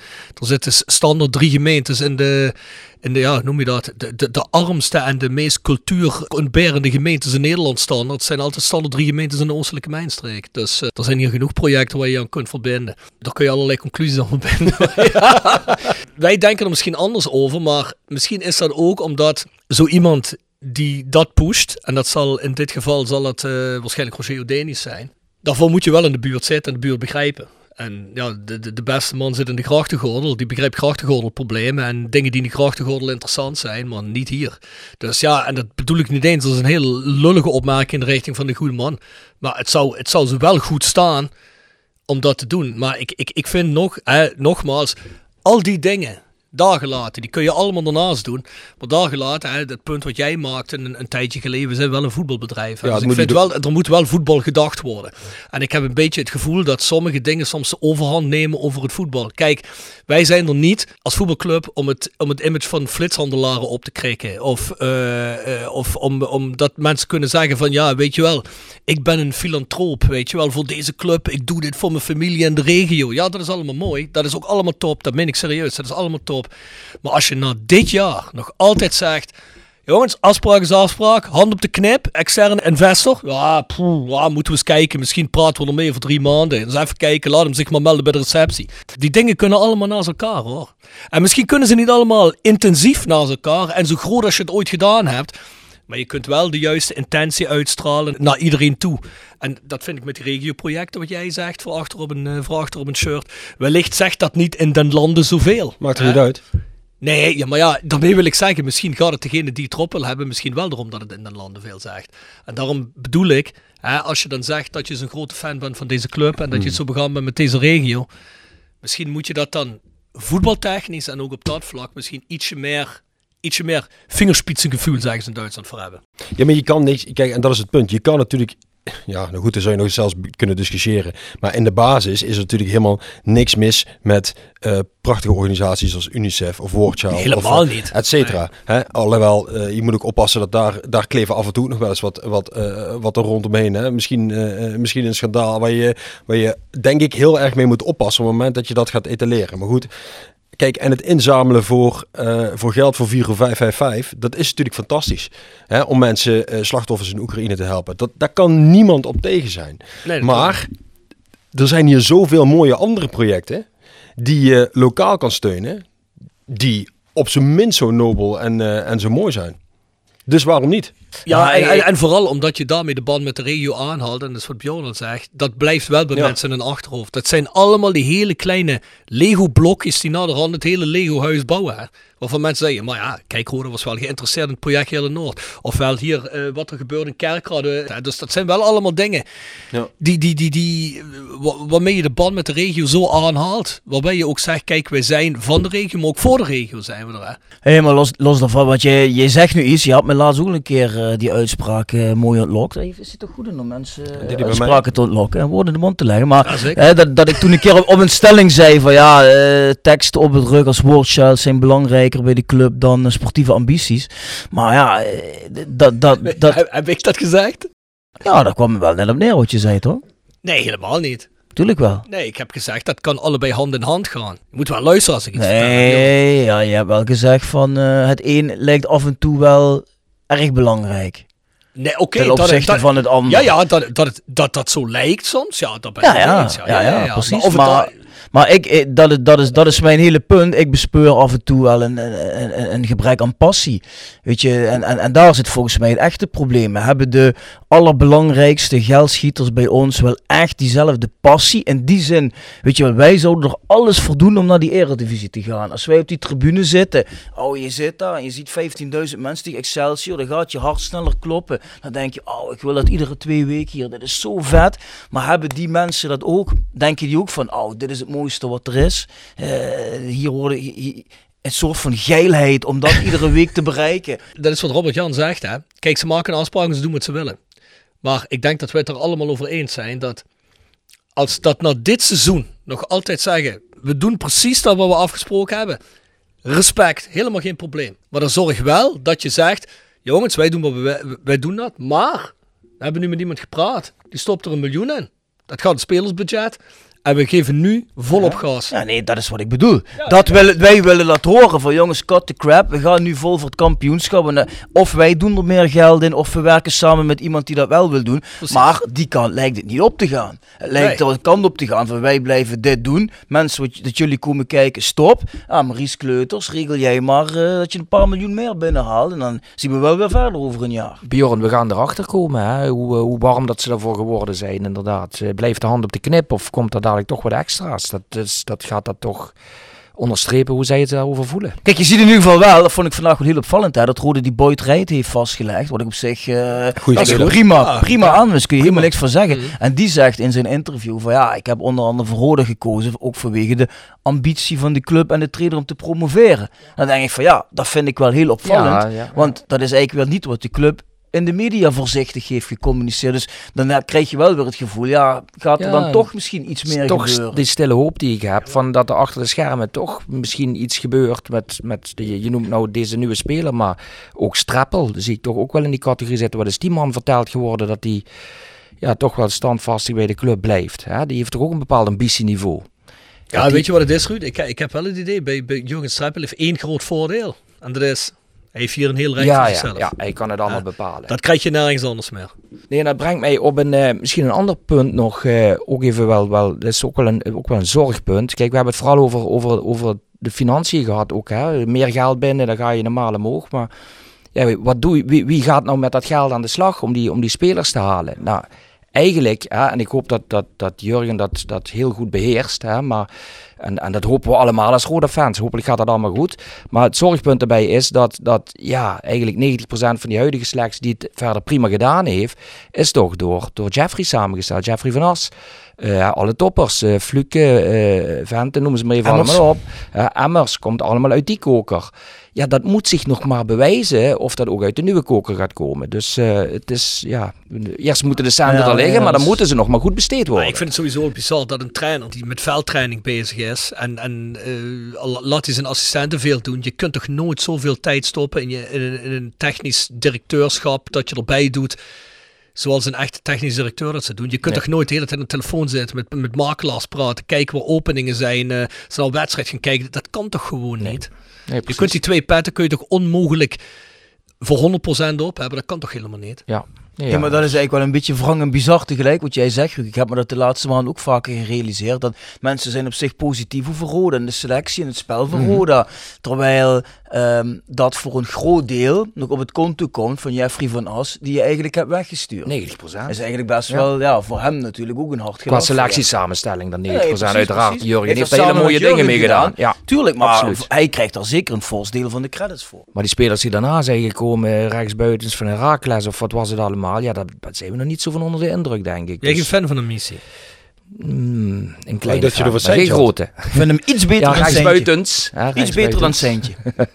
zitten standaard drie gemeentes in de, in de ja, noem je dat, de, de, armste en de meest cultuurontberende gemeentes in Nederland staan. Dat zijn altijd standaard drie gemeentes in de oostelijke mijnstreek. Dus eh, er zijn hier genoeg projecten waar je aan kunt verbinden. Daar kun je allerlei conclusies aan verbinden. Wij denken er misschien anders over, maar misschien is dat ook omdat zo iemand die dat pusht, en dat zal in dit geval zal het waarschijnlijk Roger Odenis zijn. Daarvoor moet je wel in de buurt zitten en de buurt begrijpen. En ja, de, de, de beste man zit in de grachtengordel. Die begrijpt grachtengordelproblemen en dingen die in de grachtengordel interessant zijn, maar niet hier. Dus ja, en dat bedoel ik niet eens als een heel lullige opmerking in de richting van de goede man. Maar het zou, het zou ze wel goed staan om dat te doen. Maar ik, ik, ik vind nog, nogmaals, al die dingen daar gelaten, die kun je allemaal daarnaast doen. Maar daar gelaten, hè, dat punt wat jij maakte een, een tijdje geleden, we zijn wel een voetbalbedrijf. hè. Ja, dus ik vind wel, er moet wel voetbal gedacht worden. En ik heb een beetje het gevoel dat sommige dingen soms de overhand nemen over het voetbal. Kijk, wij zijn er niet als voetbalclub om het, om het image van flitshandelaren op te krikken. Of, eh, of om, omdat mensen kunnen zeggen van ja, weet je wel, ik ben een filantroop, weet je wel, voor deze club. Ik doe dit voor mijn familie en de regio. Ja, dat is allemaal mooi. Dat is ook allemaal top. Dat meen ik serieus. Dat is allemaal top. Maar als je na dit jaar nog altijd zegt... Jongens, afspraak is afspraak. Hand op de knip. Externe investor. Ja, ja, moeten we eens kijken. Misschien praten we ermee voor drie maanden. Dus even kijken. Laat hem zich maar melden bij de receptie. Die dingen kunnen allemaal naast elkaar hoor. En misschien kunnen ze niet allemaal intensief naast elkaar. En zo groot als je het ooit gedaan hebt. Maar je kunt wel de juiste intentie uitstralen naar iedereen toe. En dat vind ik met die regioprojecten, wat jij zegt, voor achter op een, eh, voor achter op een shirt. Wellicht zegt dat niet in den landen zoveel. Maakt er Hè? niet uit. Nee, ja, maar ja, daarmee wil ik zeggen, misschien gaat het degene die het erop wil hebben, misschien wel erom dat het in de landen veel zegt. En daarom bedoel ik, hè, als je dan zegt dat je zo'n grote fan bent van deze club en dat je het zo begaan bent met deze regio, misschien moet je dat dan voetbaltechnisch en ook op dat vlak misschien ietsje meer, ietsje meer vingerspitsengevoel, zeggen ze in Duitsland, voor hebben. Ja, maar je kan niks. Kijk, en dat is het punt. Je kan natuurlijk. Ja, nou goed, dan zou je nog zelfs kunnen discussiëren. Maar in de basis is er natuurlijk helemaal niks mis met eh, prachtige organisaties als UNICEF of World Child. Helemaal of, eh, niet. Et cetera. Hè? Alhoewel, eh, je moet ook oppassen dat daar, daar kleven af en toe nog wel eens wat, wat, wat er rondomheen. Hè? Misschien, misschien een schandaal waar je, waar je denk ik heel erg mee moet oppassen op het moment dat je dat gaat etaleren. Maar goed, Kijk, en het inzamelen voor, eh, voor geld voor 4555, dat is natuurlijk fantastisch. Hè, om mensen, eh, slachtoffers in Oekraïne te helpen. Dat, daar kan niemand op tegen zijn. Nee, maar er zijn hier zoveel mooie andere projecten die je lokaal kan steunen, die op zijn minst zo nobel en, eh, en zo mooi zijn. Dus waarom niet? Ja, en, en, en vooral omdat je daarmee de band met de regio aanhaalt, en dat is wat Bjorn al zegt, dat blijft wel bij Ja. mensen in hun achterhoofd. Dat zijn allemaal die hele kleine Lego-blokjes die naderhand het hele Lego-huis bouwen. Waarvan mensen zeggen, maar ja, kijk Rode was wel geïnteresseerd in het project Hele Noord. Ofwel hier eh, wat er gebeurt in Kerkrade. Dus dat zijn wel allemaal dingen Ja. die, die, die, die, wa- waarmee je de band met de regio zo aanhaalt. Waarbij je ook zegt, kijk, wij zijn van de regio, maar ook voor de regio zijn we er. Hè. Hé, maar los, los daarvan, want je, je zegt nu iets. Je had me laatst ook een keer eh, die uitspraak eh, mooi ontlokt. Hey, is het toch goed in om mensen eh, uitspraken te ontlokken en woorden in de mond te leggen? Maar Ja, eh, dat, dat ik toen een keer op, op een stelling zei van ja, eh, teksten op het rug als woordchild zijn bij de club dan eh, sportieve ambities. Maar ja, eh, dat, dat, dat, Heb, heb ik dat gezegd? ja, daar kwam wel net op neer wat je zei, toch? Nee, helemaal niet. Tuurlijk wel. Nee, ik heb gezegd dat kan allebei hand in hand gaan. Je moet wel luisteren als ik iets joh. Nee, ja, je hebt wel gezegd van eh, het een lijkt af en toe wel erg belangrijk. Nee, oké. ten opzichte dat- van het andere. Ja, ja, dat, dat, dat dat zo lijkt soms. Ja, dat ben Ja, ik ja, eens. ja, ja, precies. Maar of Maar ik, dat, is, dat, is, dat is mijn hele punt. Ik bespeur af en toe wel een, een, een, gebrek aan passie. Weet je, en, en, en daar zit volgens mij het echte probleem. Hebben de allerbelangrijkste geldschieters bij ons wel echt diezelfde passie. In die zin, weet je wij zouden er alles voor doen om naar die eredivisie te gaan. Als wij op die tribune zitten, oh je zit daar en je ziet 15.000 mensen tegen Excelsior, dan gaat je hart sneller kloppen. Dan denk je, oh ik wil dat iedere twee weken hier, dit is zo vet. Maar hebben die mensen dat ook? Denken die ook van, oh dit is het mooiste wat er is. Eh, hier hi- een soort van geilheid om dat iedere week te bereiken. dat is wat Robert Jan zegt. Hè. Kijk, ze maken een afspraak en ze doen wat ze willen. Maar ik denk dat we het er allemaal over eens zijn dat als dat na dit seizoen nog altijd zeggen, we doen precies dat wat we afgesproken hebben. Respect, helemaal geen probleem. Maar dan zorg wel dat je zegt, jongens, wij doen, wat we, wij doen dat, maar we hebben nu met iemand gepraat. Die stopt er een miljoen in. Dat gaat het spelersbudget. En we geven nu volop gas. Ja, nee, dat is wat ik bedoel. dat willen, wij willen dat horen van jongens, cut the crap. We gaan nu vol voor het kampioenschap. En, eh, of wij doen er meer geld in, of we werken samen met iemand die dat wel wil doen. Precies. Maar die kant lijkt het niet op te gaan. Het lijkt Nee. er een kant op te gaan van wij blijven dit doen. Mensen, wat, dat jullie komen kijken, stop. Ah, Maries Kleuters, regel jij maar eh, dat je een paar miljoen meer binnenhaalt. En dan zien we wel weer verder over een jaar. Bjorn, we gaan erachter komen. Hè? Hoe, eh, hoe warm dat ze daarvoor geworden zijn, inderdaad. Blijft de hand op de knip of komt er dadelijk toch wat extra's? Dat, is, dat gaat dat toch onderstrepen hoe zij het daarover voelen. Kijk, je ziet in ieder geval wel, dat vond ik vandaag wel heel opvallend, hè, dat Rode die Boyd Rijt heeft vastgelegd. Wat ik op zich eh, dat is prima, Ja, prima ja. aan, dus kun je helemaal niks van zeggen. Mhm. En die zegt in zijn interview van ja, ik heb onder andere voor Rode gekozen, ook vanwege de ambitie van de club en de trainer om te promoveren. Dan denk ik van ja, dat vind ik wel heel opvallend, Ja, ja. want dat is eigenlijk wel niet wat de club in de media voorzichtig heeft gecommuniceerd. Dus dan krijg je wel weer het gevoel, ja, gaat er Ja, dan toch misschien iets meer toch gebeuren? die stille hoop die ik heb van dat er achter de schermen toch misschien iets gebeurt met, met de, je noemt nou deze nieuwe speler, maar ook Strappel, die zie ik toch ook wel in die categorie zitten. Wat is die man verteld geworden dat hij ja, toch wel standvastig bij de club blijft? Hè? Die heeft toch ook een bepaald ambitieniveau. Ja, die- weet je wat het is, Ruud? Ik, ik heb wel het idee, bij, bij Jurgen Streppel heeft één groot voordeel. En dat is, hij heeft hier een heel rijk voor Ja, ja, ja, hij kan het allemaal Ja. bepalen. Dat krijg je nergens anders meer. Nee, en dat brengt mij op een, eh, misschien een ander punt nog, eh, ook even wel, wel, dat is ook wel, een, ook wel een zorgpunt. Kijk, we hebben het vooral over, over, over de financiën gehad ook. Hè? Meer geld binnen, dan ga je normaal omhoog. Maar ja, wat doe je, wie, wie gaat nou met dat geld aan de slag om die, om die spelers te halen? Nou, eigenlijk, hè, en ik hoop dat, dat, dat Jurgen dat, dat heel goed beheerst, hè, maar, en, en dat hopen we allemaal als rode fans. Hopelijk gaat dat allemaal goed. Maar het zorgpunt daarbij is dat, dat ja, eigenlijk 90% van die huidige selectie die het verder prima gedaan heeft, is toch door, door Jeffrey samengesteld. Jeffrey van As. Uh, alle toppers, uh, Fluke, uh, Venten, noem ze maar even Emmers. allemaal op. Emmers komt allemaal uit die koker. Ja, dat moet zich nog maar bewijzen of dat ook uit de nieuwe koker gaat komen. Dus het is, ja, eerst moeten de centen Ja, er liggen, ja, maar dan dat is- moeten ze nog maar goed besteed Maar worden. ik vind het sowieso bizar dat een trainer die met veldtraining bezig is en, en eh, laat hij zijn assistenten veel doen. Je kunt toch nooit zoveel tijd stoppen in, je, in, een, in een technisch directeurschap dat je erbij doet. Zoals een echte technisch directeur dat ze doen. Je kunt Nee. toch nooit de hele tijd aan de telefoon zitten, met, met makelaars praten, kijken waar openingen zijn, eh snel een wedstrijd gaan kijken. Dat kan toch gewoon niet? Nee, Je kunt die twee petten kun je toch onmogelijk voor 100% op hebben? Dat kan toch helemaal niet? Ja. Ja, maar dat is eigenlijk wel een beetje wrang en bizar tegelijk wat jij zegt. Ik heb me dat de laatste maanden ook vaker gerealiseerd. Dat mensen zijn op zich positief over Roda en de selectie en het spel van Mhm. Roda. Terwijl ehm, dat voor een groot deel nog op het konto komt van Jeffrey van As, die je eigenlijk hebt weggestuurd. 90%. Dat is eigenlijk best Ja. wel ja, voor hem natuurlijk ook een hard Qua gelach. selectiesamenstelling dan 90%. Nee, precies, uiteraard. Jurgen Heeft daar hele mooie dingen mee gedaan. Ja. Tuurlijk, maar Absoluut. hij krijgt daar zeker een fors deel van de credits voor. Maar die spelers die daarna zijn gekomen, rechtsbuitens van Herakles of wat was het allemaal, ja, daar daar zijn we nog niet zo van onder de indruk, denk ik. Jij Dus, geen fan van een missie? mm, een kleine dat je er wat maar geen grote. Ik vind hem iets beter Ja, dan Seintje. hè, Iets beter dan. Seintje.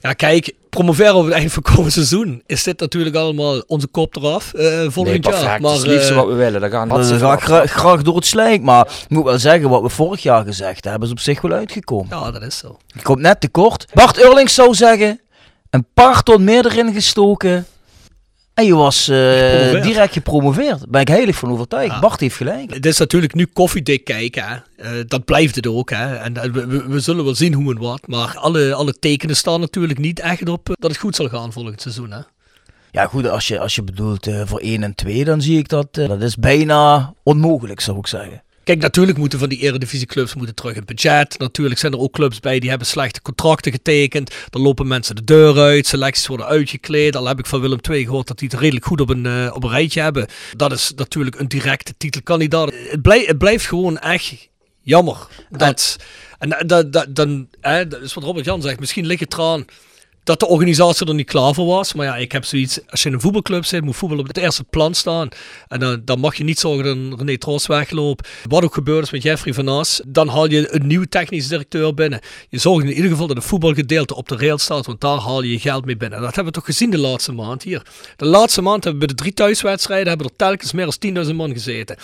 Ja, kijk, promoveren op het eind van komend seizoen. Is dit natuurlijk allemaal onze kop eraf eh Nee, volgend perfect. jaar. dat is het liefste eh, wat we willen. Daar gaan Dat hartstikke ga ik van. gra- graag door het slijk. Maar ik moet wel zeggen, wat we vorig jaar gezegd hebben, is op zich wel uitgekomen. ja, dat is zo. Ik kom net tekort. Bart Eurlings zou zeggen, een paar ton meer erin gestoken. En je was eh, Gepromoveerd. direct gepromoveerd. Daar ben ik heilig van overtuigd. Ja. Bart heeft gelijk. Het is natuurlijk nu koffiedik kijken. Hè. Eh, dat blijft het ook. Hè. En eh, we, we- zullen wel zien hoe en wat. Maar alle, alle tekenen staan natuurlijk niet echt op dat het goed zal gaan volgend seizoen. Hè. Ja goed, als je, als je bedoelt voor 1 en 2, dan zie ik dat. dat is bijna onmogelijk, zou ik zeggen. Kijk, natuurlijk moeten van die eredivisieclubs moeten terug in budget. Natuurlijk zijn er ook clubs bij die hebben slechte contracten getekend. Dan lopen mensen de deur uit, selecties worden uitgekleed. Al heb ik van Willem II gehoord dat die het redelijk goed op een, eh, op een rijtje hebben. Dat is natuurlijk een directe titelkandidaat. Het, blij- het blijft gewoon echt jammer. Dat, en da- da- da- dan, hè, dat is wat Robert Jan zegt, misschien ligt het eraan dat de organisatie er niet klaar voor was. Maar ja, ik heb zoiets, als je in een voetbalclub zit, moet voetbal op het eerste plan staan. En dan, dan mag je niet zorgen dat René Tros wegloopt. Wat ook gebeurd is met Jeffrey van As, dan haal je een nieuwe technisch directeur binnen. Je zorgt in ieder geval dat het voetbalgedeelte op de rail staat, want daar haal je je geld mee binnen. Dat hebben we toch gezien de laatste maand hier. De laatste maand hebben we bij de drie thuiswedstrijden hebben er telkens meer dan 10.000 man gezeten.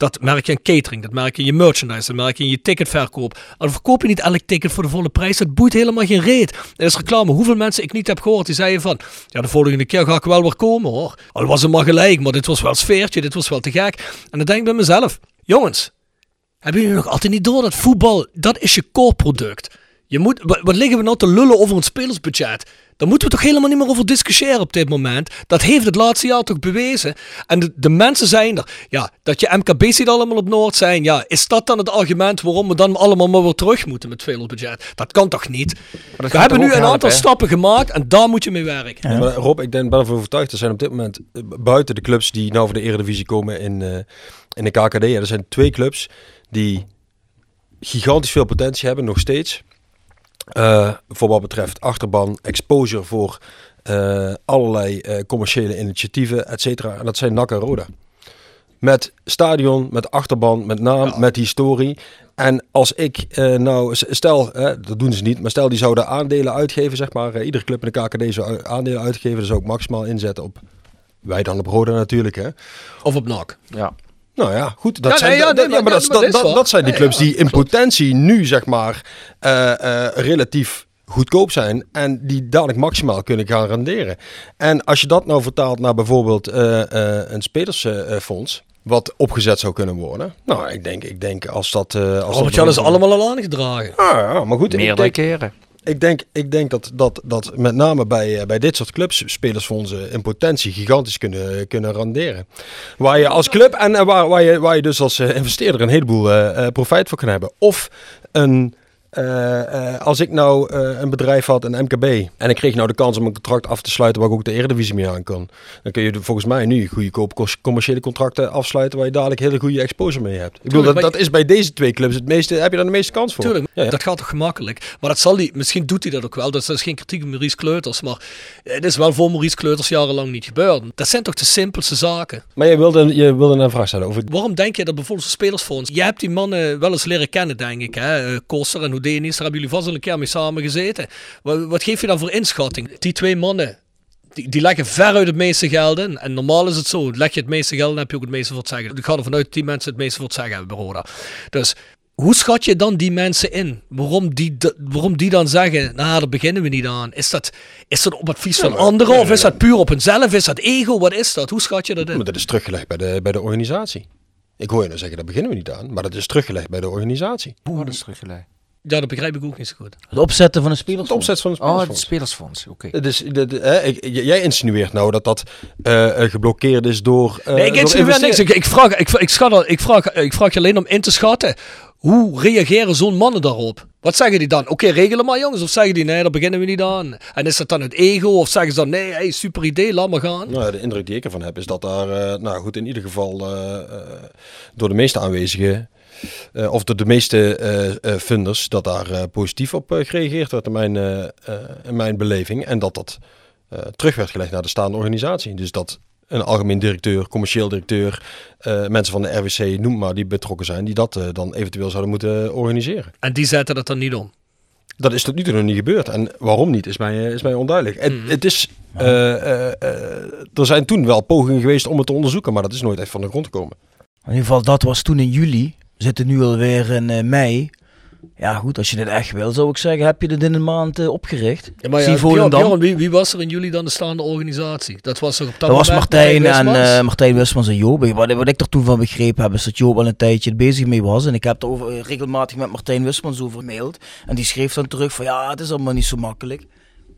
Dat merk je aan catering, dat merk je in je merchandise, dat merk je in je ticketverkoop. Al verkoop je niet elk ticket voor de volle prijs, dat boeit helemaal geen reet. Er is reclame. Hoeveel mensen ik niet heb gehoord, die zeiden van, ja de volgende keer ga ik wel weer komen hoor. Al was het maar gelijk, maar dit was wel sfeertje, dit was wel te gek. En dan denk ik bij mezelf, jongens, hebben jullie nog altijd niet door dat voetbal, dat is je core product. Je moet, wat, liggen we nou te lullen over een spelersbudget? Daar moeten we toch helemaal niet meer over discussiëren op dit moment. Dat heeft het laatste jaar toch bewezen. En de, de mensen zijn er. Ja, dat je MKB's niet allemaal op Noord zijn. Ja, is dat dan het argument waarom we dan allemaal maar weer terug moeten met spelersbudget? Dat kan toch niet? We hebben nu een helpen, aantal hè? stappen gemaakt en daar moet je mee werken. Ja, maar Rob, ik denk, ben ervan overtuigd. Er zijn op dit moment eh, buiten de clubs die nou voor de Eredivisie komen in, eh, in de KKD. Ja, er zijn twee clubs die gigantisch veel potentie hebben, nog steeds. Eh, voor wat betreft achterban, exposure voor eh, allerlei eh, commerciële initiatieven, et cetera. En dat zijn NAC en Roda. Met stadion, met achterban, met naam, met historie. En als ik eh, nou, stel, dat doen ze niet, maar stel die zouden aandelen uitgeven, zeg maar. eh, iedere club in de KKD zou aandelen uitgeven. Dan zou ik maximaal inzetten op, wij dan op Roda natuurlijk, hè. Of op NAC. Ja. Nou ja, goed. Dat Ja, zijn, nee, ja, dat- nee, ja, maar- maar dat, ja, maar dat, dat is dat, wel. dat zijn die clubs ja, die in klopt. potentie nu, zeg maar, eh, eh, relatief goedkoop zijn en die dadelijk maximaal kunnen gaan renderen. En als je dat nou vertaalt naar bijvoorbeeld eh, eh, een spelersfonds, wat opgezet zou kunnen worden. Nou, ik denk, ik denk als dat... eh als Robert Jan is allemaal al aangedragen. Ah, ja, maar goed. Meerdere keren. Ik denk, ik denk dat, dat, dat met name bij, eh, bij dit soort clubs spelersfondsen in potentie gigantisch kunnen, kunnen renderen. Waar je als club en eh, waar, waar, je, waar je dus als eh, investeerder een heleboel profijt voor kan hebben. Of een eh, eh, als ik nou eh, een bedrijf had, een MKB, en ik kreeg nou de kans om een contract af te sluiten waar ik ook de Eredivisie mee aan kan, dan kun je volgens mij nu goedkoop commerciële contracten afsluiten waar je dadelijk hele goede exposure mee hebt. Ik bedoel, dat, is bij deze twee clubs het meeste, heb je daar de meeste kans voor. Tuurlijk, Ja, ja. dat gaat toch gemakkelijk. Maar dat zal hij, misschien doet hij dat ook wel. Dat is geen kritiek op Maurice Kleuters. Maar het is wel voor Maurice Kleuters jarenlang niet gebeurd. Dat zijn toch de simpelste zaken. Maar je wilde, je wilde een vraag stellen over Waarom denk je dat bijvoorbeeld spelersfonds... Je hebt die mannen wel eens leren kennen, denk ik. Hè? Koster en Houdini's, daar hebben jullie vast al een keer mee samen gezeten. Wat, wat geef je dan voor inschatting? Die twee mannen, die, die leggen veruit het meeste geld in. En normaal is het zo, leg je het meeste geld in, heb je ook het meeste voor het zeggen. Ik ga ervan uit dat die mensen het meeste voor het zeggen hebben bij Roda. Dus hoe schat je dan die mensen in? Waarom die, waarom die dan zeggen, nou daar beginnen we niet aan. Is dat, is dat op advies van anderen of is dat puur op hunzelf? Is dat ego? Wat is dat? Hoe schat je dat in? Maar dat is teruggelegd bij de, bij de organisatie. Ik hoor je nou zeggen, daar beginnen we niet aan. Maar dat is teruggelegd bij de organisatie. Hoe dat is teruggelegd? Ja, dat begrijp ik ook niet zo goed. Het opzetten van een speler. Het opzet van het Oh, het spelersfonds. spelersfonds, oké. Het is, de, de- hè, ik- j- jij insinueert nou dat dat eh, geblokkeerd is door. eh, Nee, ik insinueer niks. Ik, ik, vraag, ik, ik, schat ik, vraag, ik vraag je alleen om in te schatten. Hoe reageren zo'n mannen daarop? Wat zeggen die dan? Oké, regelen maar jongens. Of zeggen die nee, daar beginnen we niet aan. En is dat dan het ego? Of zeggen ze dan nee, hey, super idee, laat maar gaan. Nou, de indruk die ik ervan heb is dat daar, eh, nou goed, in ieder geval door de meeste aanwezigen, eh, of door de meeste eh, eh, funders, dat daar eh, positief op gereageerd werd in mijn, eh, eh, in mijn beleving. En dat dat eh, terug werd gelegd naar de staande organisatie. Dus dat een algemeen directeur, commercieel directeur, eh, mensen van de RWC, noem maar, die betrokken zijn, die dat eh, dan eventueel zouden moeten organiseren. En die zetten dat dan niet om. Dat is tot nu toe nog niet gebeurd. En waarom niet, is mij, is mij onduidelijk. Het, het is, eh, eh, eh, er zijn toen wel pogingen geweest om het te onderzoeken, maar dat is nooit echt van de grond gekomen. In ieder geval, dat was toen in juli. Zitten nu alweer in eh, mei. Ja goed, als je dit echt wil, zou ik zeggen, heb je dit in een maand eh, opgericht. Ja, maar ja, Volendam. Bjorn, Bjorn, wie, wie was er in jullie dan de staande organisatie? Dat was er op dat, Dat was Martijn en eh, Martijn Wismans en Joop. Wat, wat ik er toen van begrepen heb, is dat Joop al een tijdje bezig mee was. En ik heb er over, regelmatig met Martijn Wismans over gemaild. En die schreef dan terug van ja, het is allemaal niet zo makkelijk.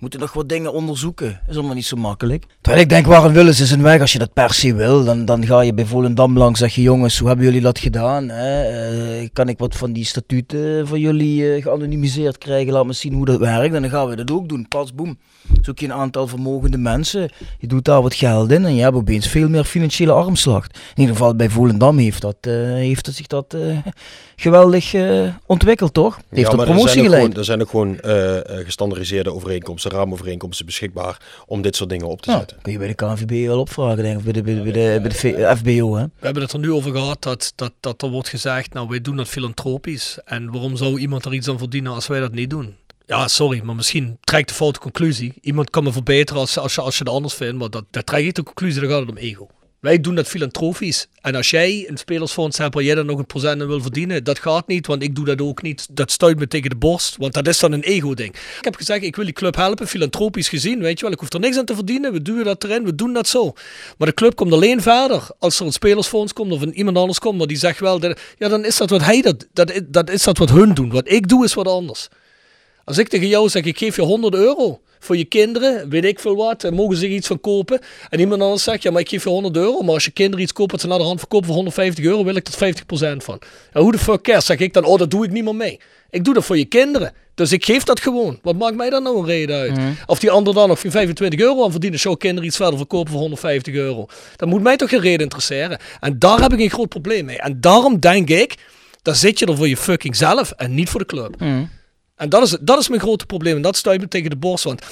Moeten nog wat dingen onderzoeken. is allemaal niet zo makkelijk. Terwijl ik denk, waarom willen ze zijn weg? Als je dat per se wil, dan, dan ga je bij Volendam langs. Zeg je, jongens, hoe hebben jullie dat gedaan? Hè? Eh, kan ik wat van die statuten van jullie eh, geanonimiseerd krijgen? Laat me zien hoe dat werkt. En dan gaan we dat ook doen. Pas, boem. Zoek je een aantal vermogende mensen. Je doet daar wat geld in en je hebt opeens veel meer financiële armslag. In ieder geval bij Volendam heeft, dat, eh, heeft het zich dat geweldig eh, ontwikkeld, toch? Heeft Ja, tot er promotie zijn ook geleid. gewoon- Er zijn ook gewoon eh, eh, gestandardiseerde overeenkomsten, raamovereenkomsten beschikbaar om dit soort dingen op te Ja, zetten. kun je bij de KNVB wel opvragen, denk ik. Bij de, bij de, bij de, bij de V- FBO, hè? We hebben het er nu over gehad dat, dat, dat er wordt gezegd, nou wij doen dat filantropisch. En waarom zou iemand er iets aan verdienen als wij dat niet doen? Ja, sorry, maar misschien trekt de foute conclusie. Iemand kan me verbeteren als, als, je, als je het anders vindt, maar dat, dat trek ik de conclusie, dan gaat het om ego. Wij doen dat filantropisch. En als jij een spelersfonds hebt waar jij dan nog een procent aan wil verdienen, dat gaat niet, want ik doe dat ook niet. Dat stuit me tegen de borst, want dat is dan een ego-ding. Ik heb gezegd, ik wil die club helpen, filantropisch gezien, weet je wel. Ik hoef er niks aan te verdienen, we duwen dat erin, we doen dat zo. Maar de club komt alleen verder als er een spelersfonds komt of een, iemand anders komt, maar die zegt wel, ja dan is dat wat hij, dat, dat, dat is dat wat hun doen. Wat ik doe is wat anders. Als ik tegen jou zeg, ik geef je 100 euro voor je kinderen, weet ik veel wat, en mogen ze er iets van kopen. En iemand anders zegt, ja, maar ik geef je 100 euro, maar als je kinderen iets koopt wat ze naar de hand verkopen voor 150 euro, wil ik er 50% van. Ja, hoe de fuck cares? Zeg ik dan, oh, dat doe ik niet meer mee. Ik doe dat voor je kinderen. Dus ik geef dat gewoon. Wat maakt mij dan nou een reden uit? Of die ander dan nog voor 25 euro aan verdienen, jouw kinderen iets verder verkopen voor 150 euro. Dat moet mij toch geen reden interesseren. En daar heb ik een groot probleem mee. En daarom denk ik, dan zit je er voor je fucking zelf en niet voor de club. En dat is, dat is mijn grote probleem. En dat stuit me tegen de borst. Want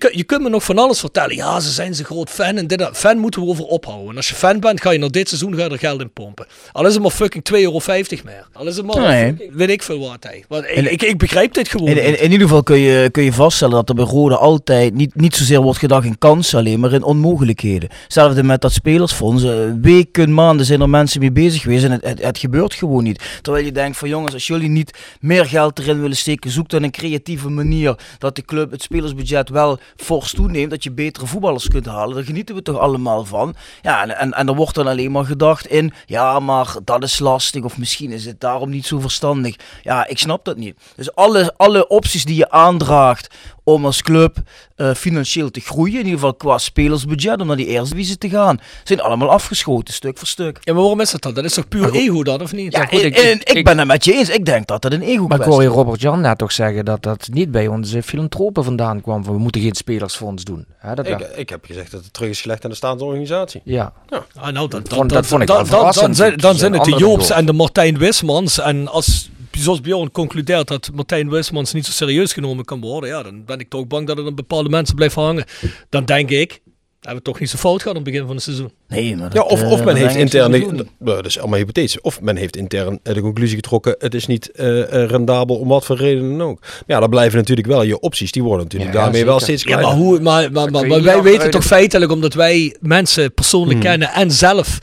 je, je kunt me nog van alles vertellen. Ja, ze zijn ze groot fan. En dit, dat. fan moeten we over ophouden. En als je fan bent, ga je naar dit seizoen ga je er geld in pompen. Al is het maar fucking 2,50 euro meer. Al is het maar, Nee. fucking- weet ik veel wat. Hey. Want ik, ik, ik begrijp dit gewoon In, in, ieder geval kun je, kun je vaststellen dat er bij Rode altijd niet, niet zozeer wordt gedacht in kansen alleen, maar in onmogelijkheden. Hetzelfde met dat spelersfonds. Eh, Weken, maanden zijn er mensen mee bezig geweest en het, het, het gebeurt gewoon niet. Terwijl je denkt van jongens, als jullie niet meer geld erin willen steken, zoek dan een creatieve manier dat de club het spelersbudget wel fors toeneemt, dat je betere voetballers kunt halen. Daar genieten we toch allemaal van. Ja, en, en, en er wordt dan alleen maar gedacht in, ja, maar dat is lastig of misschien is het daarom niet zo verstandig. Ja, ik snap dat niet. Dus alle, alle opties die je aandraagt om als club eh, financieel te groeien. In ieder geval qua spelersbudget, om naar die eerste divisie te gaan. Zijn allemaal afgeschoten, stuk voor stuk. Ja, maar waarom is dat dan? Dat is toch puur ego dan, of niet? Ja, goed, ik- en ik, ik- ben het met je eens. Ik denk dat dat een ego Maar ik hoor je Robert Jan net toch zeggen dat dat niet bij onze filantropen vandaan kwam. We moeten geen spelersfonds doen. Hè, dat, Ik, ik heb gezegd dat het terug is gelegd aan de staande organisatie. ja. Ah, nou, dat, vond- dat vond ik wel dan, dan, dan, zijn, dan zijn het de Joops en de Martijn Wismans. En als, zoals Bjorn concludeert dat Martijn Wismans niet zo serieus genomen kan worden, ja, dan ben ik toch bang dat het aan bepaalde mensen blijft hangen. Dan denk ik, hebben we toch niet zo fout gehad aan het begin van het seizoen. Nee, maar Ja, of, eh, of men heeft intern, dat is allemaal hypothetisch, of men heeft intern de conclusie getrokken, het is niet eh, eh, rendabel om wat voor reden dan ook. Maar ja, dan blijven natuurlijk wel je opties, die worden natuurlijk Ja, daarmee wel steeds Ja, kleiner. maar, hoe, maar, maar, maar, wij weten toch feitelijk, omdat wij mensen persoonlijk kennen en zelf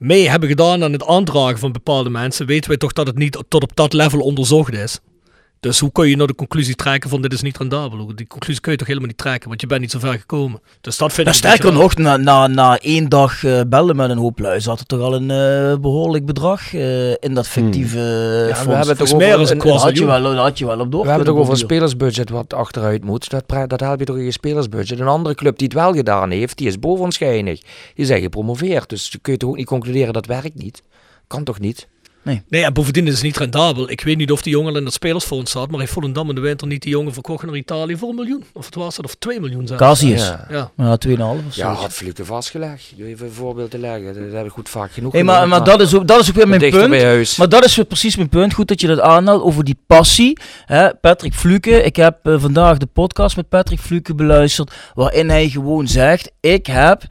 mee hebben gedaan aan het aandragen van bepaalde mensen, weten wij toch dat het niet tot op dat level onderzocht is. Dus hoe kun je nou de conclusie trekken van dit is niet rendabel? Die conclusie kun je toch helemaal niet trekken, want je bent niet zo ver gekomen. Dus dat vind Nou, ik sterker nog, na, na, na één dag eh, bellen met een hoop lui zat er toch al een eh, behoorlijk bedrag eh, in dat fictieve eh, we fonds. hebben toch een kwart had je miljoen. wel, had je wel op door We hebben ook over een spelersbudget wat achteruit moet. Dat, dat help je toch in je spelersbudget. Een andere club die het wel gedaan heeft, die is bovenschijnig. Die zijn gepromoveerd. Dus kun je toch ook niet concluderen dat werkt niet. Kan toch niet? Nee, en bovendien is het niet rendabel. Ik weet niet of die jongen in het spelersfonds zat, maar heeft Volendam in de winter niet die jongen verkocht naar Italië voor een miljoen? Of het was het, of 2 miljoen zelfs. Casius. Ja. Ja. Ja, 2,5 of zo. Ja, had Fluke vastgelegd. Doe even een voorbeeld te leggen. Dat heb ik goed vaak genoeg Hey, maar, maar dat, is ook, dat is ook weer mijn punt. bij huis. Maar dat is weer precies mijn punt. Goed dat je dat aanhaalt over die passie. Hè, Patrick Fluke, ik heb eh, vandaag de podcast met Patrick Fluke beluisterd. Waarin hij gewoon zegt: Ik heb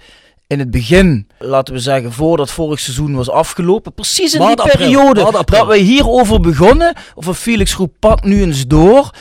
in het begin, laten we zeggen, voordat vorig seizoen was afgelopen, precies in Maart, die april. periode Maart, april. dat wij hierover begonnen, of een Felix groep pak nu eens door.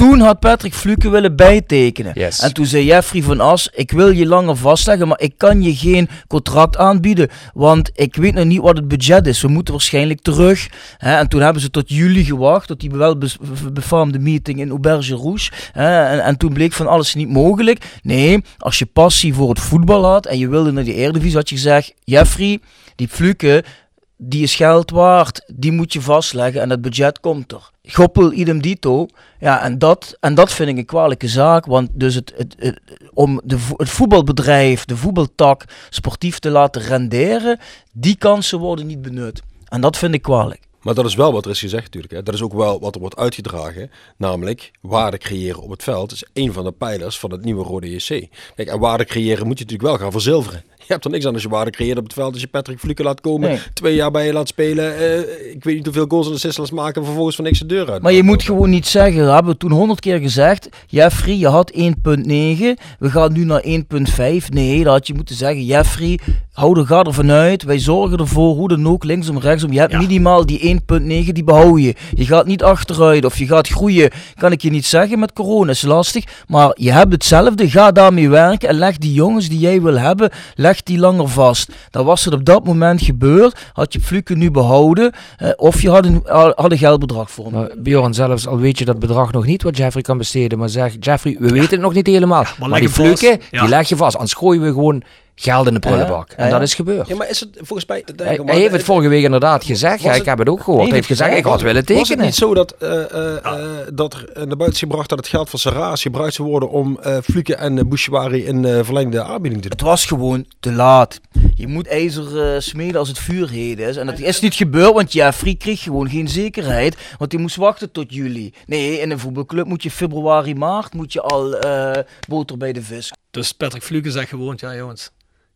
Toen had Patrick Fluke willen bijtekenen. Yes. En toen zei Jeffrey van As, ik wil je langer vastleggen, maar ik kan je geen contract aanbieden, want ik weet nog niet wat het budget is. We moeten waarschijnlijk terug. Hè? En toen hebben ze tot juli gewacht, tot die wel bes- befaamde meeting in Auberge Rouge. Hè? En, en toen bleek van alles niet mogelijk. Nee, als je passie voor het voetbal had en je wilde naar die Eredivisie, had je gezegd, Jeffrey, die Fluke, die is geld waard, die moet je vastleggen en het budget komt er. Goppel idem dito. Ja, en dat, en dat vind ik een kwalijke zaak, want dus het, het, het- om de, het voetbalbedrijf, de voetbaltak, sportief te laten renderen, die kansen worden niet benut. En dat vind ik kwalijk. Maar dat is wel wat er is gezegd natuurlijk. Hè. Dat is ook wel wat er wordt uitgedragen. Namelijk, waarde creëren op het veld is een van de pijlers van het nieuwe Rode JC. Kijk, en waarde creëren moet je natuurlijk wel gaan verzilveren. Je hebt er niks aan als je waarde creëert op het veld. Als je Patrick Fluke laat komen, Nee. twee jaar bij je laat spelen. eh, ik weet niet hoeveel goals en assists laat maken en vervolgens van niks de deur uit. Maar je moet gewoon niet zeggen, dat hebben we toen honderd keer gezegd, Jeffrey, je had 1.9, we gaan nu naar 1.5. Nee, dat had je moeten zeggen, Jeffrey, hou er, ga ervan uit, wij zorgen ervoor, hoe dan ook, linksom, rechtsom, je hebt minimaal die 1.9, die behoud je. Je gaat niet achteruit of je gaat groeien, kan ik je niet zeggen, met corona is lastig, maar je hebt hetzelfde, ga daarmee werken en leg die jongens die jij wil hebben, leg die langer vast. Dan was het op dat moment gebeurd, had je Fluke nu behouden, eh, of je had een, had een geldbedrag voor hem. Maar Bjorn, zelfs al weet je dat bedrag nog niet wat Jeffrey kan besteden, maar zeg Jeffrey, we weten het nog niet helemaal. maar, leg die. Fluke, Ja. die leg je vast. Anders gooien we gewoon geld in de prullenbak. Ja, En dat is gebeurd. Ja, maar is het volgens mij... Hij, hij heeft het vorige week inderdaad gezegd. Ja, ik heb het ook gehoord. Hij heeft gezegd, ik had willen Was het tekenen. niet zo dat, eh, eh, eh, dat er naar buiten is gebracht dat het geld van Sarraas gebruikt zou worden om eh Fluke en uh, Bouchouari een eh, verlengde aanbieding te doen? Het was gewoon te laat. Je moet ijzer eh, smeden als het vuur heet is. En dat is niet gebeurd, want Jeffrey kreeg gewoon geen zekerheid. Want hij moest wachten tot juli. Nee, in een voetbalclub moet je februari, maart moet je al eh, boter bij de vis. Dus Patrick Fluke zegt gewoon, ja jongens,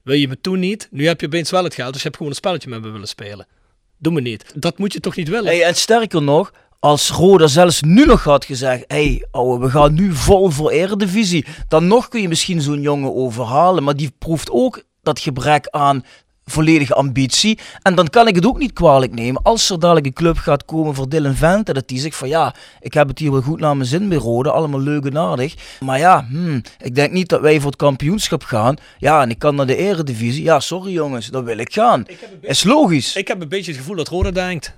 wil je me toen niet? Nu heb je opeens wel het geld, dus je hebt gewoon een spelletje met me willen spelen. Doe me niet. Dat moet je toch niet willen? Hey, en sterker nog, als Roda zelfs nu nog had gezegd: hé, hey, ouwe, we gaan nu vol voor Eredivisie. Dan nog kun je misschien zo'n jongen overhalen. Maar die proeft ook dat gebrek aan volledige ambitie. En dan kan ik het ook niet kwalijk nemen. Als er dadelijk een club gaat komen voor Dylan Vente, dat die zegt van ja, ik heb het hier wel goed naar mijn zin bij Roda. Allemaal leuk en aardig. Maar ja, hmm, ik denk niet dat wij voor het kampioenschap gaan. Ja, en ik kan naar de Eredivisie. Ja, sorry jongens, dan wil ik gaan. Is logisch. Ik heb een beetje het gevoel dat Roda denkt.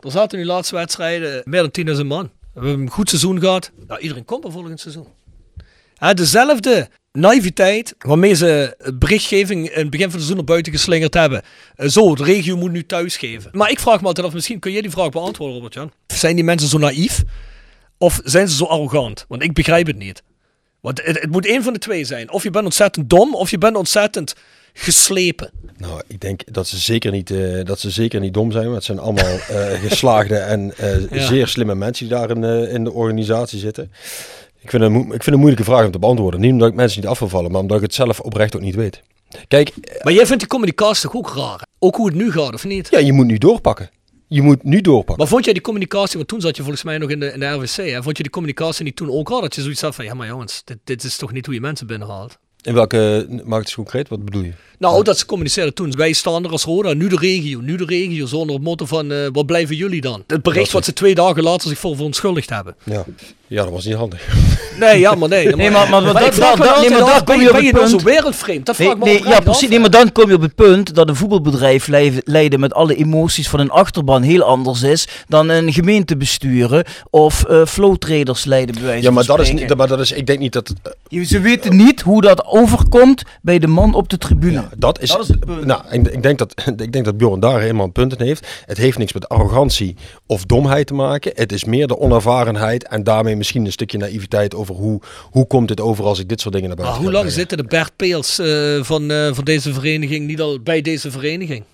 Er zaten nu laatste wedstrijden meer dan 10.000 man. We hebben een goed seizoen gehad. Nou, iedereen komt er volgend seizoen. Hè, dezelfde naïviteit waarmee ze berichtgeving in het begin van het seizoen naar buiten geslingerd hebben. Eh, zo, de regio moet nu thuisgeven. Maar ik vraag me altijd af, misschien kun jij die vraag beantwoorden, Robert-Jan. Zijn die mensen zo naïef? Of zijn ze zo arrogant? Want ik begrijp het niet. Want het, het moet één van de twee zijn. Of je bent ontzettend dom, of je bent ontzettend geslepen. Nou, ik denk dat ze zeker niet, eh, dat ze zeker niet dom zijn. Want het zijn allemaal eh, geslaagde en Ja. zeer slimme mensen die daar in, in de organisatie zitten. Ik vind, het, ik vind het een moeilijke vraag om te beantwoorden. Niet omdat ik mensen niet af wil vallen, maar omdat ik het zelf oprecht ook niet weet. Kijk, Maar jij vindt die communicatie toch ook raar? Ook hoe het nu gaat, of niet? ja, je moet nu doorpakken. Je moet nu doorpakken. Maar vond jij die communicatie, want toen zat je volgens mij nog in de, in de RWC, hè? vond je die communicatie niet toen ook raar? Dat je zoiets had van, ja maar jongens, dit, dit is toch niet hoe je mensen binnenhaalt? In welke, maak het eens concreet, wat bedoel je? Nou, dat ze communiceerden toen. Wij staan er als Roda, nu de regio, nu de regio, zonder het motto van, eh, wat blijven jullie dan? Het bericht wat ze twee dagen later zich voor verontschuldigd hebben. Ja, ja dat was niet handig. Nee, ja, maar nee. Nee, maar- maar- dat- nee, maar ben kom je, op het nou zo punt. wereldvreemd? Dat vraag Nee, ja, precies. Nee, maar dan kom je op het punt dat een voetbalbedrijf leiden, met alle emoties van een achterban heel anders is dan een gemeentebesturen of eh flowtraders leiden bij wijze Ja, maar dat is niet, maar dat is, ik denk niet dat, Je- Ze weten niet hoe dat overkomt bij de man op de tribune. Ja, dat is, Dat is het punt. nou, ik, ik denk dat, ik denk dat Bjorn daar helemaal een punt in heeft. Het heeft niks met arrogantie of domheid te maken. Het is meer de onervarenheid en daarmee misschien een stukje naïviteit over hoe, hoe komt het over als ik dit soort dingen naar Maar buiten hoe ga lang brengen. zitten de Bert Peels eh, van, eh, van deze vereniging niet al bij deze vereniging?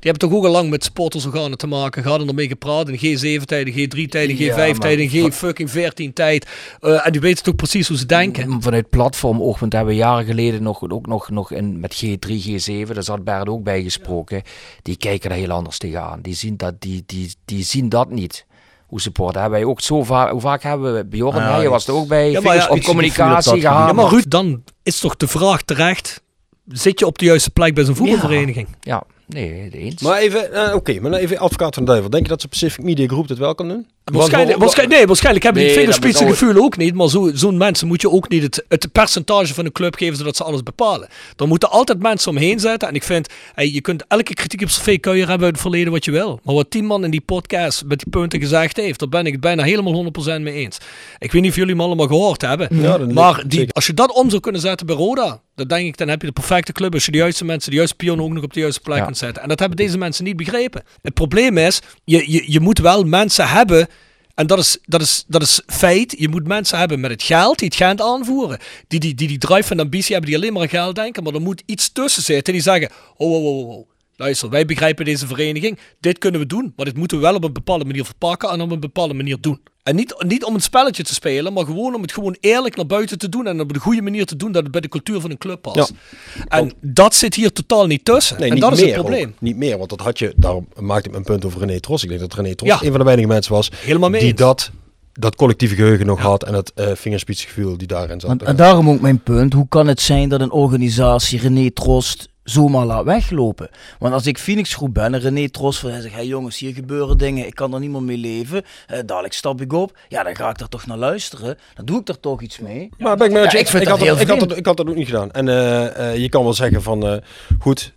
Die hebben toch ook al lang met supportersorganen te maken gehad en ermee gepraat. In G7-tijden, G3-tijden, Ja, G5-tijden, maar- G-fucking 14-tijd. Eh, en die weten toch precies hoe ze denken. Vanuit platformoogpunt hebben we jaren geleden nog, ook nog, nog in, met G3, G7, daar zat Bert ook bij gesproken. Die kijken er heel anders tegenaan. Die zien dat, die, die, die zien dat niet. Hoe supporten hebben wij ook zo vaak, hoe vaak hebben we, Bjorn, Ah, jij was er ook bij, Ja, maar ja, op communicatie gehaald. Ja, maar Ruud, dan is toch de vraag terecht. Zit je op de juiste plek bij zo'n voetbalvereniging? Ja, nee, eens. Maar even, eh, oké, maar nou even advocaat van de duivel. Denk je dat ze Pacific Media Group dit wel kan doen? Waarschijnlijk, waarschijnlijk, nee, waarschijnlijk hebben die Nee, vingerspitsengevoel ook niet. Maar zo- zo'n mensen moet je ook niet het, het percentage van een club geven zodat ze alles bepalen. Er moeten altijd mensen omheen zetten. En ik vind, hey, je kunt elke kritiek op cv kun je hebben uit het verleden wat je wil. Maar wat die man in die podcast met die punten gezegd heeft, daar ben ik het bijna helemaal 100% mee eens. Ik weet niet of jullie hem allemaal gehoord hebben. Ja, dat maar die, als je dat om zou kunnen zetten bij Roda, dan denk ik, dan heb je de perfecte club. Als je de juiste mensen, de juiste pionnen ook nog op de juiste plek Ja. En dat hebben deze mensen niet begrepen. Het probleem is, je, je, je moet wel mensen hebben en dat is, dat, is, dat is feit. Je moet mensen hebben met het geld, die het geld aanvoeren. Die die, die, die drive en ambitie hebben, die alleen maar aan geld denken. Maar er moet iets tussen zitten die zeggen: oh, oh, oh, oh. Luister, wij begrijpen deze vereniging. Dit kunnen we doen. Maar dit moeten we wel op een bepaalde manier verpakken en op een bepaalde manier doen. En niet, niet om een spelletje te spelen, maar gewoon om het gewoon eerlijk naar buiten te doen. En op de goede manier te doen dat het bij de cultuur van een club past. En dat zit hier totaal niet tussen. Nee, en niet dat is meer het probleem. ook. Niet meer, want dat had je, daarom maakte ik mijn punt over René Tros. Ik denk dat René Tros Ja. een van de weinige mensen was Helemaal mee die eens. dat, dat collectieve geheugen nog had en dat eh vingerspitsgevoel die daarin zat. Want, en daarom ook mijn punt. Hoe kan het zijn dat een organisatie René Trost zomaar laat weglopen? Want als ik Phoenix groep ben en René Trost van hij zegt, hey jongens, hier gebeuren dingen, ik kan er niet meer mee leven. Eh, dadelijk stap ik op. Ja, dan ga ik daar toch naar luisteren. Dan doe ik daar toch iets mee. Maar ben ik met Ja, je ik eens. vind ik, dat had heel ik, had dat, ik had dat ook niet gedaan. En eh, eh, je kan wel zeggen van, eh, goed,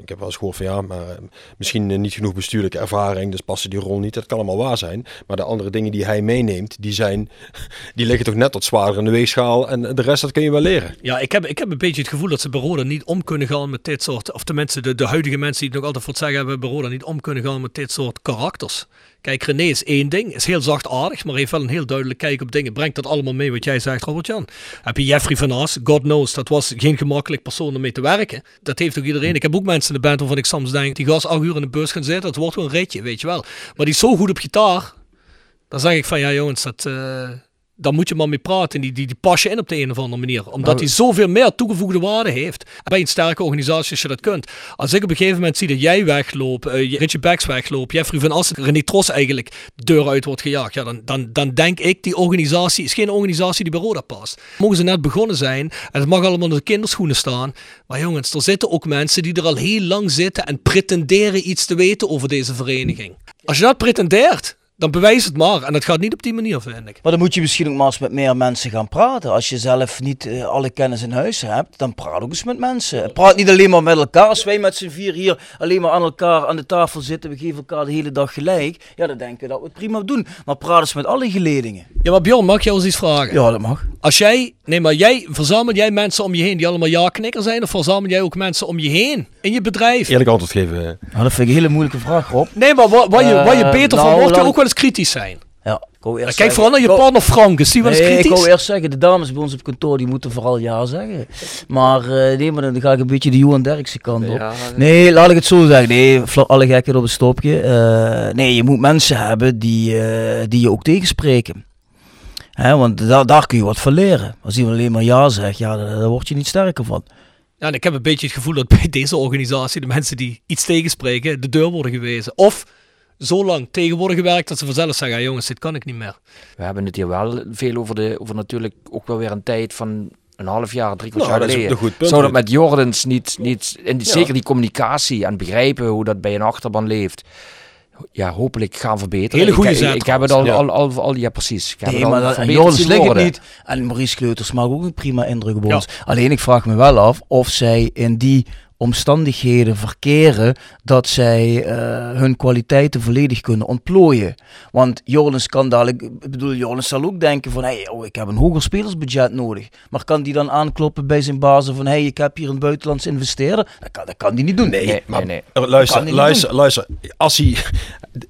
ik heb wel eens gehoord van ja, maar misschien niet genoeg bestuurlijke ervaring, dus passen die rol niet. Dat kan allemaal waar zijn. Maar de andere dingen die hij meeneemt, die zijn, die liggen toch net wat zwaarder in de weegschaal. En de rest, dat kun je wel leren. Ja, ik heb, ik heb een beetje het gevoel dat ze bij Roda niet om kunnen gaan met dit soort... Of tenminste, de, de huidige mensen die het nog altijd voor het zeggen hebben... bij Roda niet om kunnen gaan met dit soort karakters. Kijk, René is één ding. Is heel zachtaardig, maar heeft wel een heel duidelijk kijk op dingen. Brengt dat allemaal mee wat jij zegt, Robert-Jan. Heb je Jeffrey van Aas, God knows, dat was geen gemakkelijk persoon om mee te werken. Dat heeft ook iedereen. Ik heb ook mensen in de band waarvan ik soms denk... die gast acht uur in de bus gaan zitten, dat wordt gewoon een ritje, weet je wel. Maar die is zo goed op gitaar... Dan zeg ik van, ja jongens, dat... eh, dan moet je maar mee praten. Die, die, die pas je in op de een of andere manier. Omdat hij zoveel meer toegevoegde waarde heeft. Bij een sterke organisatie als je dat kunt. Als ik op een gegeven moment zie dat jij wegloopt, eh, Richie Becks wegloopt, Jeffrey van Assen, René Tros eigenlijk de deur uit wordt gejaagd. Ja, dan, dan, dan denk ik, die organisatie is geen organisatie die bij Roda past. Mogen ze net begonnen zijn en het mag allemaal in de kinderschoenen staan. Maar jongens, er zitten ook mensen die er al heel lang zitten en pretenderen iets te weten over deze vereniging. Als je dat pretendeert, dan bewijs het maar. En dat gaat niet op die manier, vind ik. Maar dan moet je misschien ook maar eens met meer mensen gaan praten. Als je zelf niet eh, alle kennis in huis hebt, dan praat ook eens met mensen. Praat niet alleen maar met elkaar. Als wij met z'n vier hier alleen maar aan elkaar aan de tafel zitten, we geven elkaar de hele dag gelijk. Ja, dan denken we dat we het prima doen. Maar praat eens met alle geledingen. Ja, maar Bjorn, mag jou eens iets vragen? Ja, dat mag. Als jij, nee, maar jij, verzamel jij mensen om je heen die allemaal ja-knikker zijn? Of verzamel jij ook mensen om je heen in je bedrijf? Eerlijk antwoord geven. eh. Nou, dat vind ik een hele moeilijke vraag, Rob. Nee, maar waar, waar, je, waar je Eh, beter nou, van wordt, kun laat je ook wel eens kritisch zijn. Ja, ik wou eerst Kijk zeggen- vooral naar je partner Frank, is die wel eens Nee, ik wou eerst zeggen, de dames bij ons op kantoor die moeten vooral ja zeggen. Maar eh, nee, maar dan ga ik een beetje de Johan Derksen kant op. Ja, Nee, laat ik het zo zeggen. Nee, alle gekheid op een stopje. Eh, nee, je moet mensen hebben die, eh, die je ook tegenspreken. Hè, want da- daar kun je wat van leren. Als iemand alleen maar ja zegt, ja, daar, daar word je niet sterker van. Ja, en ik heb een beetje het gevoel dat bij deze organisatie de mensen die iets tegenspreken de deur worden gewezen. Of zo lang tegen worden gewerkt dat ze vanzelf zeggen, ja, jongens, dit kan ik niet meer. We hebben het hier wel veel over, de, over natuurlijk ook wel weer een tijd van een half jaar, drie kwart Nou, jaar dat is geleden. een goed punt, Zou dat met Jordans niet, niet en die- Ja. zeker die communicatie en begrijpen hoe dat bij een achterban leeft, ja, hopelijk gaan verbeteren. Hele goede ik, zet ik, ik heb het al, trouwens, al, al, al, ja precies. Ik heb Nee, het al maar dat, Joris niet. En Maurice Kleuters maakt ook een prima indruk op Ja. ons. Alleen ik vraag me wel af of zij in die omstandigheden verkeren dat zij eh, hun kwaliteiten volledig kunnen ontplooien. Want Joris kan dadelijk, ik bedoel, Joris zal ook denken van, hey, oh, ik heb een hoger spelersbudget nodig. Maar kan die dan aankloppen bij zijn bazen van, hey, ik heb hier een buitenlands investeerder? Dat kan, dat kan die niet doen. Nee, Nee, maar nee, Kan luister, luister, luister. Als hij,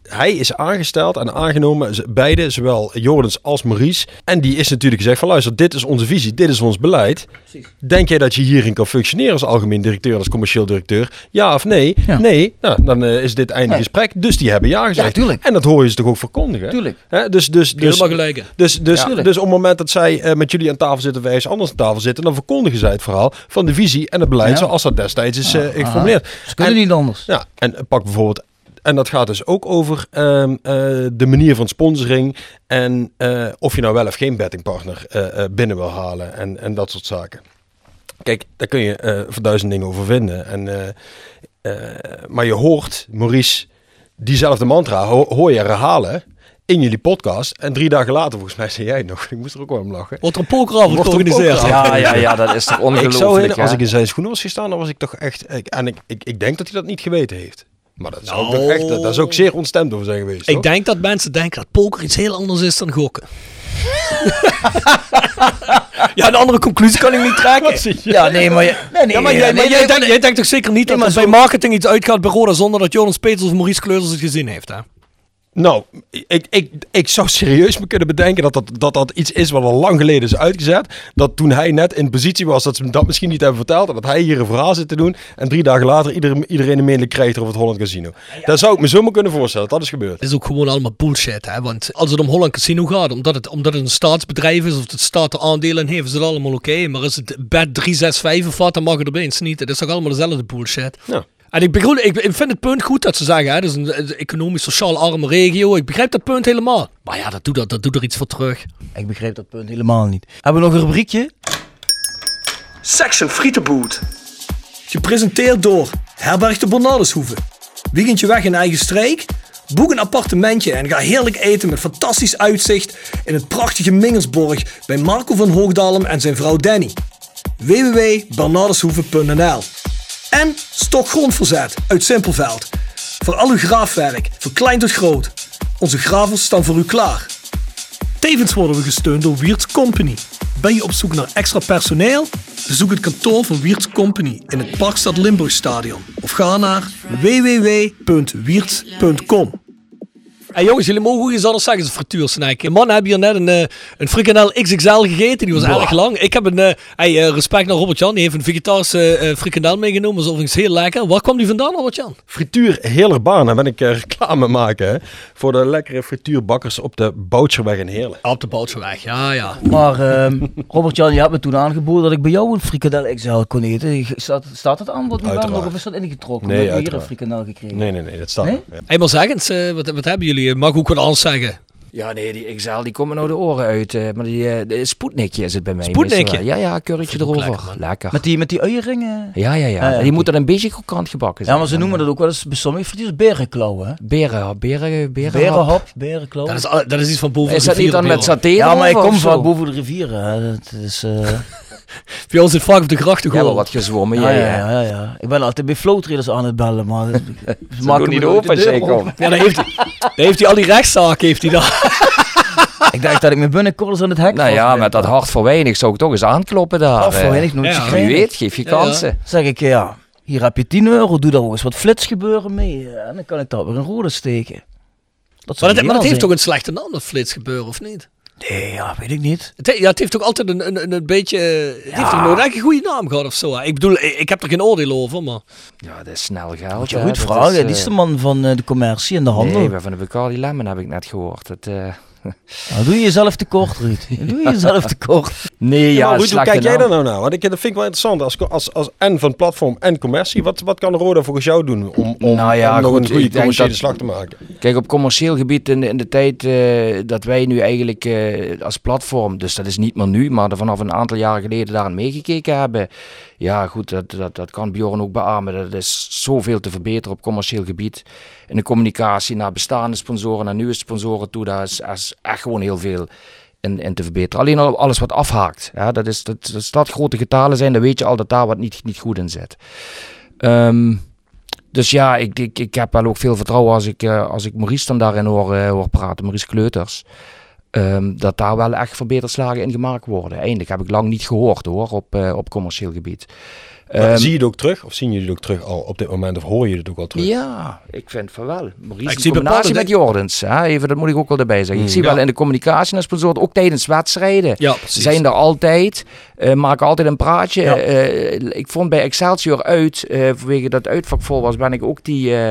hij is aangesteld en aangenomen, ze- beide, zowel Jordens als Maurice. En die is natuurlijk gezegd van luister, dit is onze visie, dit is ons beleid. Denk jij dat je hierin kan functioneren als algemeen directeur, als commercieel directeur? Ja of nee? Ja. Nee, nou, dan eh, is dit einde Nee. gesprek. Dus die hebben ja gezegd. Ja. En dat hoor je ze toch ook verkondigen? Tuurlijk. Hè? Dus, dus, dus, Helemaal gelijk. hè. dus, dus, Ja, tuurlijk. dus op het moment dat zij eh, met jullie aan tafel zitten of ergens anders aan tafel zitten, dan verkondigen zij het verhaal van de visie en het beleid Ja. zoals dat destijds is eh, Ah, geformuleerd. Ze kunnen En- niet anders. ja, en pak bijvoorbeeld. En dat gaat dus ook over ehm, eh, de manier van sponsoring. En eh, of je nou wel of geen bettingpartner eh, eh, binnen wil halen. En, en dat soort zaken. Kijk, daar kun je eh voor duizend dingen over vinden. En, eh, eh, maar je hoort Maurice diezelfde mantra ho- hoor je herhalen in jullie podcast. En drie dagen later, volgens mij, zei jij het nog. Ik moest er ook wel om lachen. Wordt er een pokeravond Wordt er georganiseerd? Ja, ja, ja, dat is toch Ik zou ongelooflijk. als ik in zijn schoenen was gestaan, dan was ik toch echt. Ik, en ik, ik, ik denk dat hij dat niet geweten heeft. Maar dat zou Nou. toch echt. Daar zou ik zeer ontstemd over zijn geweest. Ik denk dat mensen denken dat poker iets heel anders is dan gokken. ja, een andere conclusie kan ik niet trekken. Ja, nee, maar, je, nee, nee, Ja, maar, jij, maar denkt, nee. jij denkt toch zeker niet dat er bij marketing iets uitgaat bij Roda zonder dat Jonas Peters of Maurice Kleuters het gezien heeft, hè? Nou, ik, ik, ik zou serieus me kunnen bedenken dat dat, dat dat iets is wat al lang geleden is uitgezet. Dat toen hij net in positie was, dat ze hem dat misschien niet hebben verteld. En dat hij hier een verhaal zit te doen. En drie dagen later iedereen, iedereen een mailing krijgt over het Holland Casino. Dat zou ik me zomaar kunnen voorstellen. Dat is gebeurd. Het is ook gewoon allemaal bullshit, hè? Want als het om Holland Casino gaat, omdat het, omdat het een staatsbedrijf is of het staat er aandelen in heeft, is het allemaal oké. Maar als het bed 365 of wat, dan mag het opeens niet. Het is toch allemaal dezelfde bullshit. Ja. En ik, ik, ik vind het punt goed dat ze zeggen, hè, het is een, een economisch sociaal arme regio. Ik begrijp dat punt helemaal. Maar ja, dat doet, dat, dat doet er iets voor terug. Ik begreep dat punt helemaal niet. Hebben we nog een rubriekje? Section Frietenboot. Gepresenteerd door Herberg de Bernardeshoeve. Weekendje weg in eigen streek? Boek een appartementje en ga heerlijk eten met fantastisch uitzicht in het prachtige Mingelsborg bij Marco van Hoogdalem en zijn vrouw Danny. www.bernardeshoeve.nl En Stokgrondverzet uit Simpelveld. Voor al uw graafwerk, van klein tot groot. Onze gravels staan voor u klaar. Tevens worden we gesteund door Wiert's Company. Ben je op zoek naar extra personeel? Bezoek het kantoor van Wiert's Company in het Parkstad Limburgstadion of ga naar www.wiertz.com. Hey jongens, jullie mogen ook iets anders zeggen als frituursnack. Man, heb hier net een, eh, een frikandel XXL gegeten. Die was erg lang. Ik heb een, eh, hey, eh, respect naar Robert-Jan. Die heeft een vegetarische eh frikandel meegenomen. Dat is overigens heel lekker. Waar kwam die vandaan, Robert-Jan? Frituur Heerlerbaan. Daar ben ik eh, reclame maken. Hè, voor de lekkere frituurbakkers op de Boucherweg in Heerlen. Op de Boutjeweg, ja, ja. Maar ehm, Robert-Jan, je hebt me toen aangeboden dat ik bij jou een frikandel XL kon eten. Staat, staat het aanbod nu wel Uiteraard. nog of is dat ingetrokken? Nee, Nee, we hier een frikandel gekregen. Nee, nee, nee. Dat staat Nee? Ja. Hey, maar zeg eens, wat, wat hebben jullie? Mag ik ook wat anders zeggen? Ja, nee, die XL die komen nou de oren uit. eh, maar die eh, de Spoednikje is het bij mij. Spoednikje? Ja, ja, ook erover. lekker. Met die, met die uieringen? Ja, ja, ja. ja, En die moeten dan een beetje krokant gebakken zijn. Ja, maar ze noemen dat ook wel eens bij sommige frituurs berenklauwen. hè? Beren, beren, beren. Berenhap, berenklauw. Dat is, dat is iets van boven Is de dat niet dan rivieren met saté Ja, maar ik kom vaak boven de rivieren. Dat is, eh, Bij ons zit vaak op de grachten Ja, wel gewoon. wat gezwommen. ja, Ja, ja, ja. ja, ja. Ik ben altijd bij floatraders aan het bellen, maar ze Ze doen niet open, zeker. Ja, dan heeft, hij, dan heeft hij al die rechtszaken heeft hij dan. Ik dacht dat ik me binnenkort aan het hek Nou ja, met dat hart voor weinig zou ik toch eens aankloppen daar. Af voor eh. weinig nooit Ja. Wie weet, geef je Ja, ja. kansen. Zeg ik, ja, hier heb je 10 euro, doe daar ook eens wat flits gebeuren mee. eh, En dan kan ik daar weer een rode steken. Maar zou dat, maar dat heeft toch een slechte naam, dat flits gebeuren, of niet? Nee, ja, weet ik niet. Het, he- ja, het heeft toch altijd een, een, een, een beetje... Het heeft toch nooit echt een goede naam gehad of zo? hè? Ik bedoel, ik, ik heb er geen oordeel over, maar... Ja, dat is snel geld. Moet je goed vragen. is, Die eh, is de man van eh, de commercie en de handel. Nee, maar van de Bacardi Lemon heb ik net gehoord. Dat, eh, Nou, doe je jezelf tekort, Ruud. Doe je jezelf tekort. Nee, Ja, Ruud, hoe kijk jij naam. daar nou naar? Want ik, dat vind ik wel interessant. Als, als, als en van platform en commercie, wat, wat kan Roda volgens jou doen om, om, Nou ja, om nog een goede commerciële dat- slag te maken? Kijk, op commercieel gebied in, de- in de tijd eh, dat wij nu eigenlijk eh, als platform, dus dat is niet meer nu, maar vanaf een aantal jaren geleden daaraan meegekeken hebben. Ja, goed, dat, dat, dat kan Bjorn ook beamen. Dat is zoveel te verbeteren op commercieel gebied. In de communicatie naar bestaande sponsoren, naar nieuwe sponsoren toe, daar is, er echt gewoon heel veel in, in te verbeteren. Alleen al alles wat afhaakt. Ja, dat is, dat, als dat grote getalen zijn, dan weet je al dat daar wat niet, niet goed in zit. Ehm, dus ja, ik, ik, ik heb wel ook veel vertrouwen als ik, eh, als ik Maurice dan daarin hoor, eh, hoor praten, Maurice Kleuters. Ehm, dat daar wel echt verbeterslagen in gemaakt worden. Eindelijk heb ik lang niet gehoord hoor, op, eh, op commercieel gebied. Maar Ehm, zie je het ook terug? Of zien jullie het ook terug al op dit moment? Of hoor je het ook al terug? ja, ik vind van wel. Maurice Ik in zie combinatie met Jordans. Hè? Even, dat moet ik ook wel erbij zeggen. ik zie wel in de communicatie naar sponsoren, ook tijdens wedstrijden. Ja, Ze precies. zijn er altijd, eh, maken altijd een praatje. Ja. Eh, ik vond bij Excelsior uit, eh, vanwege dat het uitvak vol was, ben ik ook die, eh,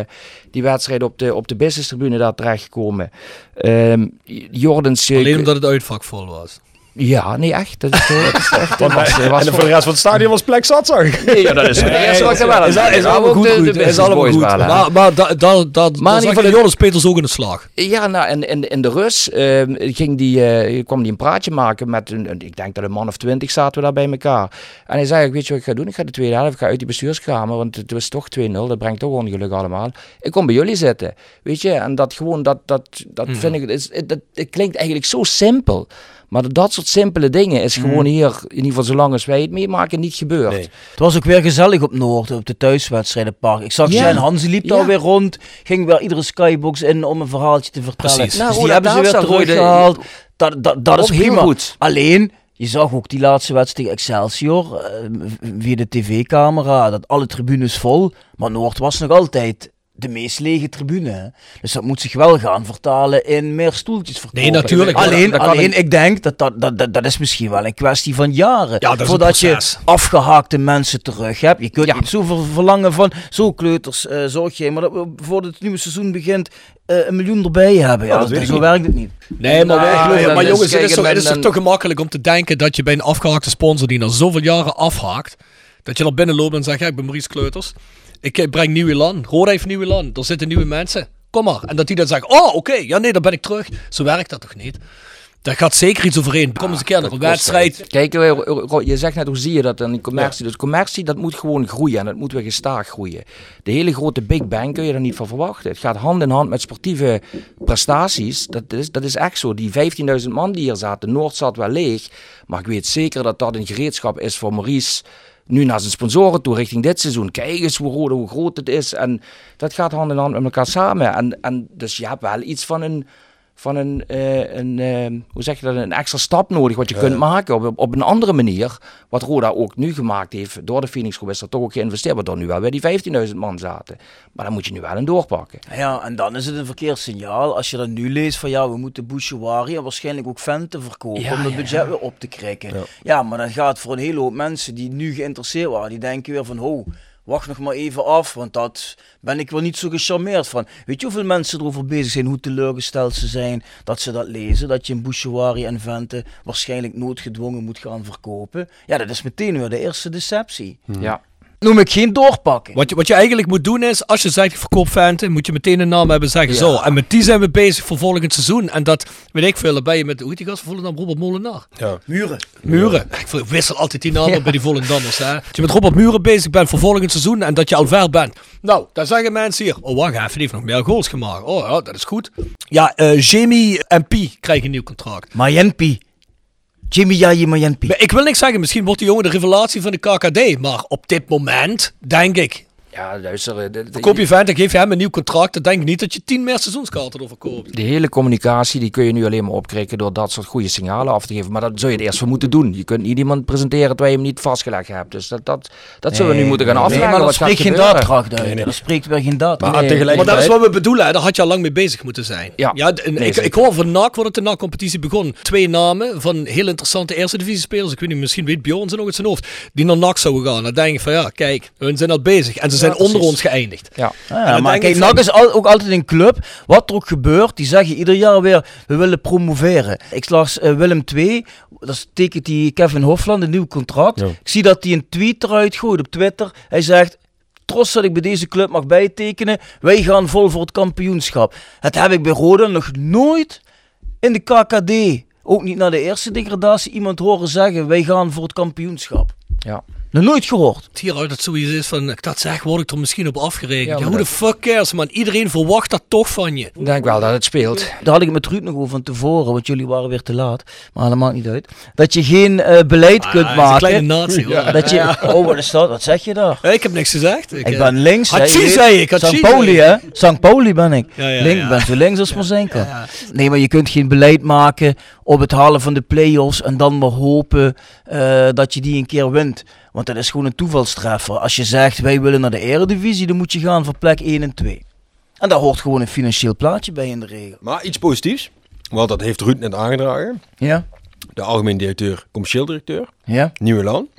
die wedstrijd op de, op de business tribune daar terechtgekomen. Ehm Jordans... eh, Alleen omdat het uitvak vol was. Ja, nee, echt. Dat is, dat is echt... dat was, was en voor de rest van het stadion was plek zat, zag ik. Nee, ja, dat is ik er wel is, is allemaal goed, de- Ruud. de is allemaal goed. Maar, maar da, da, da, in maar ieder in geval- Joris Peters ook in de slag. Ja, nou, en in, in de Rus ehm, ging die, eh, kwam die een praatje maken met, een, ik denk dat een man of twintig zaten we daar bij elkaar. En hij zei, weet je wat ik ga doen? Ik ga de tweede helft, ik ga uit die bestuurskamer, want het was toch 2-0, dat brengt toch ongeluk allemaal. Ik kom bij jullie zitten, weet je. En dat gewoon, dat, dat, dat Mhm. vind ik, is, dat, het klinkt eigenlijk zo simpel. Maar dat soort simpele dingen is gewoon hier, in ieder geval zolang als wij het meemaken, niet gebeurd. Nee. Het was ook weer gezellig op Noord, op de thuiswedstrijdenpark. Ik zag Ja. Jan Hansen liep Ja. daar weer rond. Ging weer iedere skybox in om een verhaaltje te vertellen. Precies. Nou, Dus Roda die hebben ze weer teruggehaald. Dat, dat, dat is heel prima. goed. Alleen, je zag ook die laatste wedstrijd Excelsior eh, via de tv-camera. Dat alle tribunes vol. Maar Noord was nog altijd de meest lege tribune. hè. Dus dat moet zich wel gaan vertalen in meer stoeltjes verkopen. Nee, natuurlijk. Alleen, alleen ik- denk dat dat, dat, dat dat is misschien wel een kwestie van jaren. Ja, dat is een Voordat je afgehaakte mensen terug hebt. Je kunt Ja. niet zoveel verlangen van, zo kleuters, eh zorg je, maar dat we voordat het nieuwe seizoen begint eh, een miljoen erbij hebben. Ja, dat zo werkt het niet. Nee, maar, Nou, wij maar is- jongens, het is, toch, en het is toch te gemakkelijk om te denken dat je bij een afgehaakte sponsor die na zoveel jaren afhaakt, dat je er binnen loopt en zegt, ja, ik ben Maurice Kleuters. Ik eh, breng nieuwe land. Roda heeft nieuwe land. Er zitten nieuwe mensen. Kom maar. En dat die dan zeggen, oh, oké, ja, nee, dan ben ik terug. Zo werkt dat toch niet? Daar gaat zeker iets overheen. Kom eens een keer naar een wedstrijd. Kijk, eh, Ro- je zegt net, hoe zie je dat dan in commercie? Dus commercie, dat moet gewoon groeien en dat moet weer gestaag groeien. De hele grote Big Bang kun je er niet van verwachten. Het gaat hand in hand met sportieve prestaties. Dat is, dat is echt zo. Die 15.000 man die hier zaten, Noord zat wel leeg. Maar ik weet zeker dat dat een gereedschap is voor Maurice. Nu naar zijn sponsoren toe richting dit seizoen. Kijk eens hoe, hoe groot het is. En dat gaat hand in hand met elkaar samen. En, en dus je hebt wel iets van een van een, eh, een eh, hoe zeg je dat, een extra stap nodig wat je kunt maken op, op een andere manier. Wat Roda ook nu gemaakt heeft door de Phoenix Groep is er toch ook geïnvesteerd, waardoor nu wel bij die 15.000 man zaten. Maar dan moet je nu wel een doorpakken. Ja, en dan is het een verkeerd signaal als je dan nu leest van ja, we moeten Bouchouari en waarschijnlijk ook Vente verkopen Ja, om het ja, budget weer op te krikken. Ja. maar dan gaat voor een hele hoop mensen die nu geïnteresseerd waren, die denken weer van ho, wacht nog maar even af, want dat ben ik wel niet zo gecharmeerd van. Weet je hoeveel mensen erover bezig zijn, hoe teleurgesteld ze zijn dat ze dat lezen, dat je een Bouchouari en Vente waarschijnlijk noodgedwongen moet gaan verkopen. Ja, dat is meteen weer de eerste deceptie. Ja. Noem ik geen doorpakken. Wat je, wat je eigenlijk moet doen is, als je zegt ik verkoop Fenten, moet je meteen een naam hebben en zeggen zo. En met die zijn we bezig voor volgend seizoen. En dat, weet ik veel, dan ben je met, hoe heet die gast van Volendam? Robert Molenaar. Ja. Muren. Muren. Ik wissel altijd die naam op bij die Volendammers. Hè. Als je met Robert Muren bezig bent voor volgend seizoen en dat je al ver bent. Nou, dan zeggen mensen hier, oh wacht even, die heeft nog meer goals gemaakt. Oh ja, dat is goed. Ja, eh Jamie en Pi krijgen een nieuw contract. Mayenpi. Jimmy Mayenpi. Maar ik wil niks zeggen, misschien wordt die jongen de revelatie van de KKD. Maar op dit moment denk ik, Ja, luister. eh, de- de- Verkoop je vent en geef je hem een nieuw contract, dan denk ik niet dat je tien meer seizoenskaarten ervoor koopt. De hele communicatie die kun je nu alleen maar opkrikken door dat soort goede signalen af te geven. Maar dat zul je het eerst voor moeten doen. Je kunt niet iemand presenteren terwijl je hem niet vastgelegd hebt. Dus dat, dat, dat zullen we nu moeten gaan Nee, afvragen. maar dat wat gaat spreekt geen gebeuren. daadkracht uit. Dat spreekt weer geen daad. Maar Nee, tegelijkertijd... Maar dat is wat we bedoelen, hè. daar had je al lang mee bezig moeten zijn. Ja. Nee, ik, ik hoor van NAC, voordat de NAC-competitie begon, twee namen van heel interessante eerste divisie spelers. Ik weet niet, misschien weet Bjorn ze nog uit zijn hoofd. Die naar NAC zouden gaan. Dan denk ik van ja, kijk, hun zijn al bezig. En ze zijn onder precies. ons geëindigd. Ja. Maar kijk, NAC is al, ook altijd een club. Wat er ook gebeurt, die zeggen ieder jaar weer: we willen promoveren. Ik las eh, Willem II, dat tekent die Kevin Hofland een nieuw contract. Ja. Ik zie dat hij een tweet eruit gooit op Twitter. Hij zegt. Trots dat ik bij deze club mag bijtekenen. Wij gaan vol voor het kampioenschap. Het heb ik bij Roda nog nooit in de KKD, ook niet naar de eerste degradatie, iemand horen zeggen: wij gaan voor het kampioenschap. Ja. Nog nooit gehoord. Hieruit dat zoiets is van, ik dat zeg, word ik er misschien op afgerekend. Ja, hoe de dat- fuck cares, man. Iedereen verwacht dat toch van je. Ik denk wel dat het speelt. Daar had ik het met Ruud nog over van tevoren, want jullie waren weer te laat. Maar dat maakt niet uit. Dat je geen eh, beleid kunt Ah, hij is een kleine maken. nazi, hoor. Dat je, oh, wat is dat? Wat zeg je daar? Hey, ik heb niks gezegd. Ik, Ik eh, ben links. Hachi zei ik, Hachi St. Pauli, hè? St. Pauli ben ik. Ja, ja, Link, ja. ben zo links als maar zijn kan. Nee, maar je kunt geen beleid maken op het halen van de play-offs en dan maar hopen eh, dat je die een keer wint. Want dat is gewoon een toevalstreffer. Als je zegt, wij willen naar de eredivisie, dan moet je gaan voor plek 1 en 2. En daar hoort gewoon een financieel plaatje bij in de regel. Maar iets positiefs, want dat heeft Ruud net aangedragen. Ja? De algemeen directeur, commercieel directeur, Ja? Nieuwe Land.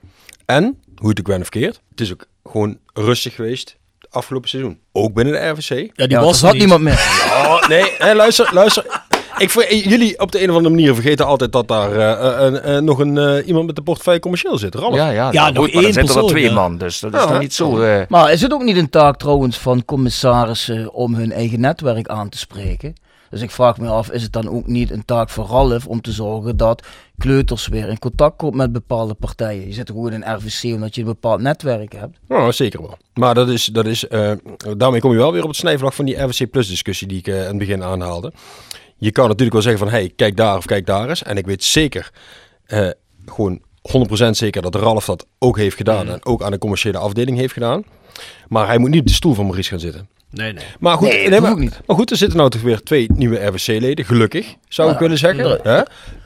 En, hoe het ook ben of keert, het is ook gewoon rustig geweest het afgelopen seizoen. Ook binnen de RVC. Ja, die ja, was zat niet. niemand meer. Oh, nee, hè, luister, luister. Ik, ver- jullie op de een of andere manier vergeten altijd dat daar eh, eh, eh, nog een, eh, iemand met de portefeuille commercieel zit. Ralf. Ja, ja, Ja, nou, nog goed, maar dan één zitten er twee man. Dus dat is hè? niet zo... eh, Maar is het ook niet een taak trouwens van commissarissen om hun eigen netwerk aan te spreken? Dus ik vraag me af, is het dan ook niet een taak voor Ralf om te zorgen dat kleuters weer in contact komt met bepaalde partijen? Je zit gewoon in RVC omdat je een bepaald netwerk hebt. Ja, zeker wel. Maar dat is, dat is, eh, daarmee kom je wel weer op het snijvlak van die RVC Plus discussie die ik eh, in het begin aanhaalde. Je kan natuurlijk wel zeggen van, hey, kijk daar of kijk daar eens. En ik weet zeker, eh, gewoon 100% zeker dat Ralf dat ook heeft gedaan. En ook aan de commerciële afdeling heeft gedaan. Maar hij moet niet op de stoel van Maurice gaan zitten. Nee, nee. Maar goed, Nee, nee, maar, goed, er zitten nou toch weer twee nieuwe RVC-leden, gelukkig, zou ik Ja, willen zeggen. ja. Hè?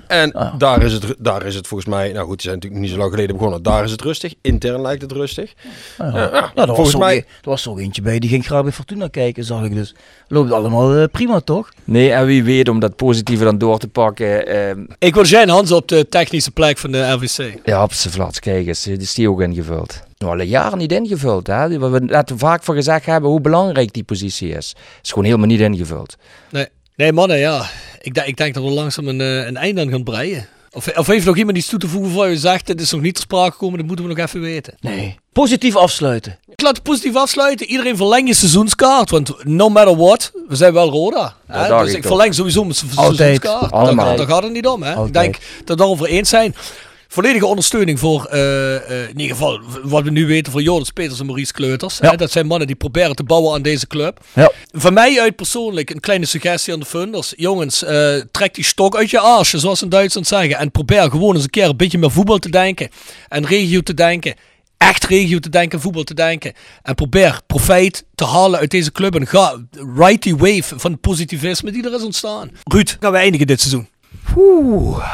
En Ja. daar, is het, daar is het volgens mij, nou goed, die zijn natuurlijk niet zo lang geleden begonnen. Daar is het rustig, intern lijkt het rustig. Ja, ja, er, was volgens er, mij- mij... er was er ook eentje bij die ging graag bij Fortuna kijken, zag ik dus. Loopt allemaal eh, prima, toch? Nee, en wie weet om dat positieve dan door te pakken. ehm, Ik wil zijn Hans op de technische plek van de RVC. ja, op zijn flats, kijk eens, die is die ook ingevuld. Nou, al jaren niet ingevuld. Hè? Wat we net vaak van gezegd hebben, hoe belangrijk die positie is. Is gewoon helemaal niet ingevuld. Nee, nee mannen, ja. Ik, denk- ik denk dat we langzaam een, eh, een einde aan gaan breien. Of, of heeft nog iemand iets toe te voegen voor je zegt, dit is nog niet ter sprake gekomen, dat moeten we nog even weten. Nee. Positief afsluiten. Ik laat het positief afsluiten. Iedereen verleng je seizoenskaart. Want no matter what, we zijn wel Roda. hè. dus ik verleng sowieso mijn seizoenskaart. Daar, daar gaat het niet om. Hè. Ik denk dat we het daarover eens zijn. Volledige ondersteuning voor, eh, eh, in ieder geval, wat we nu weten voor Joris Peters en Maurice Kleuters. Ja. Hè. Dat zijn mannen die proberen te bouwen aan deze club. Ja. Van mij uit persoonlijk een kleine suggestie aan de funders. Jongens, eh, trek die stok uit je aasje, zoals ze in Duitsland zeggen. En probeer gewoon eens een keer een beetje meer voetbal te denken. En regio te denken. Echt regio te denken, voetbal te denken. En probeer profijt te halen uit deze club. En ga die wave van positivisme die er is ontstaan. Ruud, gaan we eindigen dit seizoen? Oeh,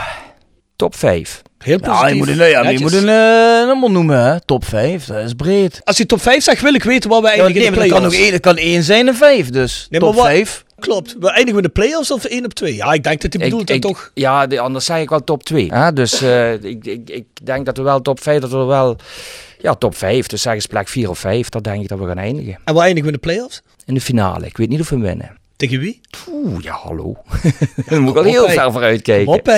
top 5. Heel positief. Ja, je moet een, ja, maar je moet een eh, nummer noemen, hè? Top 5, dat is breed. Als je top 5 zegt, wil ik weten waar we Ja, eindigen nee, in de play-offs. dat kan één zijn en vijf, dus. Nee, maar top wat- 5. Klopt. We eindigen we in de play-offs of 1 op 2? Ja, ik denk dat hij bedoelt dat toch... Ja, de, anders zeg ik wel top 2. Hè? Dus eh, ik, ik, ik denk dat we wel top 5, dat we wel... Ja, top 5. Dus zeg eens plek 4 of 5. Dat denk ik dat we gaan eindigen. En waar eindigen we in de play-offs? In de finale. Ik weet niet of we winnen. Tegen wie? Oeh, ja, hallo. Dan moet ik wel kom heel op, ver vooruit kijken. Op,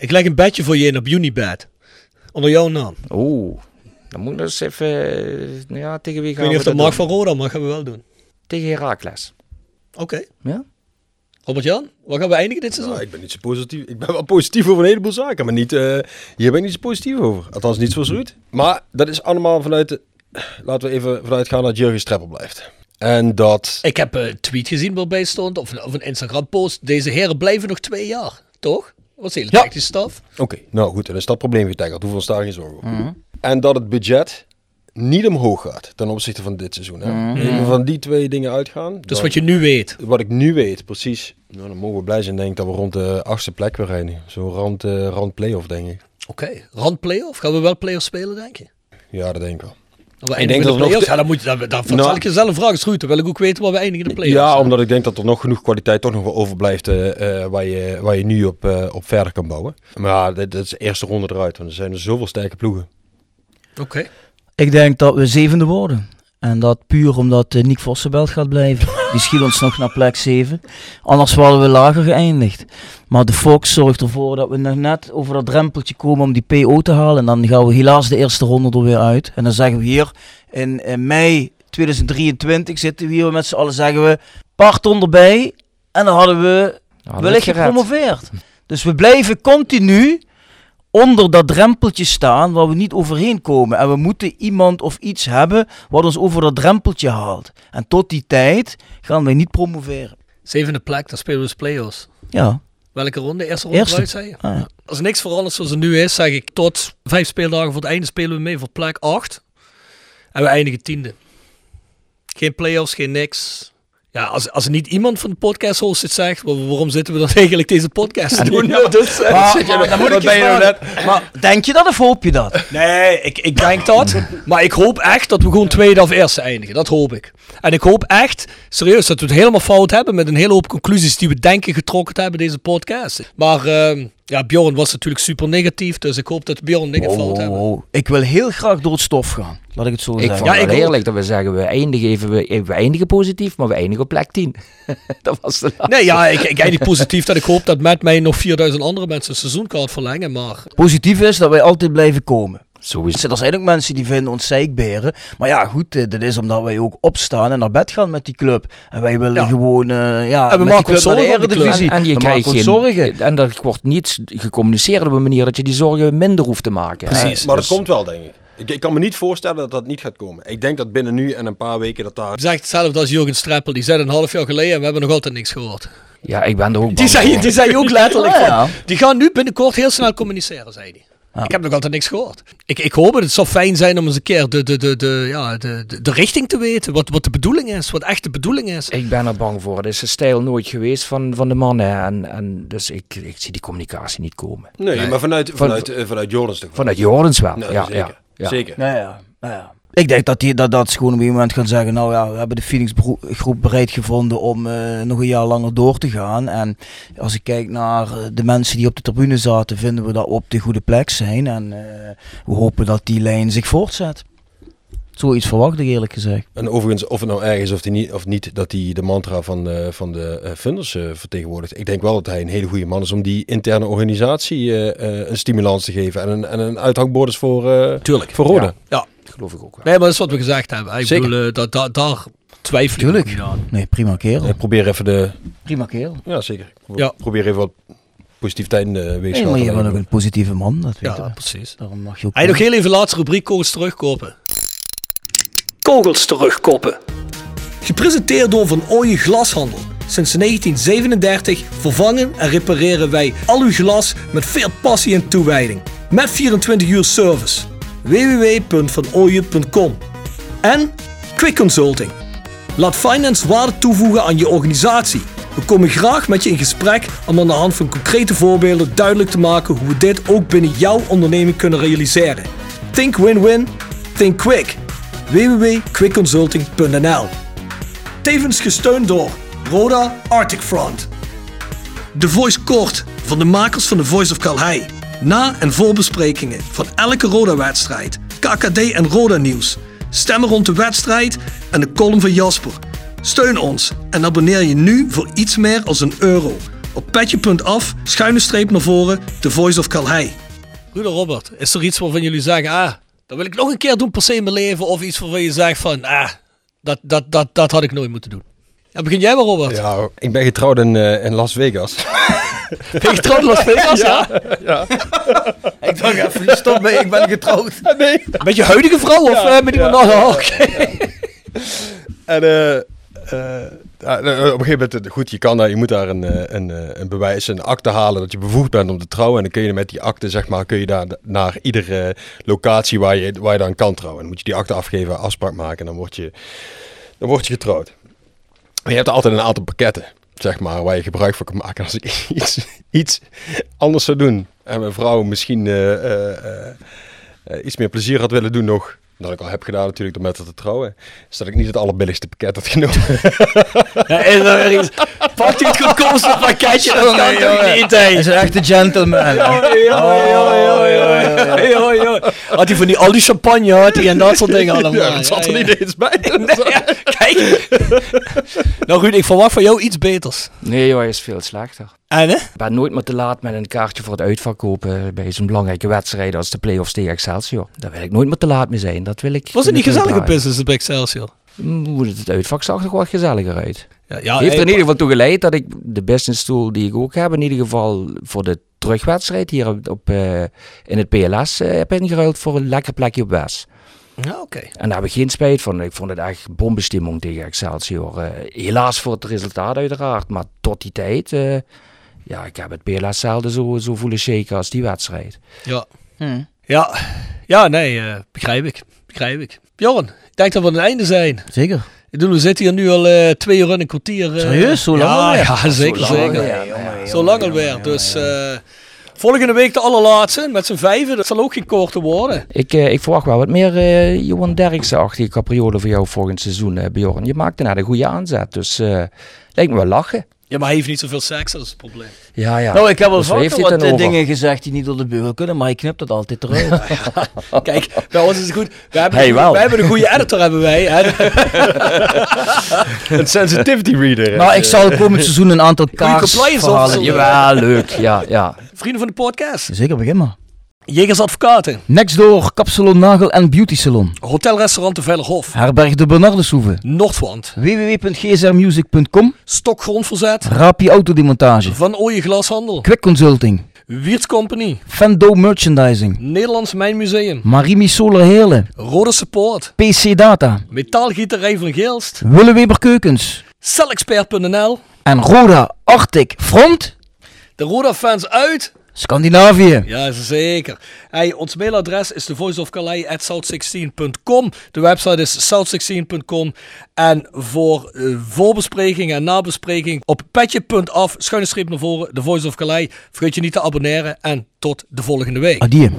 Ik leg een bedje voor je in op Unibet. Onder jouw naam. Oeh, dan moet ik dus even... eh, nou ja, tegen wie Ik gaan weet niet we of dat mag van Roda, maar gaan we wel doen. Tegen Heracles. Oké. Ja? Robert-Jan, waar gaan we eindigen dit seizoen? Nou, ik ben niet zo positief. Ik ben wel positief over een heleboel zaken, maar niet, eh, hier ben ik niet zo positief over. Althans, niet zoals Ruud. Maar dat is allemaal vanuit de... Laten we even vanuit gaan dat Jurgen Streppel blijft. En dat... Ik heb een tweet gezien waarbij stond, of een, of een Instagram post. Deze heren blijven nog twee jaar, toch? Dat was hele Ja. technische staf. Oké, nou goed, dan is dat probleem getackled. Hoeveel staan geen zorgen over. En dat het budget niet omhoog gaat ten opzichte van dit seizoen. Hè? Mhm. Van die twee dingen uitgaan. Dus dan- wat je nu weet. wat ik nu weet, precies. Nou, dan mogen we blij zijn, denk ik, dat we rond de achtste plek weer rijden. Zo'n rand, eh rand play-off, denk ik. Oké, rand play-off. Gaan we wel play-off spelen, denk je? Ja, dat denk ik wel. We Ik denk de dat er nog Ja, dan moet je, dan, dan, dan Nou- zal ik je zelf vragen, Schroet. Dan wil ik ook weten waar we eindigen in de play-offs. Ja, hè? omdat ik denk dat er nog genoeg kwaliteit toch nog wel overblijft eh, eh, waar, je, waar je nu op, eh, op verder kan bouwen. Maar ja, dit, dit is de eerste ronde eruit, want er zijn er zoveel sterke ploegen. Oké. Ik denk dat we zevende worden. En dat puur omdat eh, Nick Vossenbelt gaat blijven. Die schiet ons nog naar plek 7. Anders waren we lager geëindigd. Maar de Fox zorgt ervoor dat we nog net over dat drempeltje komen om die PO te halen. En dan gaan we helaas de eerste ronde er weer uit. En dan zeggen we hier in, in mei 2023 zitten we hier met z'n allen zeggen we parton erbij. En dan hadden we wellicht gepromoveerd. Dus we blijven continu onder dat drempeltje staan waar we niet overheen komen. En we moeten iemand of iets hebben wat ons over dat drempeltje haalt. En tot die tijd gaan wij niet promoveren. Zevende plek, dan spelen we dus play-offs. Ja. Welke ronde? Eerste ronde Eerste. eruit, zei je? Ah, ja. Als niks verandert zoals het nu is, zeg ik tot vijf speeldagen voor het einde spelen we mee voor plek 8. En we eindigen tiende. Geen play-offs, geen niks. Ja, als, als er niet iemand van de podcast host het zegt, waar- waarom zitten we dan eigenlijk deze podcast te doen? Ja. Dus, eh, Maar, maar dan moet ik je nou. Maar denk je dat of hoop je dat? Nee, ik, ik denk dat. Maar ik hoop echt dat we gewoon tweede of eerste eindigen. Dat hoop ik. En ik hoop echt, serieus, dat we het helemaal fout hebben met een hele hoop conclusies die we denken getrokken hebben deze podcast. Maar ehm, ja, Bjorn was natuurlijk super negatief, dus ik hoop dat Bjorn niks fout hebben. Oh, oh. Ik wil heel graag door het stof gaan. Laat ik het zo Ik zeggen. vond Ja, het ik wel ook. eerlijk dat we zeggen, we eindigen, even, we, we eindigen positief, maar we eindigen op plek 10. dat was de laatste. Nee, ja, ik, ik eindig positief dat ik hoop dat met mij nog 4000 andere mensen een seizoenkaart verlengen. Maar Positief is dat wij altijd blijven komen. Sowieso. Er zijn ook mensen die vinden ons zeikberen. Maar ja, goed, eh, dat is omdat wij ook opstaan en naar bed gaan met die club. En wij willen Ja. gewoon, eh, ja, En we met maken die ons naar de zorgen. Eredivisie. En, en je krijgt geen zorgen. En dat wordt niet gecommuniceerd op een manier dat je die zorgen minder hoeft te maken. Precies. Maar Dus- dat komt wel, denk ik. ik. Ik kan me niet voorstellen dat dat niet gaat komen. Ik denk dat binnen nu en een paar weken dat daar... het zegt hetzelfde als Jurgen Streppel. Die zei een half jaar geleden en we hebben nog altijd niks gehoord. Ja, ik ben er ook Die zei, voor. die zei ook letterlijk Ja, van, ja. die gaan nu binnenkort heel snel communiceren, zei hij. Ja. Ik heb nog altijd niks gehoord. Ik, ik hoop het. Het zou fijn zijn om eens een keer de, de, de, de, ja, de, de, de richting te weten. Wat, wat de bedoeling is. Wat echt de bedoeling is. Ik ben er bang voor. Het is de stijl nooit geweest van, van de mannen. En, en dus ik, ik zie die communicatie niet komen. Nee, maar vanuit, vanuit, eh, vanuit Jordans toch wel. Vanuit Jordens wel. Nee, ja, zeker. ja, ja. Zeker. Ja, ja, ja. Ik denk dat, die, dat, dat ze gewoon op een moment gaan zeggen, nou ja, we hebben de Phoenix bro- groep bereid gevonden om eh, nog een jaar langer door te gaan. En als ik kijk naar eh, de mensen die op de tribune zaten, vinden we dat we op de goede plek zijn. En eh, we hopen dat die lijn zich voortzet. Zoiets verwacht ik eerlijk gezegd. En overigens, of het nou erg is of, die niet, of niet, dat hij de mantra van, eh, van de eh, funders eh, vertegenwoordigt. Ik denk wel dat hij een hele goede man is om die interne organisatie eh, eh, een stimulans te geven. En een, en een uithangbord is voor, eh Tuurlijk. voor Rode. Ja. Geloof ik ook wel. Nee, maar dat is wat we gezegd hebben. Ik Zeker. bedoel, dat, dat, daar twijfel ik Tuurlijk. niet aan. Nee, prima kerel. Ik probeer even de... Prima kerel. Ja, zeker. Ik Ja. probeer even wat positiviteit in de Nee, maar je bent ook een positieve man, dat weet Ja, precies. Daarom mag je ook... Hij nog heel even laatste rubriek kogels terugkopen. Kogels terugkoppen. Gepresenteerd door Van Ooyen Glashandel. Sinds 1937 vervangen en repareren wij al uw glas met veel passie en toewijding. Met 24 uur service. www.vanooyen.com En Quick Consulting. Laat finance waarde toevoegen aan je organisatie. We komen graag met je in gesprek om aan de hand van concrete voorbeelden duidelijk te maken hoe we dit ook binnen jouw onderneming kunnen realiseren. Think win-win, think quick. www.quickconsulting.nl Tevens gesteund door Roda Arctic Front. De Voice Kort van de makers van The Voice of Calhei. Na- en voorbesprekingen van elke Roda-wedstrijd, KKD en Roda-nieuws. Stemmen rond de wedstrijd en de column van Jasper. Steun ons en abonneer je nu voor iets meer als een euro. Op petje.af, schuine streep naar voren, The Voice of Calhei. Broeder Robert, is er iets waarvan jullie zeggen, ah, dat wil ik nog een keer doen per se in mijn leven? Of iets waarvan je zegt van, ah, dat, dat, dat, dat had ik nooit moeten doen. Ja, begin jij maar Robert. Ja, ik ben getrouwd in, eh, in Las Vegas. Ben je getrouwd in Las Vegas, ja? Ik dacht even, stop mee, ik ben getrouwd. nee. Met je huidige vrouw of eh, met iemand anders? Oh, oké. En eh, eh, Ja, eh, op een gegeven moment, goed, je, kan je moet daar een, eh, een, eh, een bewijs, een akte halen dat je bevoegd bent om te trouwen. En dan kun je met die akte, zeg maar, kun je daar naar iedere locatie waar je, waar je dan kan trouwen. Dan moet je die akte afgeven, afspraak maken en dan word je, dan word je getrouwd. Je hebt altijd een aantal pakketten, zeg maar, waar je gebruik van kan maken als ik iets, anders zou doen. En mijn vrouw misschien eh, eh, eh, eh, iets meer plezier had willen doen nog. Dat ik al heb gedaan natuurlijk door met haar te trouwen. Is dat ik niet het allerbilligste pakket had genomen. Ja, is er iets? Pakt hij het goedkoopste pakketje? Dat kan toch niet, hè? is een echte gentleman. Had hij van die, al die champagne had hij en dat soort dingen allemaal. ja, dat zat er niet eens bij. Kijk. nou Ruud, ik verwacht van jou iets beters. Nee joh, hij is veel slechter. En hè? Ik ben nooit meer te laat met een kaartje voor het uitverkopen bij zo'n belangrijke wedstrijd als de play-offs tegen Excelsior. Daar wil ik nooit meer te laat mee zijn. Dat wil ik. Was het niet draaien. business bij Excelsior? Mm, Hoe het, het uitvak zag er wat gezelliger uit. Ja, ja, Heeft er in ieder geval toe geleid dat ik de business tool die ik ook heb, in ieder geval voor de terugwedstrijd hier op, op, eh, in het PLS eh, heb ingeruild voor een lekker plekje op West. Ja, oké. En daar heb ik geen spijt van. Ik vond het echt bombestimmung tegen Excelsior. Eh, helaas voor het resultaat uiteraard, maar tot die tijd, eh, ja, ik heb het PLS zelden zo, zo voelen shaken als die wedstrijd. Ja. Hm. Ja. Ja, nee, eh, begrijp ik. Begrijp ik. Joran, ik denk dat we aan het einde zijn. Zeker. Ik bedoel, we zitten hier nu al eh, twee uur en een kwartier. eh. Serieus? Zo lang ja, alweer? Ja, zeker, Zo lang, zeker. ja, Zo lang alweer. Dus eh, volgende week de allerlaatste met z'n vijven. Dat zal ook geen korte worden. Ik, eh, ik verwacht wel wat meer eh Johan Derksen-achtige capriolen voor jou volgend seizoen, eh, Bjorn. Je maakte net een goede aanzet, dus eh lijkt me wel lachen. Ja, maar hij heeft niet zoveel seks, dat is het probleem. Ja, ja. Nou, ik heb wel Dus vaker wat eh, over? dingen gezegd die niet door de beugel kunnen, maar ik knip dat altijd eruit. Kijk, bij ons is het goed. We hebben, Hey, een, wel. we hebben een goede editor, hebben wij. Hè? een sensitivity reader. maar ik zal komend seizoen een aantal kaars compliance verhalen. Jawel, leuk. Ja, ja. Vrienden van de podcast. Zeker, begin maar. Jegers Advocaten. Nextdoor, Kapsalon Nagel en Beauty Salon. Hotelrestaurant de Vellerhof. Herberg de Bernardeshoeve. Noordwand. www.gsrmusic.com. Stokgrondverzet. Rapi Autodemontage. Van Ooyen Glashandel. Quick Consulting. Wiertz Company. Fendo Merchandising. Nederlands Mijnmuseum. Marimi Solar Heerlen. Rode Support. PC Data. Metaalgieterij van Geelst. Willeweber Keukens. Celexpert.nl. En Roda Arctic Front. De Roda fans uit. Scandinavië. Ja, zeker. Hey, ons mailadres is thevoiceofcalais@south16.com. De website is south16.com. En voor eh, voorbespreking en nabespreking op petje.af, schuine streep naar voren, The Voice of Calais. Vergeet je niet te abonneren en tot de volgende week. Adieu.